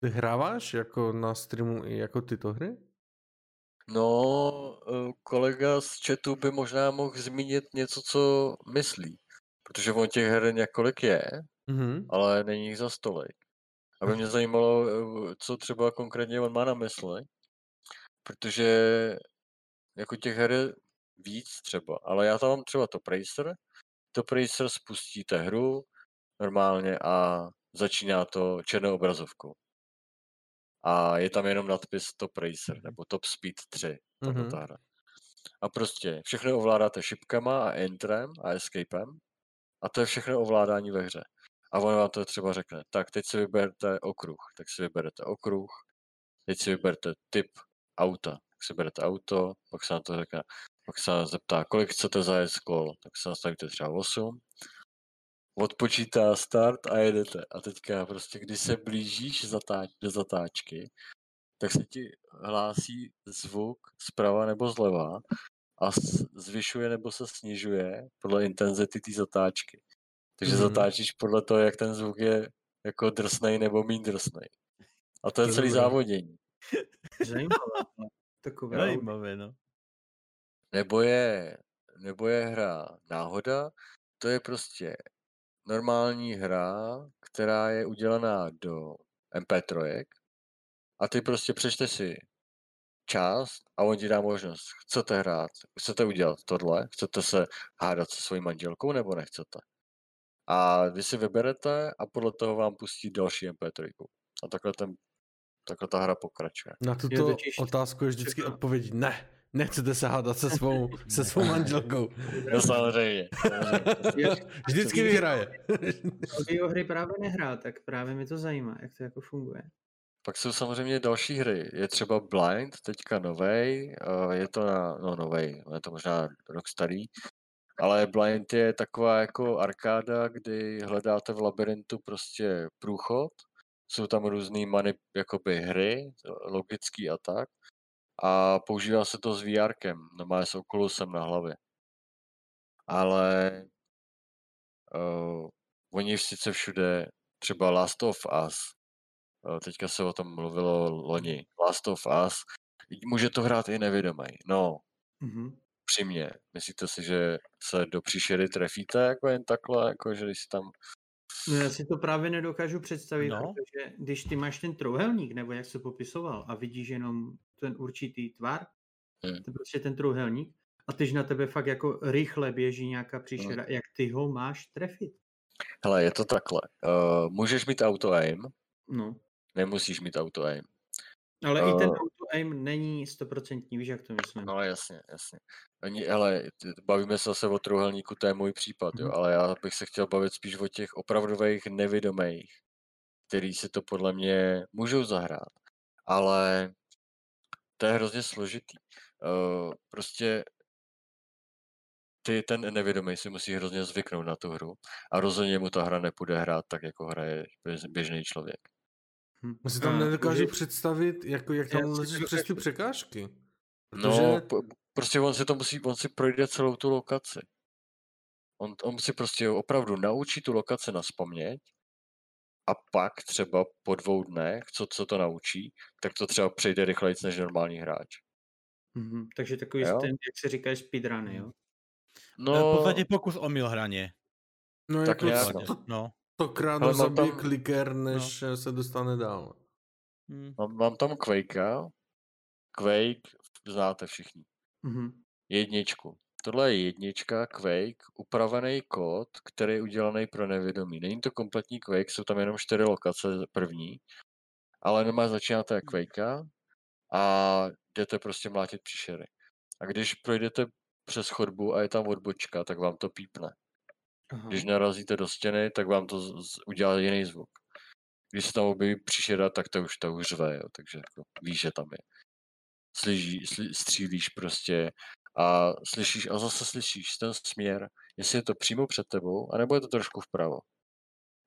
ty hráváš jako na streamu i jako tyto hry? No, eh, kolega z chatu by možná mohl zmínit něco, co myslí. Protože on těch her několik je, mm-hmm. ale není jich za stolik. Aby mě zajímalo, eh, co třeba konkrétně on má na mysli. Protože jako těch her je víc třeba, ale já tam mám třeba to Racer. To Racer spustíte hru normálně a začíná to černou obrazovkou. A je tam jenom nadpis Top Racer nebo Top Speed 3, mm-hmm. ta hra. A prostě všechno ovládáte šipkama a entrem a escapem a to je všechno ovládání ve hře. A on vám to třeba řekne, tak teď si vyberte okruh, tak si vyberete okruh, teď si vyberte typ auta, tak si berete auto, pak se na to řekne, pak se zeptá, kolik chcete zajet kol, tak se nastavíte třeba 8, odpočítá start a jedete. A teďka prostě, když se blížíš zatáč, do zatáčky, tak se ti hlásí zvuk zprava nebo zleva a zvyšuje nebo se snižuje podle intenzity té zatáčky. Takže mm. zatáčíš podle toho, jak ten zvuk je jako drsnej nebo méně drsnej. A to je celý závodění. Zajímavé. Takové Zajímavé, no. Nebo je, nebo je hra náhoda, to je prostě normální hra, která je udělaná do MP3 a ty prostě přečte si část a on ti dá možnost, chcete hrát, chcete udělat tohle, chcete se hádat se svojí manželkou nebo nechcete. A vy si vyberete a podle toho vám pustí další MP3. A takhle, ten, takhle ta hra pokračuje. Na tuto je otázku je vždycky odpověď ne. Nechcete se hádat se svou, se svou manželkou. No samozřejmě. Vždycky vyhraje. hry právě nehrá, tak právě mi to zajímá, jak to jako funguje. Pak jsou samozřejmě další hry. Je třeba Blind, teďka novej, je to na, no novej, je to možná rok starý, ale Blind je taková jako arkáda, kdy hledáte v labirintu prostě průchod, jsou tam různý manip, jakoby hry, logický a tak, a používá se to s VRkem, normálně s Oculusem na hlavě. Ale uh, oni sice všude, třeba Last of Us, uh, teďka se o tom mluvilo loni, Last of Us, může to hrát i nevědomý. No, mm-hmm. přímě, myslíte si, že se do příšery trefíte jako jen takhle, jako že když si tam No já si to právě nedokážu představit, no. protože když ty máš ten trouhelník, nebo jak se popisoval, a vidíš jenom ten určitý tvar, hmm. to prostě ten trouhelník, a tyž na tebe fakt jako rychle běží nějaká příšera, hmm. jak ty ho máš trefit. Hele, je to takhle. Uh, můžeš mít auto aim, no. nemusíš mít auto aim. Ale uh, i ten eh. auto aim není stoprocentní, víš, jak to myslím. No jasně, jasně. Oni, ale bavíme se zase o trouhelníku, to je můj případ, jo, mhm. ale já bych se chtěl bavit spíš o těch opravdových nevidomých, který si to podle mě můžou zahrát. Ale to je hrozně složitý. Uh, prostě ty, ten nevědomý si musí hrozně zvyknout na tu hru a rozhodně mu ta hra nepůjde hrát tak, jako hraje běžný člověk. Hm. si tam nedokážu představit, jako, jak tam lezeš přes ty překážky. No, Protože... No, prostě on si to musí, on si projde celou tu lokaci. On, on si prostě opravdu naučí tu lokaci na paměť a pak třeba po dvou dnech, co, co to naučí, tak to třeba přejde rychleji než normální hráč. Mm-hmm, takže takový jo? ten, jak se říká, speedrun, jo? No, v podstatě pokus o hraně. No, tak jako to, no. Stokrát zabije tam... kliker, než no. se dostane dál. Hmm. Mám, mám tam Quakea. Quake znáte všichni. Mm-hmm. Jedničku. Tohle je jednička, Quake, upravený kód, který je udělaný pro nevědomí. Není to kompletní Quake, jsou tam jenom čtyři lokace první, ale normálně začínáte jak Quakea a jdete prostě mlátit příšery. A když projdete přes chodbu a je tam odbočka, tak vám to pípne. Aha. Když narazíte do stěny, tak vám to z, z, udělá jiný zvuk. Když se tam objeví příšera, tak to už to už řve, jo, takže jako víš, že tam je. Slyží, sli, střílíš prostě a slyšíš a zase slyšíš ten směr, jestli je to přímo před tebou, anebo je to trošku vpravo.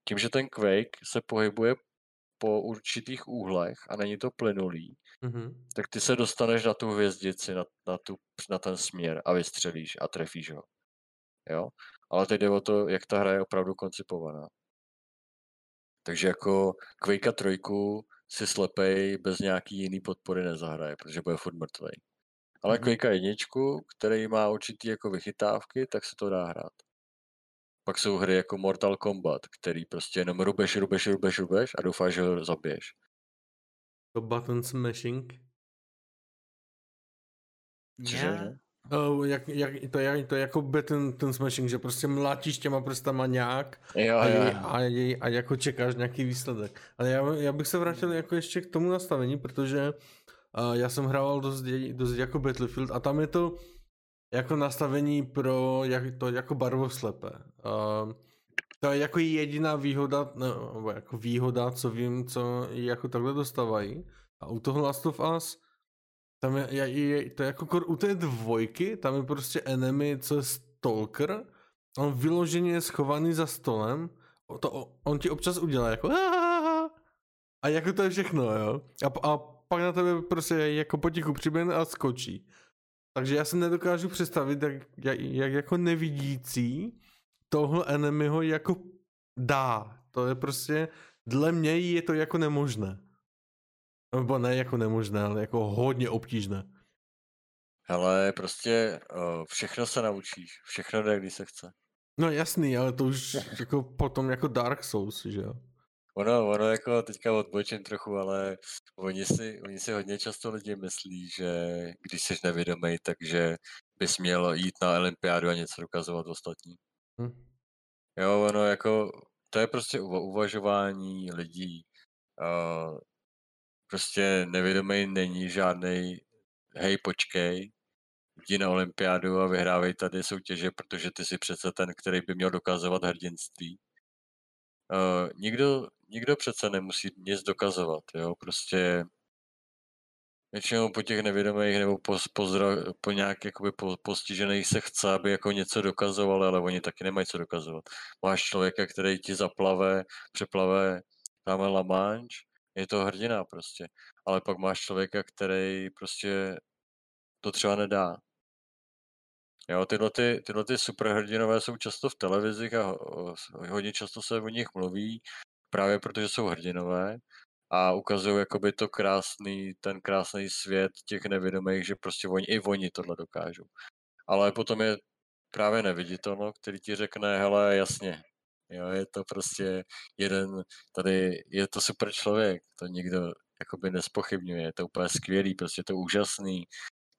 Tím, že ten Quake se pohybuje po určitých úhlech a není to plynulý, mm-hmm. tak ty se dostaneš na tu hvězdici, na, na, tu, na ten směr a vystřelíš a trefíš ho. Jo? Ale teď jde o to, jak ta hra je opravdu koncipovaná. Takže jako Quake trojku si slepej bez nějaký jiný podpory nezahraje, protože bude furt mrtvej. Ale mm-hmm. Quake jedničku, který má určitý jako vychytávky, tak se to dá hrát. Pak jsou hry jako Mortal Kombat, který prostě jenom rubeš, rubeš, rubeš, rubeš a doufáš, že ho zabiješ. To button smashing? Cože? Oh, jak, jak, to, je, to je jako by ten, ten smashing, že prostě mlátíš těma prstama nějak jo, a, jo. A, a, a, jako čekáš nějaký výsledek. Ale já, já bych se vrátil jako ještě k tomu nastavení, protože já jsem hrával dost, dost jako Battlefield a tam je to jako nastavení pro jak, to jako barvoslepé. Uh, to je jako jediná výhoda, nebo jako výhoda, co vím, co jako takhle dostávají. A u toho Last of Us, tam je, je, je to je jako u té dvojky, tam je prostě enemy, co je stalker, on vyloženě je schovaný za stolem, to, on ti občas udělá jako a jako to je všechno, jo. A, a pak na tebe prostě jako potichu přiběhne a skočí. Takže já se nedokážu představit, jak, jak, jak jako nevidící tohle enemyho jako dá. To je prostě, dle mě je to jako nemožné. Nebo ne jako nemožné, ale jako hodně obtížné. Ale prostě všechno se naučíš, všechno jde, když se chce. No jasný, ale to už jako potom jako Dark Souls, že jo? Ono, ono jako teďka odbočím trochu, ale oni si, oni si hodně často lidi myslí, že když jsi nevědomý, takže bys měl jít na olympiádu a něco dokazovat ostatní. Hm. Jo, ono jako, to je prostě uvažování lidí. Uh, prostě nevědomý není žádný hej, počkej, jdi na olympiádu a vyhrávej tady soutěže, protože ty jsi přece ten, který by měl dokazovat hrdinství. Uh, nikdo, nikdo přece nemusí nic dokazovat, jo, prostě většinou po těch nevědomých nebo po, po, zra, po nějak jakoby po, postižených se chce, aby jako něco dokazoval, ale oni taky nemají co dokazovat. Máš člověka, který ti zaplave, přeplave La Manche, je to hrdina prostě. Ale pak máš člověka, který prostě to třeba nedá. Jo, tyhle, ty, tyhle ty superhrdinové jsou často v televizích a hodně často se o nich mluví, právě protože jsou hrdinové a ukazují jakoby to krásný, ten krásný svět těch nevědomých, že prostě oni, i oni tohle dokážou. Ale potom je právě neviditelno, který ti řekne, hele, jasně, jo, je to prostě jeden, tady je to super člověk, to nikdo jakoby nespochybňuje, je to úplně skvělý, prostě to úžasný,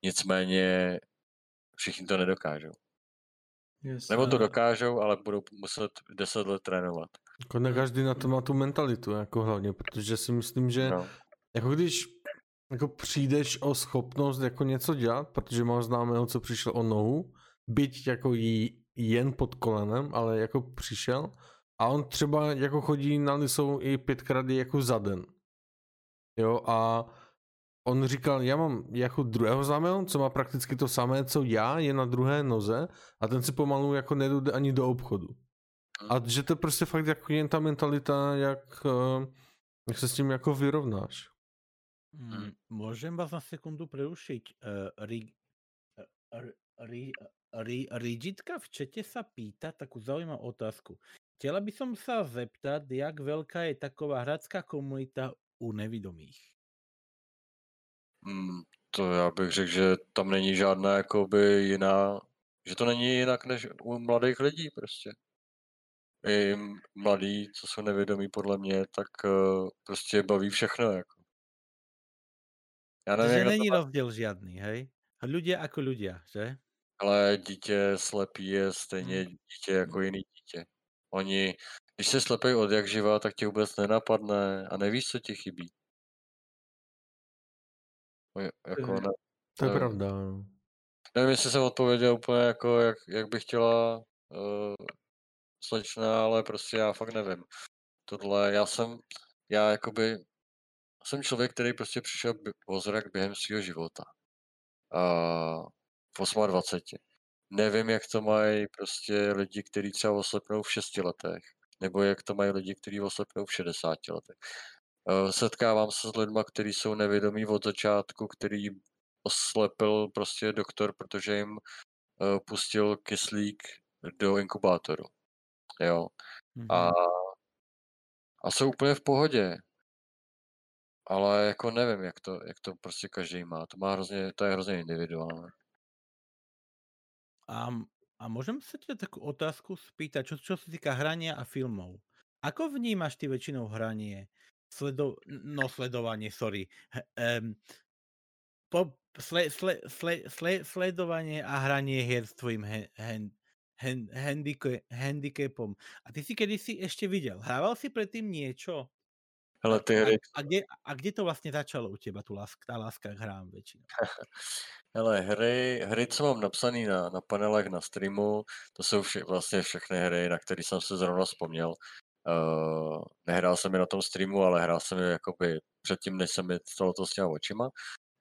nicméně všichni to nedokážou. Yes, Nebo to dokážou, ale budou muset deset let trénovat. Jako ne každý na to má tu mentalitu, jako hlavně, protože si myslím, že no. jako když jako přijdeš o schopnost jako něco dělat, protože mám známého, co přišel o nohu, byť jako jí jen pod kolenem, ale jako přišel a on třeba jako chodí na lisou i pětkrát jako za den. Jo a on říkal, já mám jako druhého známého, co má prakticky to samé, co já, je na druhé noze a ten si pomalu jako nedojde ani do obchodu. A že to prostě fakt jako jen ta mentalita, jak, eh, jak se s tím jako vyrovnáš. Hmm. Můžem vás na sekundu prerušiť. Uh, Rigitka v čete sa pýta takú zaujímavú otázku. Chtěla by som sa zeptat, jak veľká je taková hradská komunita u nevidomých? Hmm, to já bych řekl, že tam není žádná jakoby jiná, že to není jinak než u mladých lidí prostě i mladí, co jsou nevědomí podle mě, tak uh, prostě baví všechno. Jako. Já nevím, že není to... rozdíl žádný, hej? Ľudia jako ľudia, že? Ale dítě slepý je stejně hmm. dítě jako jiný dítě. Oni, když se slepej od jak živa, tak tě vůbec nenapadne a nevíš, co ti chybí. Jako ne, to je pravda. Nevím, jestli jsem odpověděl úplně jako, jak, jak bych chtěla uh, slečna, ale prostě já fakt nevím. Tohle, já jsem, já jakoby, jsem člověk, který prostě přišel o zrak během svého života. A v 28. Nevím, jak to mají prostě lidi, kteří třeba oslepnou v 6 letech, nebo jak to mají lidi, kteří oslepnou v 60 letech. Setkávám se s lidmi, kteří jsou nevědomí od začátku, který oslepil prostě doktor, protože jim pustil kyslík do inkubátoru. Jo. Mm-hmm. A, a jsou úplně v pohodě. Ale jako nevím, jak to, jak to prostě každý má. To má hrozně, to je hrozně individuální. A, a môžem sa ťa takú otázku spýtať, čo, čo sa týka hrania a filmov. Ako vnímaš ty väčšinou hranie? Sledo, no sledovanie, sorry. Um, po, sle, sle, sle, sle, sledovanie a hranie hier s tvojim he, hen, hen, handicap, handicapom. A ty si kedysi ešte videl. Hrával si predtým niečo? Hele, ty hry... A, a, kde, a kde to vlastně začalo u těba, tu láska, ta láska k hrám většinou? Hele, hry, hry, co mám napsaný na, na panelech na streamu, to jsou vše, vlastně všechny hry, na které jsem se zrovna vzpomněl. Uh, nehrál jsem je na tom streamu, ale hrál jsem je jakoby předtím, než jsem je stalo to s těma očima.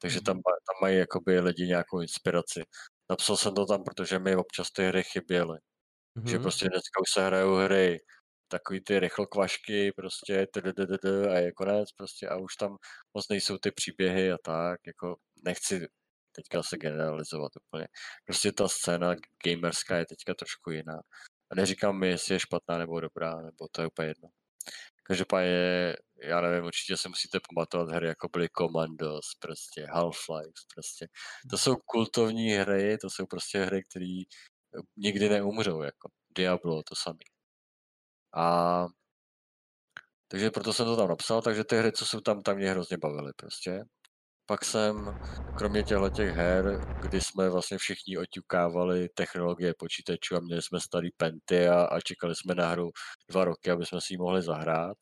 Takže tam, tam mají jakoby lidi nějakou inspiraci. Napsal jsem to tam, protože mi občas ty hry chyběly. Mm-hmm. Že prostě dneska už se hrajou hry, takový ty rychlokvašky, prostě a je konec prostě a už tam moc nejsou ty příběhy a tak, jako nechci teďka se generalizovat úplně. Prostě ta scéna gamerská je teďka trošku jiná. A neříkám mi, jestli je špatná nebo dobrá, nebo to je úplně jedno. Každopádně, já nevím, určitě se musíte pamatovat hry, jako byly Commandos, prostě Half-Life, prostě. To jsou kultovní hry, to jsou prostě hry, které nikdy neumřou, jako Diablo, to samé. A takže proto jsem to tam napsal, takže ty hry, co jsou tam, tam mě hrozně bavily prostě. Pak jsem, kromě těchto těch her, kdy jsme vlastně všichni oťukávali technologie počítačů a měli jsme starý penty a, a čekali jsme na hru dva roky, aby jsme si ji mohli zahrát.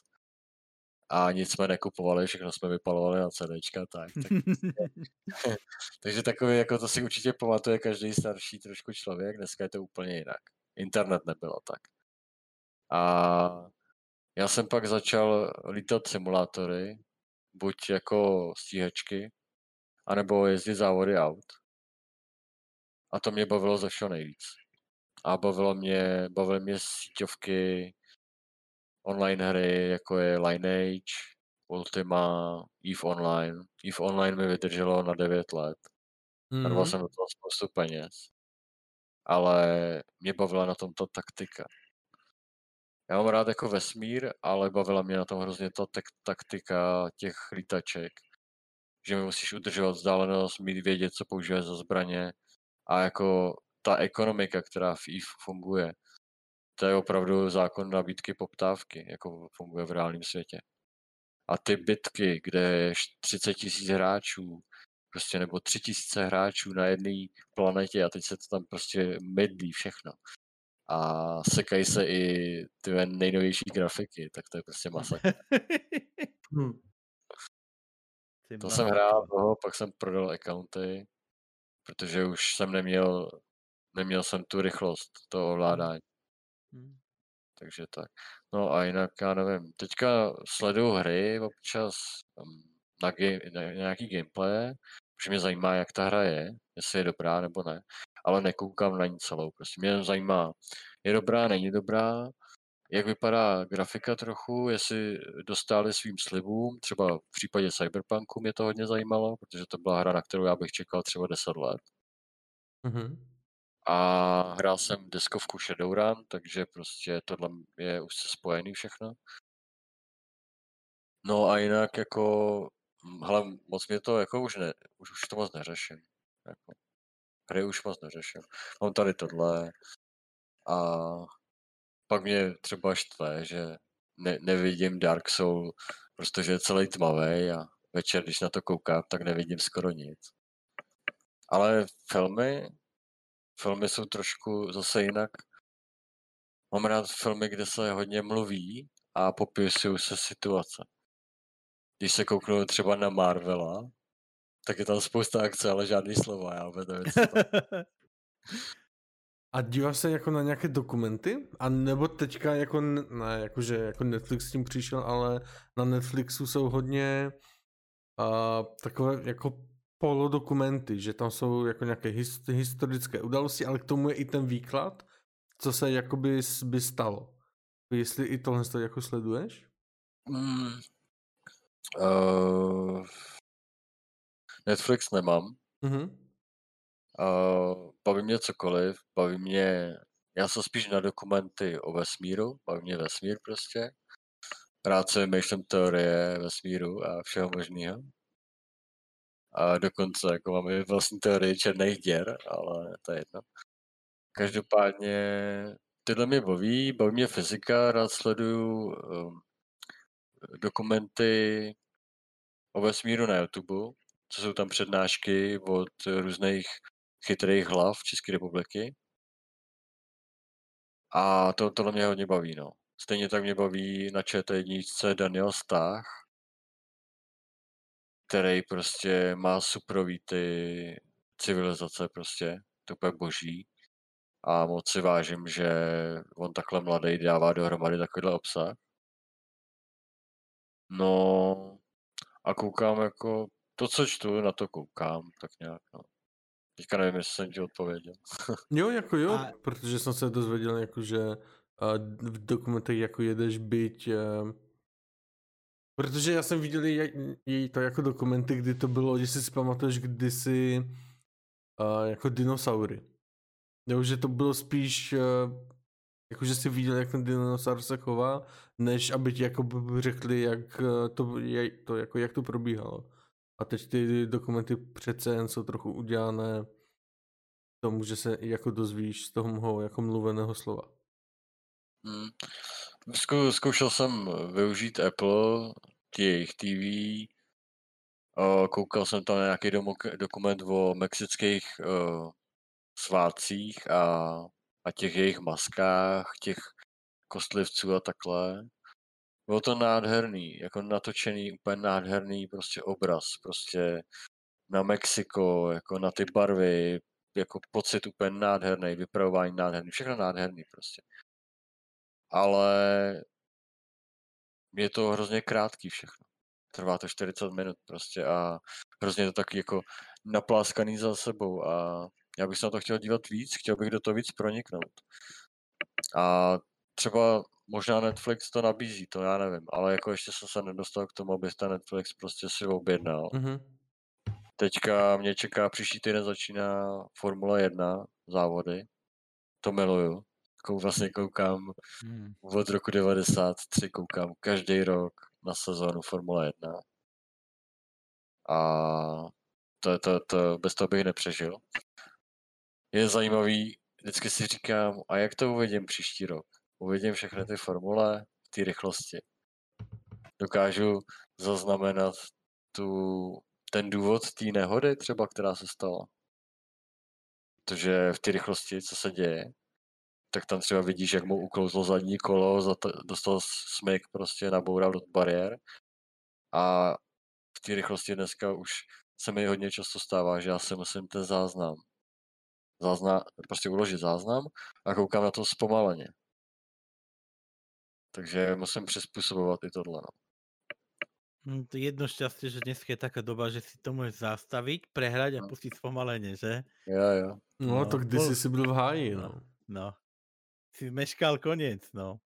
A nic jsme nekupovali, všechno jsme vypalovali na CDčka, tak. tak takže takový, jako to si určitě pamatuje každý starší trošku člověk, dneska je to úplně jinak. Internet nebylo tak. A já jsem pak začal lítat simulátory, buď jako stíhačky, anebo jezdit závody aut. A to mě bavilo ze všeho nejvíc. A bavilo mě, bavily mě síťovky, online hry, jako je Lineage, Ultima, EVE Online. EVE Online mi vydrželo na 9 let. Mm-hmm. Narval jsem do toho spoustu peněz. Ale mě bavila na tom ta taktika. Já mám rád jako vesmír, ale bavila mě na tom hrozně ta taktika těch lítaček. Že mi musíš udržovat vzdálenost, mít vědět, co používáš za zbraně. A jako ta ekonomika, která v EVE funguje, to je opravdu zákon nabídky poptávky, jako funguje v reálném světě. A ty bitky, kde je 30 tisíc hráčů, prostě nebo 3 tisíce hráčů na jedné planetě a teď se to tam prostě mydlí všechno a sekají se i ty nejnovější grafiky, tak to je prostě masa. hmm. To jsem hrál toho, pak jsem prodal accounty, protože už jsem neměl, neměl jsem tu rychlost, to ovládání. Hmm. Takže tak. No a jinak, já nevím, teďka sleduju hry občas um, na, game, na nějaký gameplay, protože mě zajímá, jak ta hra je, jestli je dobrá nebo ne, ale nekoukám na ní celou, prostě mě zajímá, je dobrá, není dobrá, jak vypadá grafika trochu, jestli dostali svým slibům, třeba v případě Cyberpunku mě to hodně zajímalo, protože to byla hra, na kterou já bych čekal třeba 10 let. Mm-hmm. A hrál jsem deskovku Shadowrun, takže prostě tohle je už se spojený všechno. No a jinak jako, hm, hele, moc mě to jako už ne, už, už to moc neřeším. Jako, hry už moc neřeším. Mám tady tohle, a pak mě třeba štve, že ne, nevidím Dark Soul, protože je celý tmavý a večer, když na to koukám, tak nevidím skoro nic. Ale filmy, filmy jsou trošku zase jinak. Mám rád filmy, kde se hodně mluví a popisují se situace. Když se kouknu třeba na Marvela, tak je tam spousta akce, ale žádný slova, já vůbec nevím, A díváš se jako na nějaké dokumenty? A nebo teďka jako, ne, jakože jako Netflix s tím přišel, ale na Netflixu jsou hodně uh, takové jako polodokumenty, že tam jsou jako nějaké hist- historické události, ale k tomu je i ten výklad, co se jakoby by stalo. Jestli i tohle to jako sleduješ? Mm. Uh, Netflix nemám. Mm-hmm. Uh, baví mě cokoliv, baví mě, já jsem spíš na dokumenty o vesmíru, baví mě vesmír prostě. Rád se vymýšlím teorie vesmíru a všeho možného. A dokonce jako mám i vlastní teorie černých děr, ale to je jedno. Každopádně tyhle mě baví, baví mě fyzika, rád sleduju um, dokumenty o vesmíru na YouTube, co jsou tam přednášky od různých chytrých hlav České republiky. A to, tohle mě hodně baví, no. Stejně tak mě baví na ČT1 Daniel Stach, který prostě má suprový ty civilizace prostě, to pak boží. A moc si vážím, že on takhle mladý dává dohromady takovýhle obsah. No a koukám jako, to, co čtu, na to koukám, tak nějak, no. Teďka nevím, jestli jsem ti odpověděl. jo, jako jo, a... protože jsem se dozvěděl, jako, že v dokumentech jako jedeš byť... Protože já jsem viděl její to jako dokumenty, kdy to bylo, jestli si pamatuješ, kdysi uh, jako dinosaury. Jo, že to bylo spíš uh, jako, že si viděl, jak ten dinosaur se chová, než aby ti jako řekli, jak to, je, to, jako, jak to probíhalo. A teď ty dokumenty přece jen jsou trochu udělané tomu, že se jako dozvíš z toho jako mluveného slova. Hmm. Zkou, zkoušel jsem využít Apple, jejich TV, koukal jsem tam nějaký dokument o mexických uh, svátcích a, a těch jejich maskách, těch kostlivců a takhle. Bylo to nádherný, jako natočený, úplně nádherný prostě obraz, prostě na Mexiko, jako na ty barvy, jako pocit úplně nádherný, vypravování nádherný, všechno nádherný prostě. Ale je to hrozně krátký všechno. Trvá to 40 minut prostě a hrozně to taky jako napláskaný za sebou a já bych se na to chtěl dívat víc, chtěl bych do toho víc proniknout. A třeba možná Netflix to nabízí, to já nevím, ale jako ještě jsem se nedostal k tomu, aby ten Netflix prostě si objednal. Mm-hmm. Teďka mě čeká, příští týden začíná Formule 1 závody. To miluju. Kou vlastně koukám mm. od roku 93, koukám každý rok na sezónu Formule 1. A to, to, to, bez toho bych nepřežil. Je zajímavý, vždycky si říkám, a jak to uvidím příští rok? Uvidím všechny ty formule v té rychlosti. Dokážu zaznamenat tu, ten důvod té nehody třeba, která se stala. Protože v té rychlosti, co se děje, tak tam třeba vidíš, jak mu uklouzlo zadní kolo, dostal smyk prostě, naboural do bariér. A v té rychlosti dneska už se mi hodně často stává, že já si musím ten záznam, záznam prostě uložit záznam a koukám na to zpomaleně. Takže musím přizpůsobovat i tohle. No. Hm, to jedno šťastie, že dnes je taká doba, že si to můžeš zastavit, prehrať a no. pustit spomalenie, že? Jo, jo. No, no to kdysi si byl v háji, no. no. No. Si meškal koniec, no.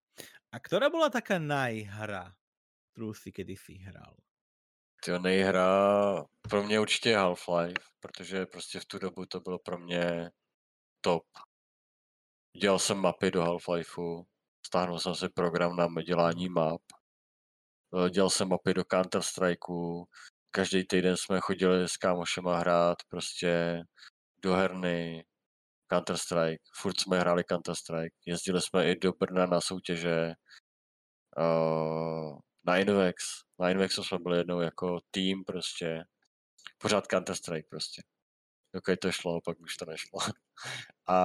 A která byla taká najhra, kterou si si hrál? Ty nejhra pro mě určitě Half-Life, protože prostě v tu dobu to bylo pro mě top. Dělal jsem mapy do Half-Lifeu, Stáhnul jsem si program na dělání map. Eh, dělal jsem mapy do Counter Strikeu. Každý týden jsme chodili s kámošema hrát prostě do herny, Counter Strike. Furt jsme hráli Counter Strike. Jezdili jsme i do Brna na soutěže. Uh, na Invex. Na Invexu jsme byli jednou jako tým prostě. Pořád Counter Strike prostě. Dokud to šlo, pak už to nešlo. A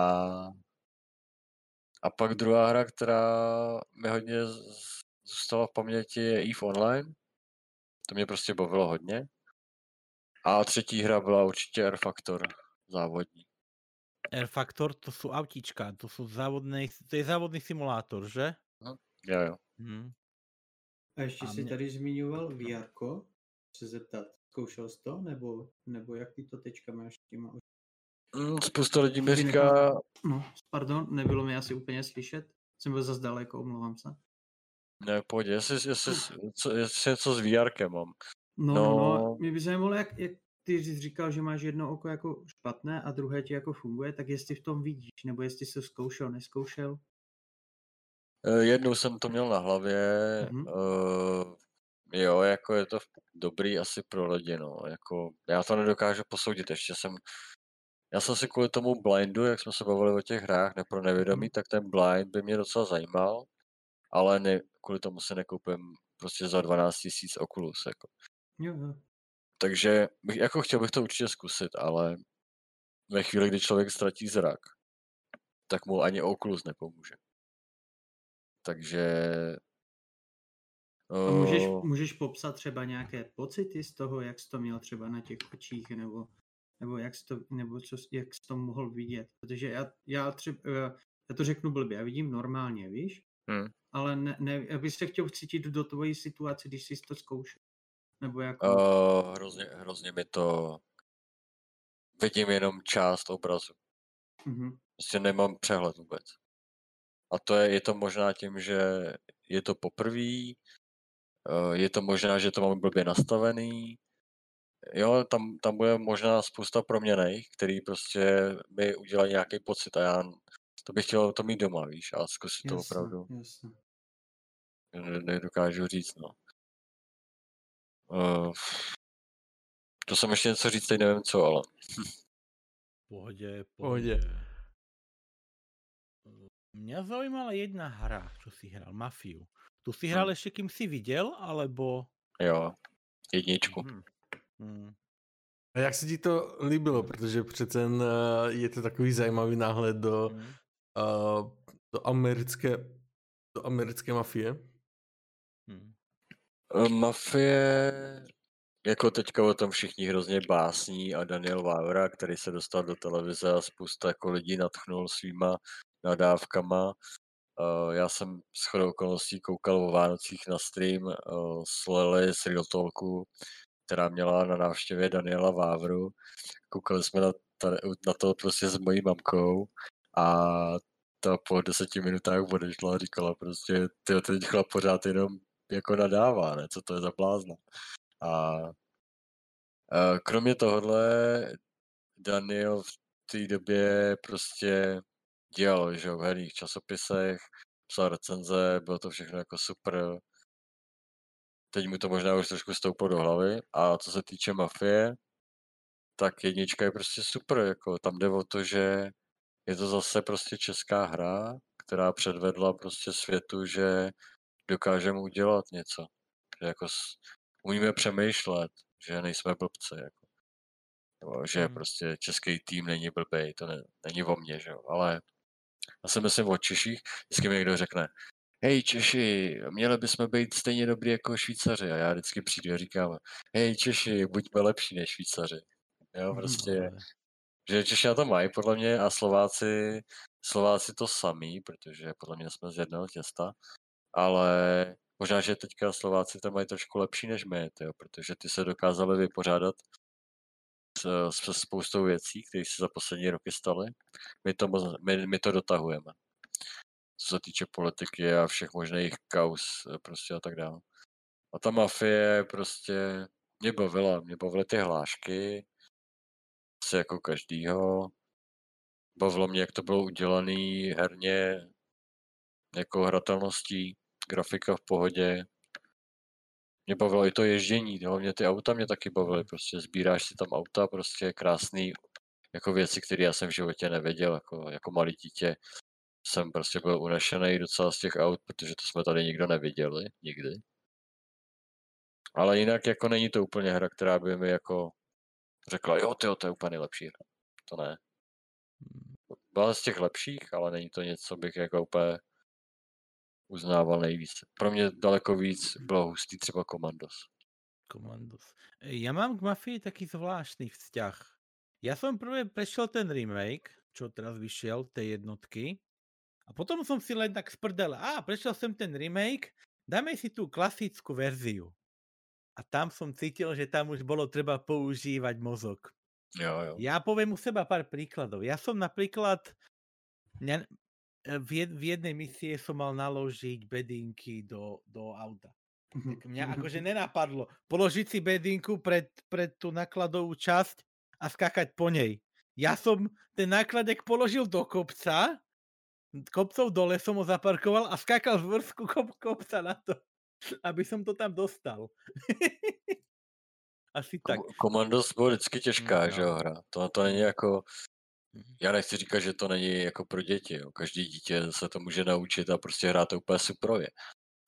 a pak druhá hra, která mi hodně zůstala v paměti, je EVE Online. To mě prostě bavilo hodně. A třetí hra byla určitě R Factor závodní. Air Factor, to jsou autíčka, to jsou závodný, to je závodný simulátor, že? No, jo, jo. Hmm. A ještě a si mě... tady zmiňoval VR, se zeptat, zkoušel jsi to, nebo, nebo jak ty to teďka máš s těma spousta lidí mi říká... No, pardon, nebylo mi asi úplně slyšet. Jsem byl zase daleko, omlouvám se. Ne, pojď, jestli, jestli, co, jestli něco s VR mám. No, no, no, mě by zajímalo, jak, jak ty jsi říkal, že máš jedno oko jako špatné a druhé ti jako funguje, tak jestli v tom vidíš, nebo jestli jsi zkoušel, neskoušel? Eh, jednou jsem to měl na hlavě, mm-hmm. uh, jo, jako je to dobrý asi pro lidi, no, jako já to nedokážu posoudit, ještě jsem já jsem si kvůli tomu blindu, jak jsme se bavili o těch hrách nepro nevědomí, tak ten blind by mě docela zajímal, ale ne, kvůli tomu se nekoupím prostě za 12 tisíc Oculus. Jako. Jo, jo. Takže bych, jako chtěl bych to určitě zkusit, ale ve chvíli, kdy člověk ztratí zrak, tak mu ani Oculus nepomůže. Takže... A můžeš, můžeš popsat třeba nějaké pocity z toho, jak jsi to měl třeba na těch očích, nebo nebo jak jsi to, nebo co, jak jsi to mohl vidět, protože já, já třeba, já to řeknu blbě, já vidím normálně, víš, hmm. ale ne, ne, já bych se chtěl cítit do tvojí situace, když jsi to zkoušel, nebo jako... Uh, hrozně, hrozně mi to, vidím jenom část obrazu. Mm-hmm. Prostě nemám přehled vůbec. A to je, je to možná tím, že je to poprvé, je to možná, že to mám blbě nastavený, jo, tam, tam bude možná spousta proměnej, který prostě mi udělají nějaký pocit a já to bych chtěl to mít doma, víš, a zkusit jasne, to opravdu. Jasne. Nedokážu říct, no. Uh, to jsem ještě něco říct, teď nevím co, ale. pohodě, pohodě. Mě zajímala jedna hra, co jsi hrál, Mafiu. Tu si hrál hmm. ještě kým jsi viděl, alebo... Jo, jedničku. Hmm. Hmm. A jak se ti to líbilo, protože přece uh, je to takový zajímavý náhled do, hmm. uh, do americké do americké mafie? Hmm. Eh, mafie, jako teďka o tom všichni hrozně básní a Daniel Vávra, který se dostal do televize a spousta jako lidí natchnul svýma nadávkama. Uh, já jsem s chodou okolností koukal o Vánocích na stream uh, s Lely z Real Talku, která měla na návštěvě Daniela Vávru. Koukali jsme na, na to prostě s mojí mamkou a ta po deseti minutách odešla a říkala prostě, ty ten chlap pořád jenom jako nadává, ne? co to je za blázna. A, a kromě tohohle Daniel v té době prostě dělal, že v herních časopisech, psal recenze, bylo to všechno jako super, teď mu to možná už trošku stouplo do hlavy. A co se týče mafie, tak jednička je prostě super, jako tam jde o to, že je to zase prostě česká hra, která předvedla prostě světu, že dokážeme udělat něco. Že jako umíme přemýšlet, že nejsme blbce, jako. Nebo, že hmm. prostě český tým není blbej, to ne, není o mně, že jo, ale já si myslím o Češích, vždycky mi někdo řekne, hej Češi, měli bychom být stejně dobrý jako Švýcaři. A já vždycky přijdu a říkám, hej Češi, buďme lepší než Švýcaři. Jo, prostě, no, že Češi na to mají podle mě a Slováci, Slováci to samý, protože podle mě jsme z jednoho těsta, ale možná, že teďka Slováci to mají trošku lepší než my, tyjo, protože ty se dokázali vypořádat s, s spoustou věcí, které se za poslední roky staly. My to, my, my to dotahujeme co se týče politiky a všech možných kaus eh, prostě a tak dále. A ta mafie prostě mě bavila, mě bavily ty hlášky, asi jako každýho. Bavilo mě, jak to bylo udělané herně, jako hratelností, grafika v pohodě. Mě bavilo i to ježdění, hlavně ty auta mě taky bavily, prostě sbíráš si tam auta, prostě krásný, jako věci, které já jsem v životě nevěděl, jako, jako malý dítě jsem prostě byl unešený docela z těch aut, protože to jsme tady nikdo neviděli, nikdy. Ale jinak jako není to úplně hra, která by mi jako řekla, jo, tyjo, to je úplně nejlepší hra. To ne. Byla z těch lepších, ale není to něco, bych jako úplně uznával nejvíc. Pro mě daleko víc bylo hustý třeba Commandos. Commandos. Já mám k Mafii taký zvláštny vzťah. Já jsem prvé prešel ten remake čo teraz vyšiel, tej jednotky. A potom som si len tak sprdel, a prešiel sem ten remake, dáme si tú klasickú verziu. A tam som cítil, že tam už bolo treba používať mozog. Jo, jo. Ja poviem u seba pár príkladov. Ja som napríklad ne, v, jed, v jednej misie som mal naložiť bedinky do, do auta. Tak mňa akože nenapadlo položiť si bedinku pred, pred tú nakladovú časť a skakať po nej. Ja som ten nákladek položil do kopca, kopcov dole som ho zaparkoval a skákal z vrsku kop, kopca na to, aby som to tam dostal. Asi tak. Komandos bylo vždycky těžká, no, že jo, hra. To, to není jako, já nechci říkat, že to není jako pro děti, jo. Každý dítě se to může naučit a prostě hrát to úplně suprově.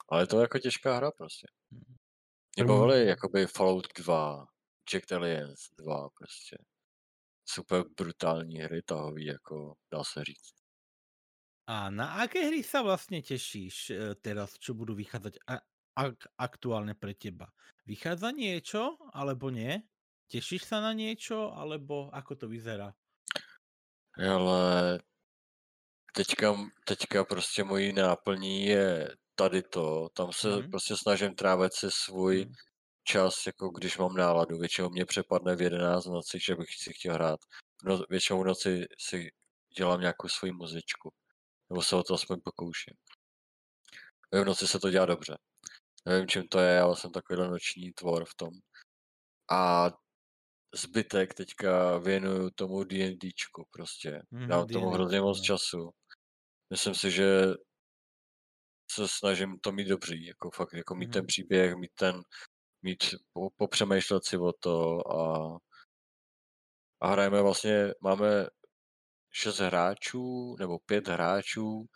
Ale to je jako těžká hra prostě. Mě bavily jakoby Fallout 2, Jack Aliens 2 prostě. Super brutální hry tahový, jako dá se říct. A na aké hry sa vlastne tešíš e, teraz, čo budú vychádzať a, ak, aktuálne pre teba? Vychádza niečo, alebo nie? Tešíš sa na niečo, alebo ako to vyzerá? Ale teďka, teďka prostě mojí náplní je tady to. Tam se mm. prostě snažím trávit si svůj mm. čas, jako když mám náladu. Většinou mě přepadne v 11 noci, že bych si chtěl hrát. No, většinou v noci si dělám nějakou svoji muzičku. Nebo se o to aspoň pokouším. V noci se to dělá dobře. Nevím, čím to je, ale jsem takovýhle noční tvor v tom. A zbytek teďka věnuju tomu D&Dčku prostě. Mm, Dám tomu hrozně moc času. Myslím si, že se snažím to mít dobří, jako fakt, jako mít mm. ten příběh, mít ten, mít, popřemýšlet si o to a, a hrajeme vlastně, máme šest hráčů nebo pět hráčů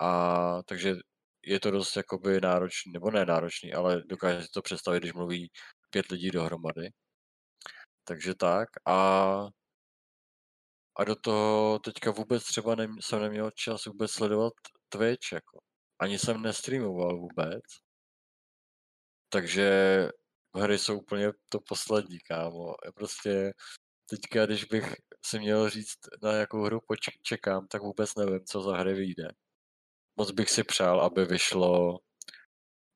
a takže je to dost jakoby náročný, nebo ne náročný, ale dokáže si to představit, když mluví pět lidí dohromady. Takže tak a a do toho teďka vůbec třeba ne, jsem neměl čas vůbec sledovat Twitch, jako. Ani jsem nestreamoval vůbec. Takže hry jsou úplně to poslední, kámo. Prostě teďka, když bych si měl říct, na jakou hru čekám, tak vůbec nevím, co za hry vyjde. Moc bych si přál, aby vyšlo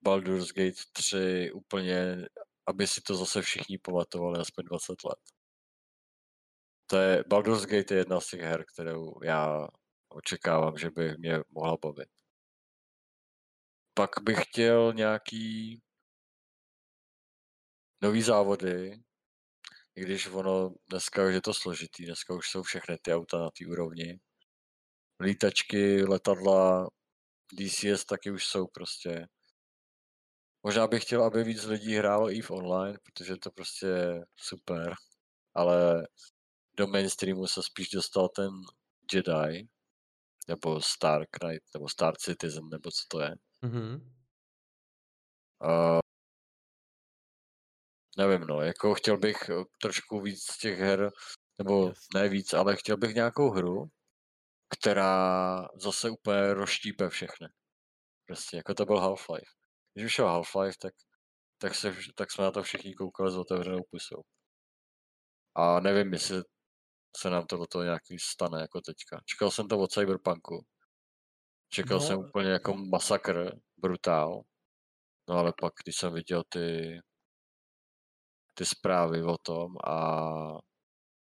Baldur's Gate 3 úplně, aby si to zase všichni pamatovali aspoň 20 let. To je, Baldur's Gate je jedna z těch her, kterou já očekávám, že by mě mohla bavit. Pak bych chtěl nějaký nový závody, i když ono dneska už je to složitý, dneska už jsou všechny ty auta na té úrovni. Lítačky, letadla, DCS taky už jsou prostě. Možná bych chtěl, aby víc lidí hrálo i v online, protože to prostě je super. Ale do mainstreamu se spíš dostal ten Jedi, nebo Star Knight, nebo Star Citizen, nebo co to je. Mm-hmm. Uh, nevím, no, jako chtěl bych eh, trošku víc těch her, nebo yes. ne víc, ale chtěl bych nějakou hru, která zase úplně rozštípe všechny. Prostě, jako to byl Half-Life. Když vyšel Half-Life, tak, tak, se, tak jsme na to všichni koukali s otevřenou pusou. A nevím, jestli se nám tohle nějaký stane jako teďka. Čekal jsem to od Cyberpunku. Čekal no. jsem úplně jako masakr, brutál. No ale pak, když jsem viděl ty ty zprávy o tom a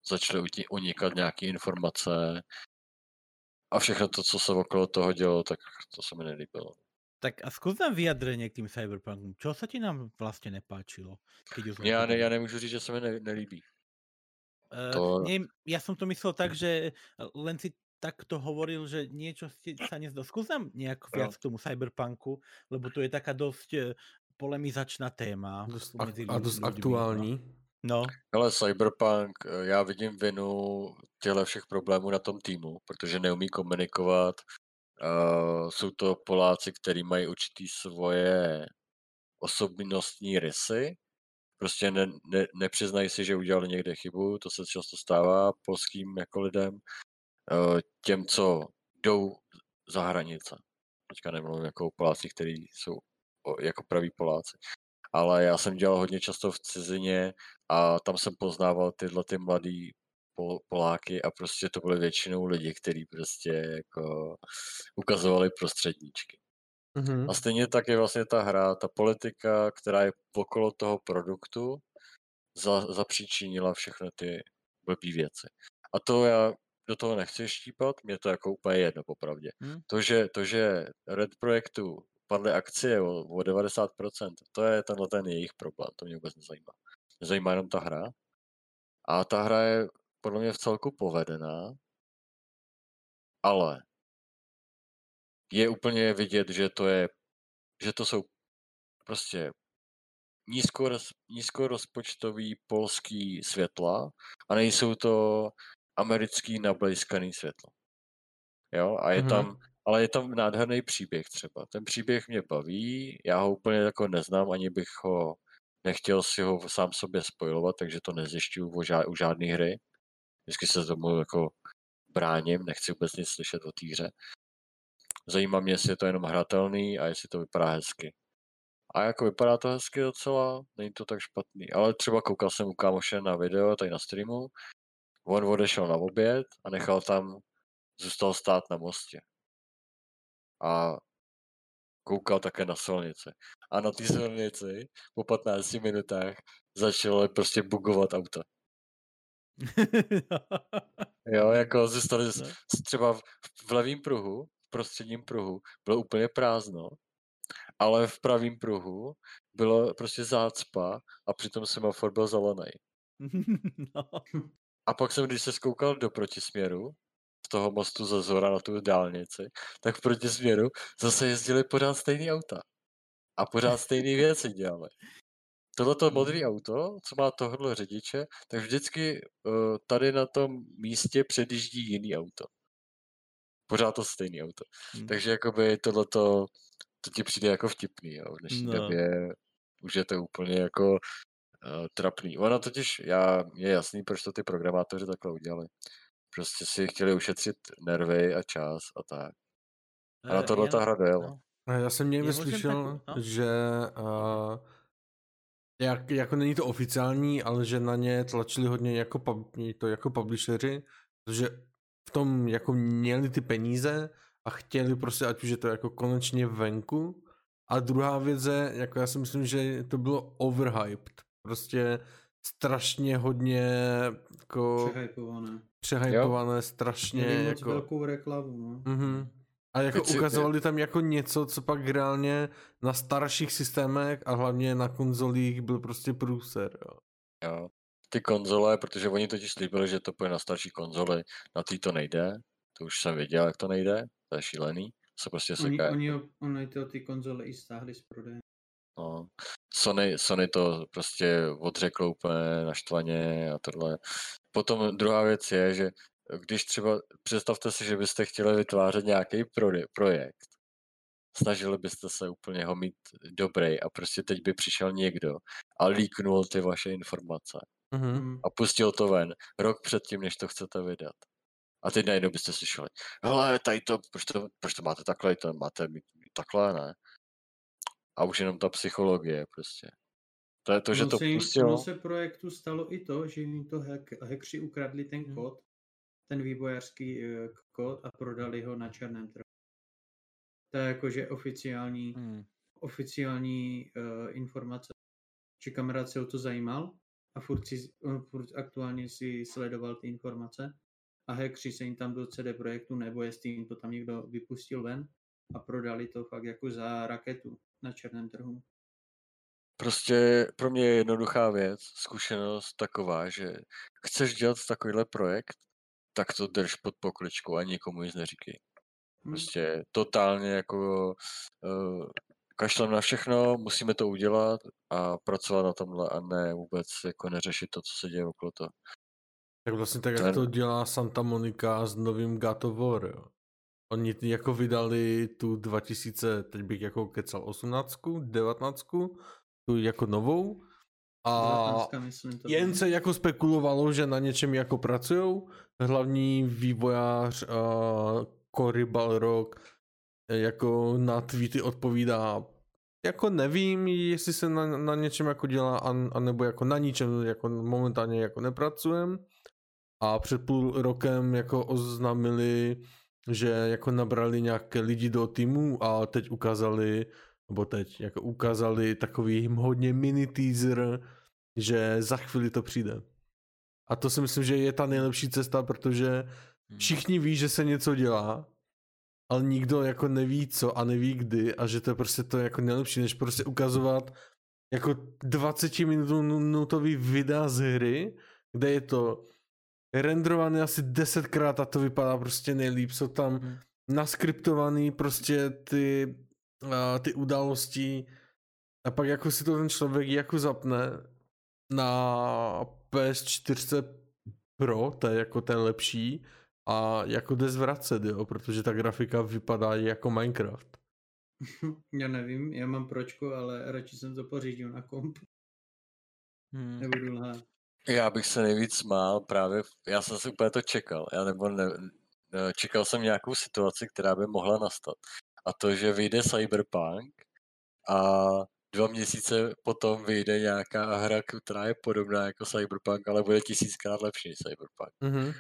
začaly unikat nějaké informace a všechno to, co se okolo toho dělo, tak to se mi nelíbilo. Tak a skús nám vyjadrenie k tým Cyberpunkom. Čo sa ti nám vlastne nepáčilo? Ja, ne, ja nemůžu říct, že sa mi ne, nelíbí. Uh, to... nie, ja som to myslel tak, že len si takto hovoril, že niečo si sa nezdal. Skús nám nejak viac no. k tomu Cyberpunku, lebo to je taká dosť eh, polemizačná téma. Dost ak- a dost aktuální. No. Ale Cyberpunk, eh, já vidím vinu těchto všech problémů na tom týmu, protože neumí komunikovat. Uh, jsou to Poláci, kteří mají určitý svoje osobnostní rysy. Prostě ne, ne, nepřiznají si, že udělali někde chybu, to se často stává polským jako lidem. Uh, těm, co jdou za hranice. Teďka nemluvím jako o Polácích, kteří jsou jako praví Poláci. Ale já jsem dělal hodně často v cizině a tam jsem poznával tyhle ty mladý Pol, Poláky a prostě to byly většinou lidi, kteří prostě jako ukazovali prostředníčky. Mm-hmm. A stejně tak je vlastně ta hra, ta politika, která je okolo toho produktu, za, zapříčinila všechny ty blbý věci. A to já do toho nechci štípat, mě to jako úplně jedno popravdě. Hmm. To, že, to, že Red Projektu padly akcie o, o 90%, to je tenhle ten jejich problém, to mě vůbec nezajímá. Mě zajímá jenom ta hra. A ta hra je podle mě v celku povedená, ale je úplně vidět, že to je, že to jsou prostě nízkoroz, nízkorozpočtový polský světla a nejsou to americký nablejskaný světlo. Jo, a je mm-hmm. tam, ale je tam nádherný příběh třeba. Ten příběh mě baví, já ho úplně jako neznám, ani bych ho nechtěl si ho sám sobě spojovat, takže to nezjišťuju u, žád, u žádné hry. Vždycky se tomu jako bráním, nechci vůbec nic slyšet o týře. Zajímá mě, jestli je to jenom hratelný a jestli to vypadá hezky. A jako vypadá to hezky docela, není to tak špatný. Ale třeba koukal jsem u kámoše na video tady na streamu, on odešel na oběd a nechal tam, zůstal stát na mostě. A koukal také na silnici. A na té silnici po 15 minutách začalo prostě bugovat auta. jo, jako zůstali no. třeba v, v levém pruhu, v prostředním pruhu, bylo úplně prázdno ale v pravém pruhu bylo prostě zácpa a přitom semafor byl zelený. no. A pak jsem, když se skoukal do protisměru, z toho mostu ze Zora na tu dálnici, tak v protisměru zase jezdili pořád stejný auta. A pořád stejné věci dělali. Tohleto mhm. modré auto, co má tohle řidiče, tak vždycky uh, tady na tom místě předjíždí jiný auto. Pořád to stejný auto. Hmm. Takže jakoby tohleto to ti přijde jako vtipný, jo. V dnešní no. době už je to úplně jako uh, trapný. Ono totiž, já, je jasný, proč to ty programátoři takhle udělali. Prostě si chtěli ušetřit nervy a čas a tak. A na eh, tohle ta hra dojela. No. Já jsem někde slyšel, no? že uh, jak, jako není to oficiální, ale že na ně tlačili hodně jako, pub, to jako publisheři, protože v tom jako měli ty peníze a chtěli prostě, ať už je to jako konečně venku. A druhá věc je, jako já si myslím, že to bylo overhyped. Prostě strašně hodně jako... Přehypované. Přehypované, jo. strašně Měli jako... velkou reklamu, no. Mm-hmm. A jako Teď ukazovali tam jako něco, co pak reálně na starších systémech a hlavně na konzolích byl prostě průser, jo. Jo, ty konzole, protože oni totiž slíbili, že to půjde na starší konzole, na ty to nejde, to už jsem věděl, jak to nejde, to je šílený. Se prostě seká. Oni, oni, oni to ty konzole i stáhli z prodeje. No. Sony, Sony to prostě odřeklo úplně naštvaně a tohle. Potom druhá věc je, že když třeba, představte si, že byste chtěli vytvářet nějaký projekt, snažili byste se úplně ho mít dobrý a prostě teď by přišel někdo a líknul ty vaše informace mm-hmm. a pustil to ven rok předtím, než to chcete vydat. A teď najednou byste slyšeli, hele, tady to, proč to, proč to máte takhle, to máte mít takhle, ne? A už jenom ta psychologie prostě. To je to, že no to se, pustilo. se projektu stalo i to, že jim to hack, hackři ukradli ten hmm. kód, ten vývojářský uh, kód a prodali ho na černém trhu. To je jakože oficiální, hmm. oficiální uh, informace. Či kamarád se o to zajímal a furt, si, on furt aktuálně si sledoval ty informace a hackři se jim tam do CD Projektu, nebo jestli jim to tam někdo vypustil ven a prodali to fakt jako za raketu na černém trhu. Prostě pro mě je jednoduchá věc, zkušenost taková, že chceš dělat takovýhle projekt, tak to drž pod pokličkou a nikomu nic neříkej. Hmm. Prostě totálně jako uh, kašlem na všechno, musíme to udělat a pracovat na tomhle a ne vůbec jako neřešit to, co se děje okolo toho. Tak vlastně tak, jak to dělá Santa Monica s novým God of War, jo. Oni jako vydali tu 2000, teď bych jako kecal 18, 19, tu jako novou. A 19, myslím, to jen se jako spekulovalo, že na něčem jako pracují. Hlavní vývojář uh, Cory Balrog jako na tweety odpovídá jako nevím, jestli se na, na něčem jako dělá, anebo jako na ničem jako momentálně jako nepracujem a před půl rokem jako oznámili, že jako nabrali nějaké lidi do týmu a teď ukázali, nebo teď jako ukázali takový hodně mini teaser, že za chvíli to přijde. A to si myslím, že je ta nejlepší cesta, protože hmm. všichni ví, že se něco dělá, ale nikdo jako neví co a neví kdy a že to je prostě to jako nejlepší, než prostě ukazovat jako 20 minutový videa z hry, kde je to renderované asi desetkrát a to vypadá prostě nejlíp. Jsou tam hmm. naskriptovaný prostě ty, uh, ty události a pak jako si to ten člověk jako zapne na PS4 Pro, to je jako ten lepší a jako jde zvracet, jo, protože ta grafika vypadá jako Minecraft. Já nevím, já mám pročko, ale radši jsem to pořídil na komp. Hmm. Nebudu lhát. Já bych se nejvíc smál právě, já jsem si úplně to čekal, já nebo ne, čekal jsem nějakou situaci, která by mohla nastat. A to, že vyjde Cyberpunk a dva měsíce potom vyjde nějaká hra, která je podobná jako Cyberpunk, ale bude tisíckrát lepší než Cyberpunk. Mm-hmm.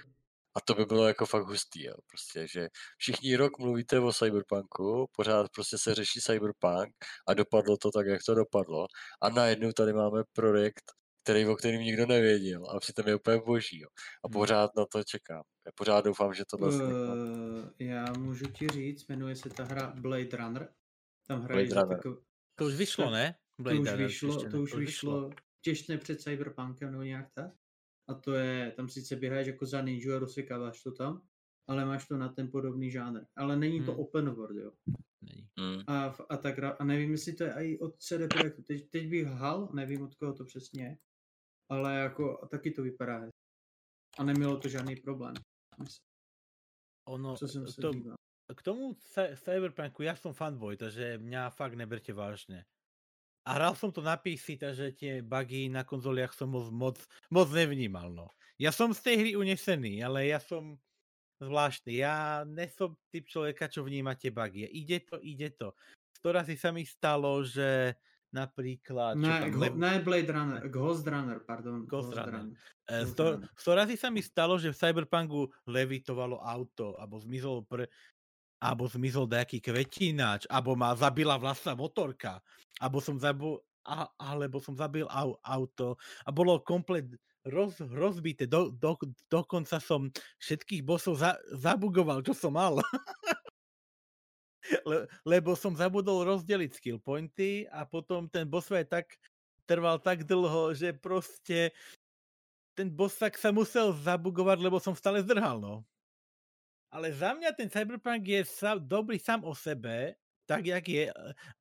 A to by bylo jako fakt hustý, jo. Prostě, že všichni rok mluvíte o Cyberpunku, pořád prostě se řeší Cyberpunk a dopadlo to tak, jak to dopadlo. A najednou tady máme projekt, který, o kterým nikdo nevěděl a přitom je úplně boží. Jo. A hmm. pořád na to čekám. Já pořád doufám, že to uh, Já můžu ti říct, jmenuje se ta hra Blade Runner. Tam hrají Blade Runner. To už vyšlo, ne? Blade to už Runner, vyšlo, to už vyšlo těsně před Cyberpunkem nebo nějak tak. A to je, tam sice běháš jako za ninja a rozsekáváš to tam, ale máš to na ten podobný žánr. Ale není to hmm. open world, jo. Není. Hmm. A, a, tak, a nevím, jestli to je i od CD Projektu. Teď, teď bych hal, nevím od koho to přesně je, ale jako taky to vypadá A nemělo to žádný problém. Ono, Co jsem se to, díval. K tomu Cyberpunku, ja som fanboy, takže mňa fakt neberte vážne. A hral som to na PC, takže tie bugy na konzoliach som moc, moc, moc nevnímal, no. Ja som z tej hry unesený, ale ja som zvláštny. Ja nesom typ človeka, čo vníma tie bugy. Ide to, ide to. Sto razy sa mi stalo, že napríklad... Ne, go, ne Blade Runner, Ghost Runner, pardon. Ghost, Ghost Runner. Runner. E, sto, sto razy sa mi stalo, že v Cyberpunku levitovalo auto, alebo zmizol pre, alebo zmizol nejaký kvetináč, alebo ma zabila vlastná motorka, alebo som zabil, a, alebo som zabil au, auto a bolo komplet roz, rozbité. Do, do, dokonca som všetkých bosov za, zabugoval, čo som mal. Le, lebo som zabudol rozdeliť skill pointy a potom ten boss fight tak trval tak dlho, že proste ten boss tak sa musel zabugovať, lebo som stále zdrhal, no. Ale za mňa ten Cyberpunk je sa, dobrý sám o sebe, tak jak je.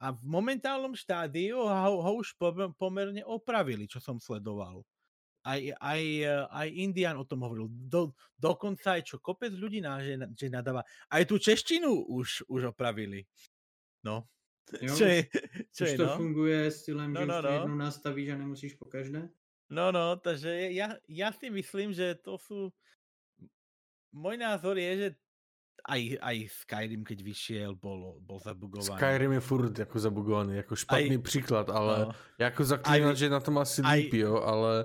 A v momentálnom štádiu ho, ho už pomerne opravili, čo som sledoval. Aj, aj, aj Indian o tom hovoril. Do, dokonca aj čo kopec ľudí na, že, že nadáva. Aj tú češtinu už, už opravili. No. Jo, čo je, čo už je, to no? funguje stylem, no, že no, no. jednou nastavíš a nemusíš po každé? No, no, takže ja, ja si myslím, že to sú... Môj názor je, že aj, aj Skyrim, keď vyšiel, bol, bol zabugovaný. Skyrim je furt jako zabugovaný, jako špatný aj, příklad, ale no, jako zaklínat, že na tom asi aj, líp, jo, ale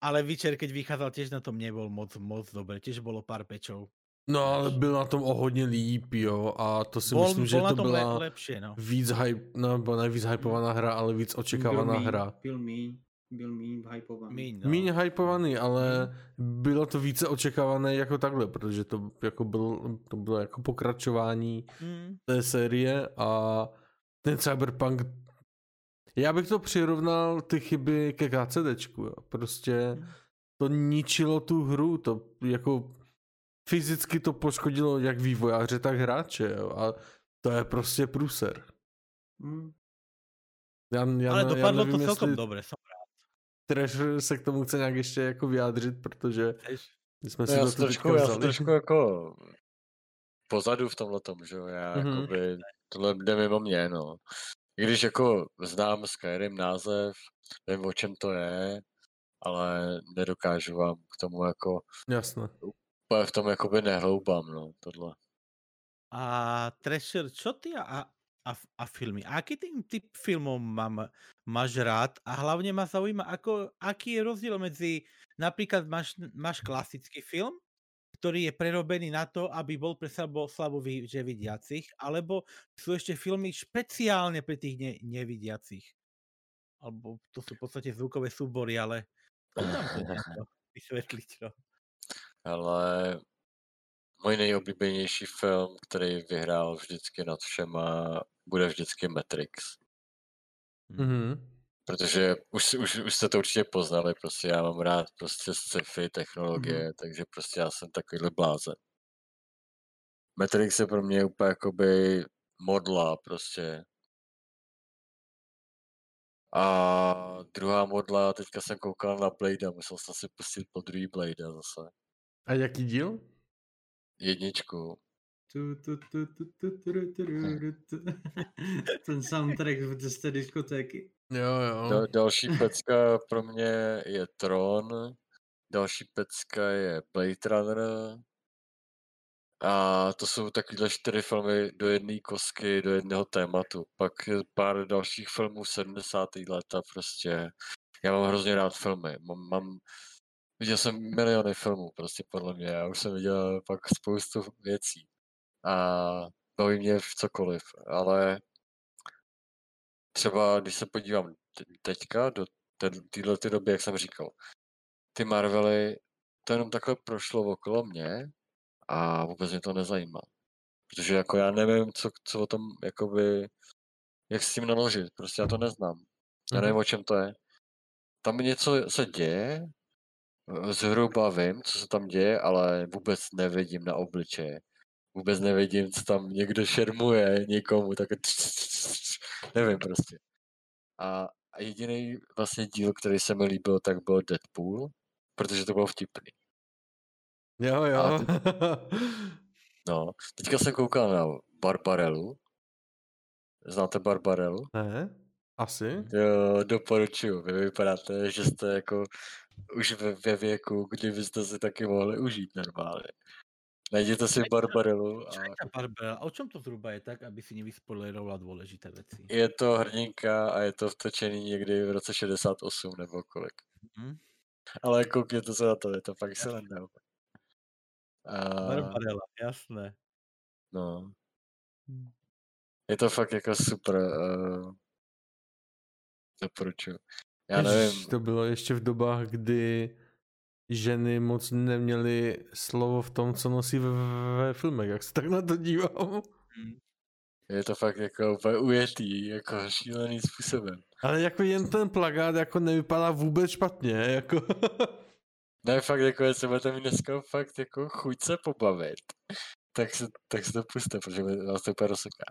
ale Witcher, keď vycházel, tiež na tom nebol moc, moc dobre, tiež bolo pár pečov. No ale byl na tom o hodně líp, jo, a to si bol, myslím, že to byla lepšie, no. víc hype, no, nebo nejvíc hypovaná hra, ale víc očekávaná byl hra. Byl míň, byl míň hypovaný. Míň, no. míň hypovaný, ale bylo to více očekávané jako takhle, protože to jako byl, to bylo jako pokračování mm. té série a ten Cyberpunk já bych to přirovnal ty chyby ke KCDčku, jo. Prostě to ničilo tu hru, to jako fyzicky to poškodilo jak vývojáře, tak hráče, jo. A to je prostě průser. Hmm. Já, já, Ale dopadlo já nevím, to celkom dobře, jsem rád. Trash se k tomu chce nějak ještě jako vyjádřit, protože my jsme no si já to trošku, já jsem trošku jako pozadu v tomhle tom, že jo, já mm-hmm. jakoby, tohle jde mimo mě, no. I když jako znám Skyrim název, vím o čem to je, ale nedokážu vám k tomu jako... Jasné. Úplně v tom jakoby nehloubám, no, tohle. A Thrasher, čo ty a a, a filmy. A aký tým typ filmov mám, máš rád? A hlavne ma zaujíma, ako, aký je rozdiel medzi, napríklad máš, máš klasický film, ktorý je prerobený na to, aby bol pre slabo, slabo že vidiacich, alebo sú ešte filmy špeciálne pre tých ne, nevidiacich. Alebo to sú v podstate zvukové súbory, ale tam to vysvetliť. No. Ale můj nejoblíbenější film, který vyhrál vždycky nad všema, bude vždycky Matrix. Mm-hmm. Protože už, už, už jste to určitě poznali, prostě já mám rád prostě sci-fi technologie, mm-hmm. takže prostě já jsem takovýhle blázen. Matrix je pro mě úplně jakoby modla prostě. A druhá modla, teďka jsem koukal na Blade, musel jsem si pustit po druhý Blade zase. A jaký díl? Jedničku. Tu, tu, tu, tu, tu, tu, tu, tu, tu. Ten soundtrack z té diskotéky. Jo, jo. Dal, další pecka pro mě je Tron, další pecka je Blade Runner, a to jsou takovýhle čtyři filmy do jedné kosky, do jedného tématu. Pak pár dalších filmů 70. leta prostě. Já mám hrozně rád filmy. Mám, mám viděl jsem miliony filmů prostě podle mě. Já už jsem viděl pak spoustu věcí. A baví mě v cokoliv. Ale třeba když se podívám teďka do téhle ty doby, jak jsem říkal, ty Marvely, to jenom takhle prošlo okolo mě a vůbec mě to nezajímá. Protože jako já nevím, co, co o tom, jakoby, jak s tím naložit, prostě já to neznám. Já nevím, mhm. o čem to je. Tam něco se děje, zhruba vím, co se tam děje, ale vůbec nevidím na obličeje. Vůbec nevidím, co tam někdo šermuje někomu, tak nevím prostě. A jediný vlastně díl, který se mi líbil, tak byl Deadpool, protože to bylo vtipný. Jo, jo. Teď, no, teďka jsem koukal na Barbarelu. Znáte Barbarelu? Ne, asi. Jo, doporučuju. Vy vypadáte, že jste jako už ve, ve věku, kdy byste si taky mohli užít normálně. Najděte si Barbarelu. A... Barbarela. A o čem to zhruba je tak, aby si nevyspoilerovala důležité věci? Je to hrdinka a je to vtočený někdy v roce 68 nebo kolik. Hmm? Ale koukněte se na to, je to fakt silné. Barbarella, jasné. No. Hm. Je to fakt jako super. Uh, doporučuji. Já nevím. To bylo ještě v dobách, kdy ženy moc neměly slovo v tom, co nosí ve, ve filmech, jak se tak na to dívám. Hm. Je to fakt jako úplně ujetý, jako šílený způsobem. Ale jako jen ten plagát jako nevypadá vůbec špatně, jako. Ne, fakt jako, jestli budete mít dneska fakt jako chuť se pobavit, tak se, tak se to puste, protože vás to úplně rozseká.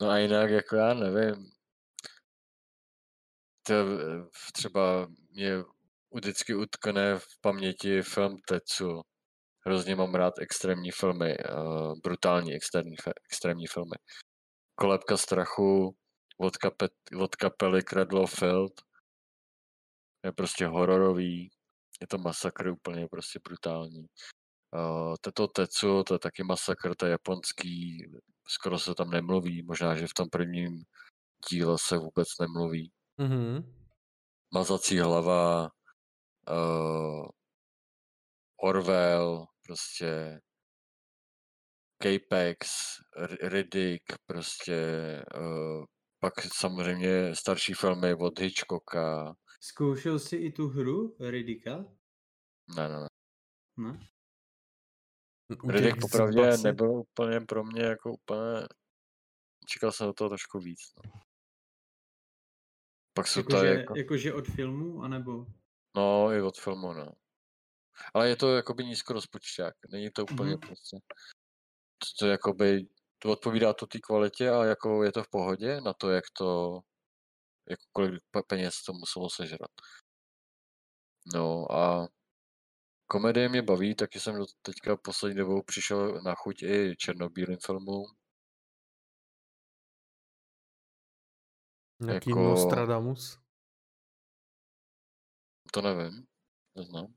No a jinak jako já nevím, to třeba mě vždycky utkne v paměti film Tetsu. Hrozně mám rád extrémní filmy, uh, brutální extrémní, extrémní filmy. Kolebka strachu od, kapet, od kapely Cradle of Field je prostě hororový, je to masakr úplně prostě brutální. Uh, Teto Tetsu, to je taky masakr, to je japonský, skoro se tam nemluví, možná, že v tom prvním díle se vůbec nemluví. Mm-hmm. Mazací hlava, uh, Orwell, prostě Capex, Riddick, prostě uh, pak samozřejmě starší filmy od Hitchcocka, Zkoušel jsi i tu hru Ridika? Ne, ne, ne. Ne? Riddick popravdě nebyl úplně pro mě jako úplně... Čekal jsem do toho trošku víc. No. Pak jsou jako tady jako... Jakože od filmu, anebo? No, i od filmu, no. Ale je to jakoby nízko rozpočták. Není to úplně mm-hmm. prostě... To, to jakoby... To odpovídá to té kvalitě, ale jako je to v pohodě na to, jak to jako kolik peněz to muselo sežrat. No a komedie mě baví, taky jsem teďka poslední dobou přišel na chuť i černobílým filmům. Nějaký jako... Nostradamus? To nevím, neznám.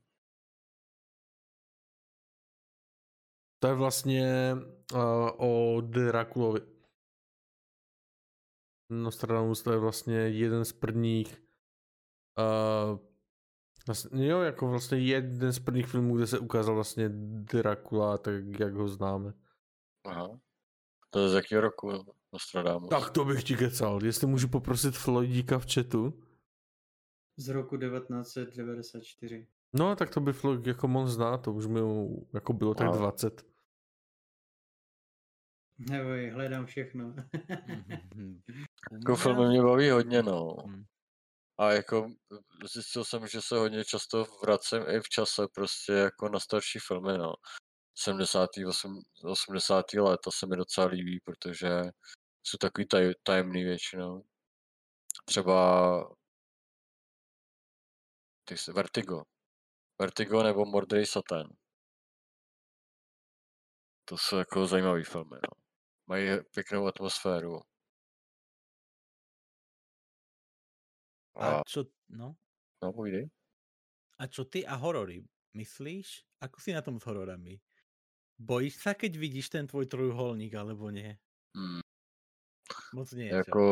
To je vlastně uh, o Drakulovi. Nostradamus to je vlastně jeden z prvních uh, vlastně, jo, jako vlastně jeden z prvních filmů, kde se ukázal vlastně Dracula, tak jak ho známe. Aha. To je z jakého roku Nostradamus? Tak to bych ti kecal. Jestli můžu poprosit Floydíka v chatu. Z roku 1994. No, tak to by Floyd jako moc zná, to už mi jako bylo tak no. 20. Neboj, hledám všechno. jako filmy mě baví hodně, no. Hmm. A jako zjistil jsem, že se hodně často vracím i v čase prostě jako na starší filmy, no. 70. 80. let, to se mi docela líbí, protože jsou takový taj, tajemný většinou. Třeba ty jsi, Vertigo. Vertigo nebo Mordrej Satan. To jsou jako zajímavý filmy, no. Mají pěknou atmosféru. A, a čo, no? No, povídej. A čo ty a horory? Myslíš? Ako si na tom s hororami? Bojíš sa, keď vidíš ten tvoj trojuholník, alebo nie? Hmm. Moc nie. Jako...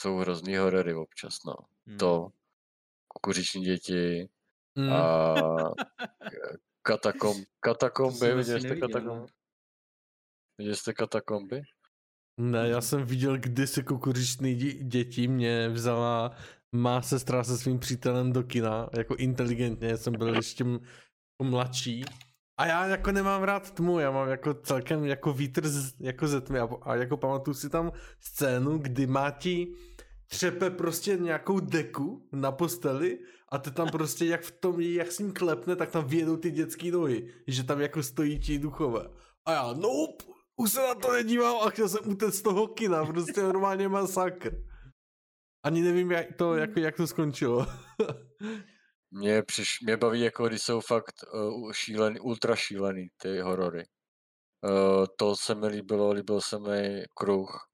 Jsou hrozný horory občas, no. Hmm. To, kukuřiční děti hmm. a katakom, katakomby, viděli jste katakomby? Viděli jste katakomby? Ne, já jsem viděl kdysi kukuřičný děti, mě vzala má sestra se svým přítelem do kina, jako inteligentně, jsem byl ještě mladší. A já jako nemám rád tmu, já mám jako celkem jako vítr z, jako ze tmy a, a jako pamatuju si tam scénu, kdy má ti třepe prostě nějakou deku na posteli a ty tam prostě jak v tom, jak s ním klepne, tak tam vědou ty dětský nohy, že tam jako stojí ti duchové. A já, nope, už se na to nedívám a chtěl jsem utéct z toho kina, prostě normálně masakr. Ani nevím, jak to, jak, jak to skončilo. mě, přiš, mě baví, jako když jsou fakt uh, šílený, ultra šílený ty horory. Uh, to se mi líbilo, líbil se mi kruh.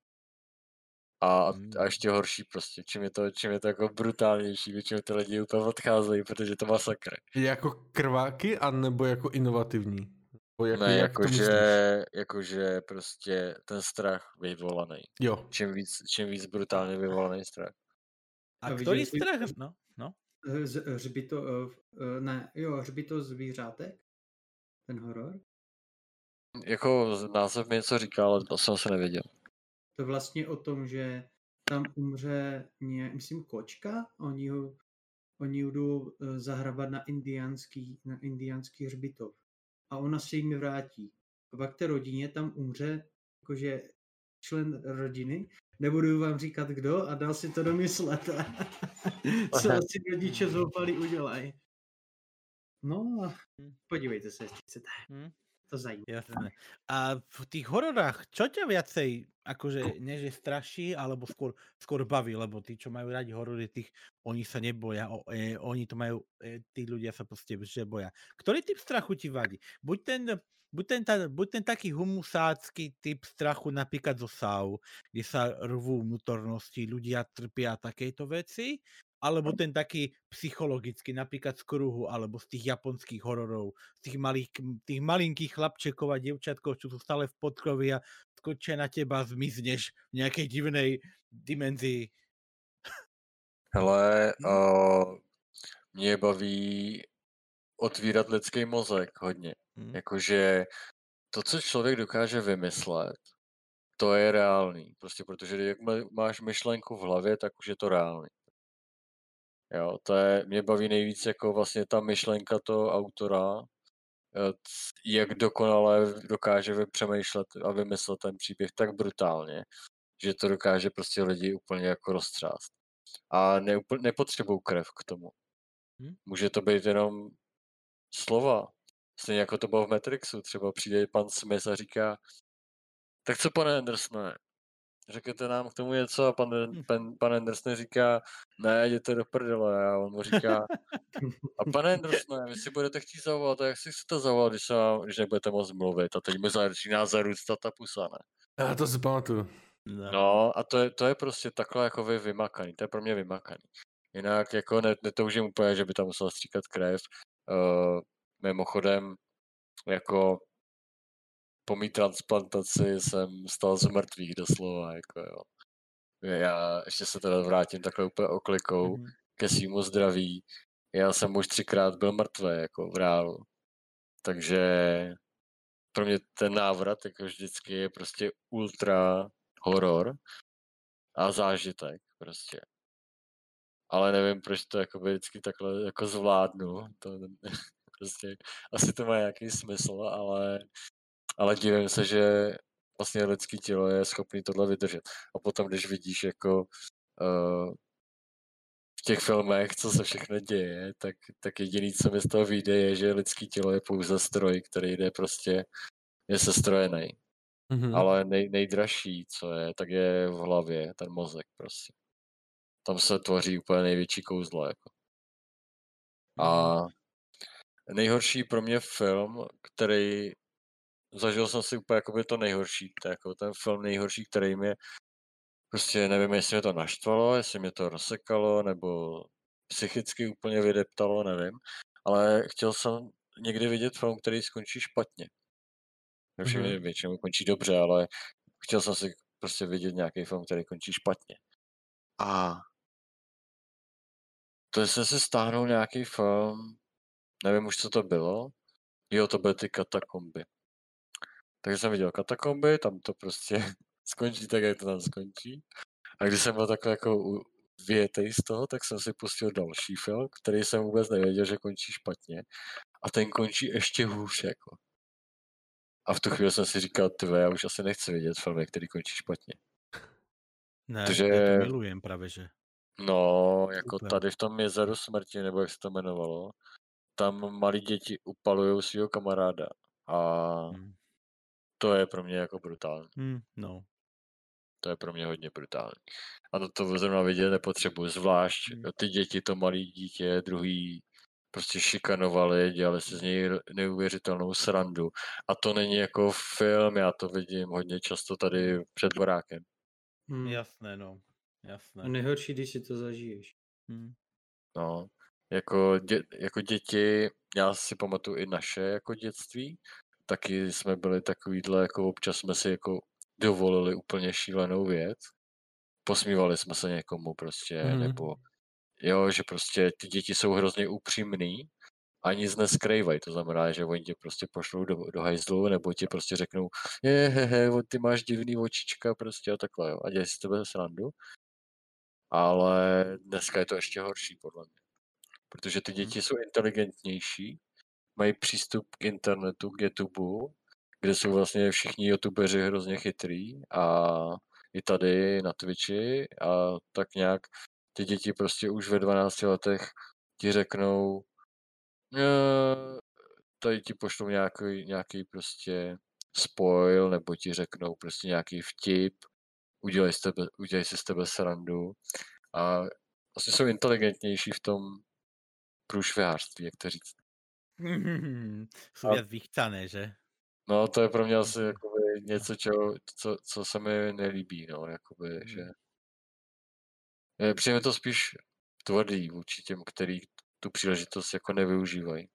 A, hmm. a ještě horší prostě, čím je to, čím je to jako brutálnější, většinou ty lidi úplně odcházejí, protože to masakr. Jako krváky, anebo jako inovativní? Jak, ne, jak jakože, jakože prostě ten strach vyvolaný. Jo. Čím víc, čím víc brutálně vyvolaný strach. A, a který strach? No, no. Hřbito, eh, ne, jo, hřbito zvířátek? Ten horor? Jako název mi něco říká, ale to jsem se nevěděl. To vlastně o tom, že tam umře, ně, myslím, kočka, oni ho, oni jdou eh, zahrabat na indiánský, na indiánský hřbitov a ona se jim vrátí. A pak té rodině tam umře jakože člen rodiny, nebudu vám říkat kdo a dal si to domyslet. Co asi rodiče zoufali udělají. No, hm. podívejte se, jestli chcete. Hmm to zajímá. Jasné. A v tých hororách, čo ťa viacej, akože, neže straší, alebo skôr, skôr baví, lebo tí, čo majú radi horory, tých, oni sa neboja, o, e, oni to majú, e, tí ľudia sa proste že boja. Ktorý typ strachu ti vadí? Buď ten, buď ten, ta, buď ten taký humusácky typ strachu napríklad zo SAU, kde sa rvú vnútornosti, ľudia trpia takéto veci, alebo ten taký psychologický, napríklad z kruhu, alebo z tých japonských hororov, z tých, malých, tých malinkých chlapčekov a dievčatkov, čo sú stále v podkrovi a skočia na teba, zmizneš v nejakej divnej dimenzii. Hele, uh, mě baví otvírat lidský mozek hodně. Hmm. Jakože to, co člověk dokáže vymyslet, to je reálný. Prostě protože jak máš myšlenku v hlavě, tak už je to reálný. Jo, to je, mě baví nejvíc jako vlastně ta myšlenka toho autora, eh, jak dokonale dokáže přemýšlet a vymyslet ten příběh tak brutálně, že to dokáže prostě lidi úplně jako roztřást. A ne, nepotřebují krev k tomu. Hm? Může to být jenom slova. Stejně jako to bylo v Matrixu. Třeba přijde pan Smith a říká, tak co pane Andersone, řekněte nám k tomu něco a pan, hm. pan, pan Anderson říká, ne, jděte do prdele a on mu říká, a pane Anderson, vy si budete chtít zavolat, a jak si chcete zavolat, když, se vám, když nebudete moc mluvit a teď mi začíná zarůstat ta pusa, ne? Já to si pamatuju. No. no a to je, to je prostě takhle jako vy vymakaný, to je pro mě vymakaný. Jinak jako ne, netoužím úplně, že by tam musela stříkat krev. Uh, mimochodem, jako po mý transplantaci jsem stal z mrtvých doslova, jako jo. Já ještě se teda vrátím takhle úplně oklikou mm-hmm. ke svýmu zdraví. Já jsem už třikrát byl mrtvý, jako v reálu. Takže pro mě ten návrat, jako vždycky, je prostě ultra horor a zážitek prostě. Ale nevím, proč to jako vždycky takhle jako zvládnu. To, prostě asi to má nějaký smysl, ale, ale divím se, že vlastně lidský tělo je schopný tohle vydržet. A potom, když vidíš jako uh, v těch filmech, co se všechno děje, tak, tak jediný, co mi z toho vyjde, je, že lidský tělo je pouze stroj, který jde prostě, je sestrojený. Mm-hmm. Ale nej, nejdražší, co je, tak je v hlavě, ten mozek prostě. Tam se tvoří úplně největší kouzlo, jako. A mhm. nejhorší pro mě film, který zažil jsem si úplně jakoby to nejhorší, to jako ten film nejhorší, který mě prostě nevím, jestli mě to naštvalo, jestli mě to rozsekalo, nebo psychicky úplně vydeptalo, nevím, ale chtěl jsem někdy vidět film, který skončí špatně. Všechny mm-hmm. většinou končí dobře, ale chtěl jsem si prostě vidět nějaký film, který končí špatně. A to jsem si stáhnul nějaký film, nevím už, co to bylo. Jo, to byly ty katakomby. Takže jsem viděl katakomby, tam to prostě skončí tak, jak to tam skončí. A když jsem byl takhle jako větej z toho, tak jsem si pustil další film, který jsem vůbec nevěděl, že končí špatně. A ten končí ještě hůř, jako. A v tu chvíli jsem si říkal, ty já už asi nechci vidět filmy, který končí špatně. Ne, Protože... já to milujem právě, že. No, jako Super. tady v tom jezeru smrti, nebo jak se to jmenovalo, tam malí děti upalují svého kamaráda. A hmm. To je pro mě jako brutální. Hmm, no. To je pro mě hodně brutální. A to, to zrovna vidět nepotřebuji, zvlášť hmm. ty děti, to malý dítě, druhý prostě šikanovali, dělali si z něj neuvěřitelnou srandu. A to není jako film, já to vidím hodně často tady před barákem. Hmm. Jasné, no. Jasné. A nejhorší, když si to zažiješ. Hmm. No, jako, dě, jako děti, já si pamatuju i naše jako dětství, taky jsme byli takovýhle, jako občas jsme si jako dovolili úplně šílenou věc. Posmívali jsme se někomu prostě, hmm. nebo jo, že prostě ty děti jsou hrozně upřímný a nic neskrývají, to znamená, že oni tě prostě pošlou do, do hajzlu, nebo ti prostě řeknou, je, he, he, ty máš divný očička prostě a takhle, jo, a dělají si tebe srandu. Ale dneska je to ještě horší, podle mě. Protože ty děti jsou inteligentnější, mají přístup k internetu, k YouTube, kde jsou vlastně všichni youtubeři hrozně chytrý a i tady na Twitchi a tak nějak ty děti prostě už ve 12 letech ti řeknou, tady ti pošlou nějaký, nějaký prostě spoil, nebo ti řeknou prostě nějaký vtip, udělej, z tebe, udělej si z tebe srandu a vlastně jsou inteligentnější v tom průšvihářství, jak to říct. jsou a... vychcané, že? No, to je pro mě asi jakoby něco, čo, co, co se mi nelíbí, no, jakoby, hmm. že Přijme to spíš tvrdý vůči těm, který tu příležitost jako nevyužívají.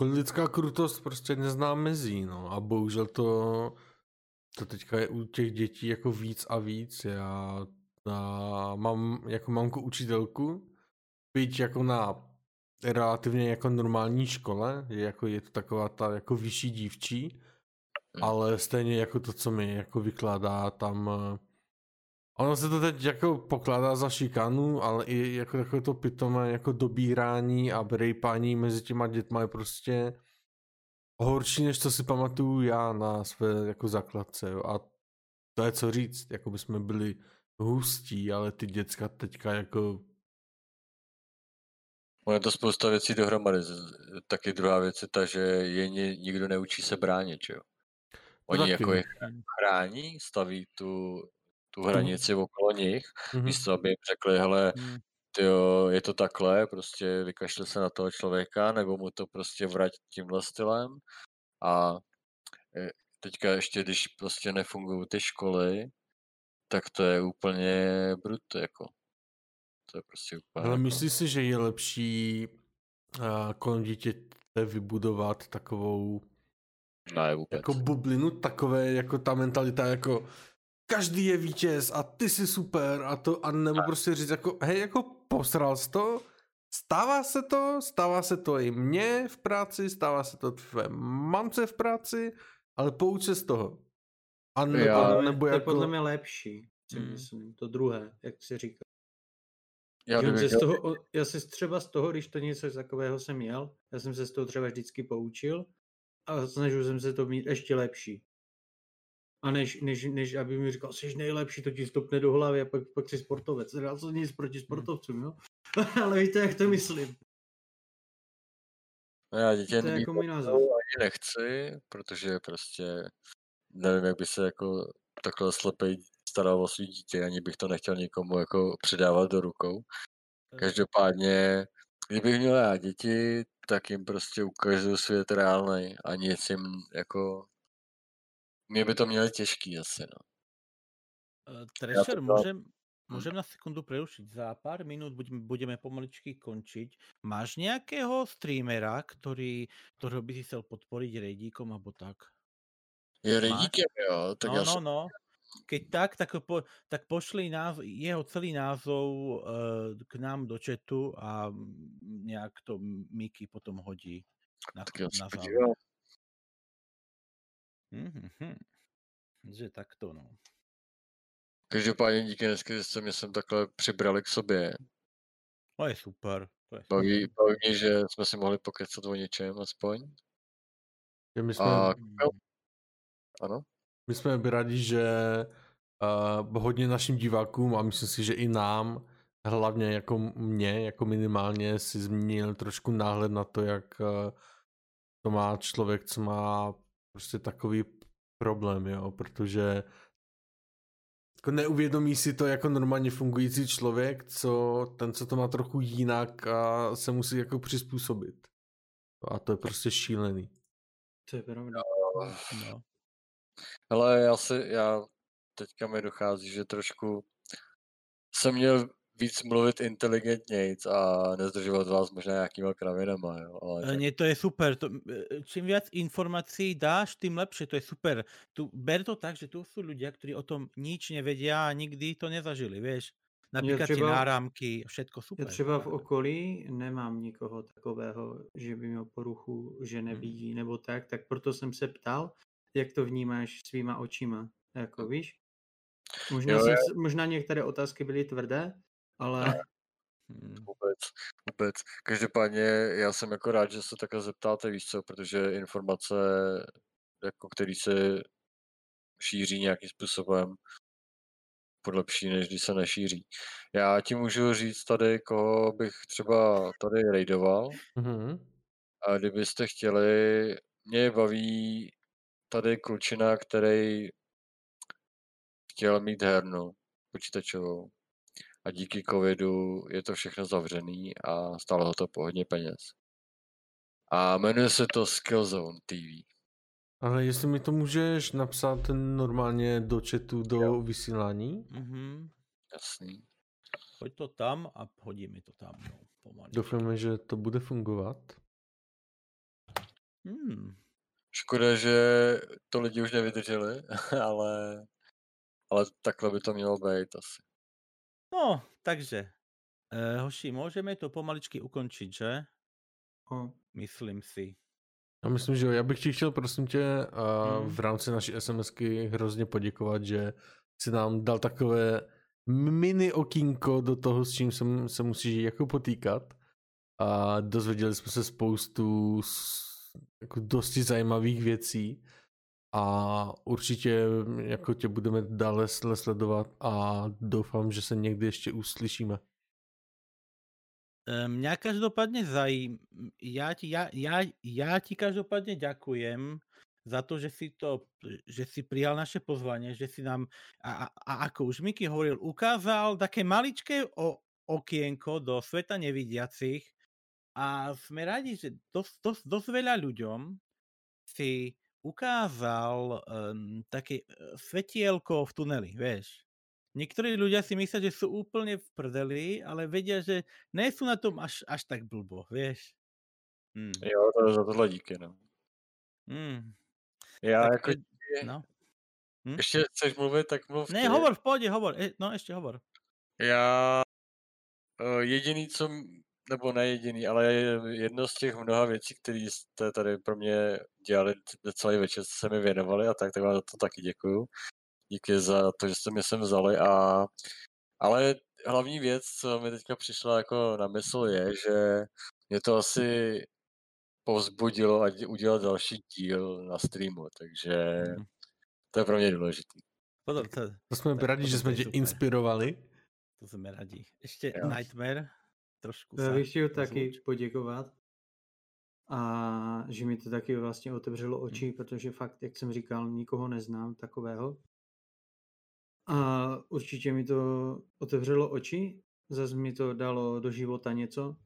Lidská krutost prostě nezná mezí, no a bohužel to, to teďka je u těch dětí jako víc a víc. Já, já mám jako mamku učitelku, byť jako na relativně jako normální škole, je, jako, je to taková ta jako vyšší dívčí, hmm. ale stejně jako to, co mi jako vykládá tam Ono se to teď jako pokládá za šikanu, ale i jako takové to pitomé jako dobírání a brejpání mezi těma dětma je prostě horší, než co si pamatuju já na své jako zakladce. Jo. A to je co říct, jako by jsme byli hustí, ale ty děcka teďka jako Ono je to spousta věcí dohromady. Taky druhá věc je ta, že je nikdo neučí se bránit, že jo? Oni jako je chrání, staví tu tu hranici mm. okolo nich, mm-hmm. místo aby jim řekli, hele, mm. tyjo, je to takhle, prostě vykašli se na toho člověka, nebo mu to prostě vrať tímhle stylem. A e, teďka ještě, když prostě nefungují ty školy, tak to je úplně brut, jako. To je prostě úplně... Ale jako... myslíš si, že je lepší uh, kolem dítěte vybudovat takovou Ne, vůbec. Jako bublinu, takové jako ta mentalita jako každý je vítěz a ty jsi super a to, a nebo prostě říct jako, hej, jako posral jsi to, stává se to, stává se to i mně v práci, stává se to tvé mamce v práci, ale pouč se z toho. A nebo, Já, nebo to jako... je podle mě lepší, si hmm. myslím, to druhé, jak si říká. Já, že z toho, já si třeba z toho, když to něco takového jsem měl, já jsem se z toho třeba vždycky poučil a snažil jsem se to mít ještě lepší. A než, než, než aby mi říkal, jsi nejlepší, to ti stopne do hlavy a pak, pak jsi sportovec. Já jsem nic proti hmm. sportovcům, jo? Ale víte, jak to myslím. No já dítě to je jako můj názor. ani nechci, protože prostě nevím, jak by se jako takhle slepej staral o svý dítě, ani bych to nechtěl nikomu jako předávat do rukou. Každopádně, kdybych měl já děti, tak jim prostě ukážu svět reálný a nic jim jako... Mě by to mělo těžký asi, no. Uh, Trešer, můžem, můžem na sekundu prerušit. Za pár minut budeme, budeme pomaličky končiť. Máš nějakého streamera, který, kterého by si chcel podporit rejdíkom nebo tak? Je rejdíkem, jo? Tak no, já no, no. Keď tak, tak, po, tak pošli názov, jeho celý názov uh, k nám do chatu a nějak to Miki potom hodí na, tak na závěr. Mm-hmm. Že tak to, no. Každopádně díky dneska, že jste mě sem takhle přibrali k sobě. To je super. To je baví, super. baví mě, že jsme si mohli pokecat o něčem aspoň. my jsme... A, ano? My jsme rádi, že uh, hodně našim divákům a myslím si, že i nám, hlavně jako mě, jako minimálně si změnil trošku náhled na to, jak uh, to má člověk, co má prostě takový problém, jo, protože jako neuvědomí si to jako normálně fungující člověk, co ten, co to má trochu jinak a se musí jako přizpůsobit. A to je prostě šílený. To je pravda. No. Ale já si, já teďka mi dochází, že trošku jsem měl víc mluvit inteligentnějc a nezdržovat vás možná nějakýma kravinama, jo. Ale tak... Nie, to je super. To, e, čím viac informácií dáš, tým lepšie. To je super. Tu, ber to tak, že tu sú ľudia, ktorí o tom nič nevedia a nikdy to nezažili, vieš. Například třeba, ty náramky, všetko super. Já třeba v okolí nemám nikoho takového, že by měl poruchu, že nevidí hmm. nebo tak, tak proto jsem se ptal, jak to vnímáš svýma očima, jako víš? Možná, jo, jsem, možná některé otázky byly tvrdé, ale... Hmm. Vůbec, vůbec. Každopádně já jsem jako rád, že se takhle zeptáte, víš co, protože informace, jako který se šíří nějakým způsobem, lepší, než když se nešíří. Já ti můžu říct tady, koho bych třeba tady rejdoval. Mm-hmm. A kdybyste chtěli, mě baví tady klučina, který chtěl mít hernu počítačovou. A díky covidu je to všechno zavřený a stálo ho to po hodně peněz. A jmenuje se to Skillzone TV. Ale jestli mi to můžeš napsat normálně do chatu, do jo. vysílání? Mm-hmm. Jasný. Pojď to tam a hodí mi to tam. No, Doufáme, že to bude fungovat. Hmm. Škoda, že to lidi už nevydrželi, ale, ale takhle by to mělo být asi. No, takže, eh, hoši, můžeme to pomaličky ukončit, že? Oh. Myslím si. Já myslím, že jo. Já bych ti chtěl, prosím tě, uh, v rámci naší SMSky hrozně poděkovat, že si nám dal takové mini okýnko do toho, s čím se, se musíš jako potýkat. A dozvěděli jsme se spoustu jako dosti zajímavých věcí a určitě jako tě budeme dále sledovat a doufám, že se někdy ještě uslyšíme. Mňa každopádne zajím... Ja ti, ja, ja, ja ti každopádne ďakujem za to, že si to, že si prijal naše pozvanie, že si nám, a, a, a ako už Miky hovoril, ukázal také maličké o, okienko do sveta nevidiacich a sme radi, že dosť, dosť, dosť veľa ľuďom si ukázal um, také e, svetielko v tuneli, vieš. Niektorí ľudia si myslia, že sú úplne v prdeli, ale vedia, že ne sú na tom až, až tak blbo, vieš. Hmm. Jo, to je za tohle díky, no. Hmm. Já tak jako... No. Hm? Ještě chceš mluvit, tak mluv. Ne, hovor, v pohodě, hovor. No, ještě hovor. Já jediný, co, nebo ne jediný, ale jedno z těch mnoha věcí, které jste tady pro mě dělali celý večer, jste se mi věnovali a tak, tak vám za to taky děkuju. Díky za to, že jste mě sem vzali a ale hlavní věc, co mi teďka přišla jako na mysl je, že mě to asi povzbudilo a udělat další díl na streamu, takže mm. to je pro mě důležitý. To, to, to jsme rádi, že jsme tě super. inspirovali. To jsme rádi. Ještě jo. Nightmare trošku. Já bych chtěl taky poděkovat. A že mi to taky vlastně otevřelo oči, hmm. protože fakt, jak jsem říkal, nikoho neznám takového. A určitě mi to otevřelo oči, zase mi to dalo do života něco,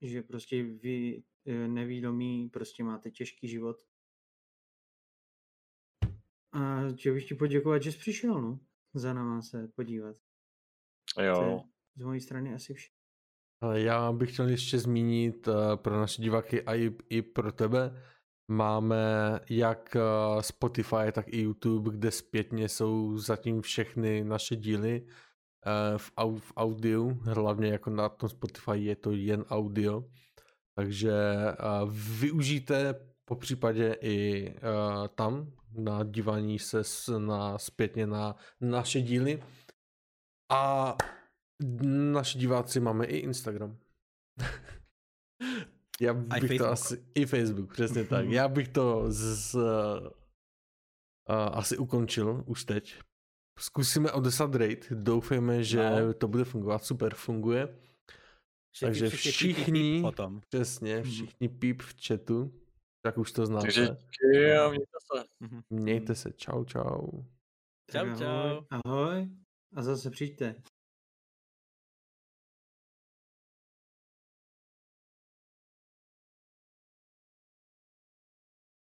že prostě vy e, nevídomí prostě máte těžký život. A chtěl bych ti poděkovat, že jsi přišel, no, za náma se podívat. Jo. Z mojí strany asi vše. Já bych chtěl ještě zmínit uh, pro naše diváky a i, pro tebe. Máme jak uh, Spotify, tak i YouTube, kde zpětně jsou zatím všechny naše díly v, au, v audiu. Hlavně jako na tom Spotify je to jen audio. Takže využijte po případě i tam na dívání se na, zpětně na naše díly. A naši diváci máme i Instagram. Já bych to Facebook. asi... I Facebook, přesně tak. Já bych to z, uh, asi ukončil už teď. Zkusíme odesat rate, doufejme, že no. to bude fungovat. Super, funguje. Všichni, Takže všichni, všichni potom. přesně, mhm. všichni píp v chatu, tak už to znáte. Takže mějte se. Mhm. Mějte se, čau, čau. Čau, čau. Ahoj. A zase přijďte.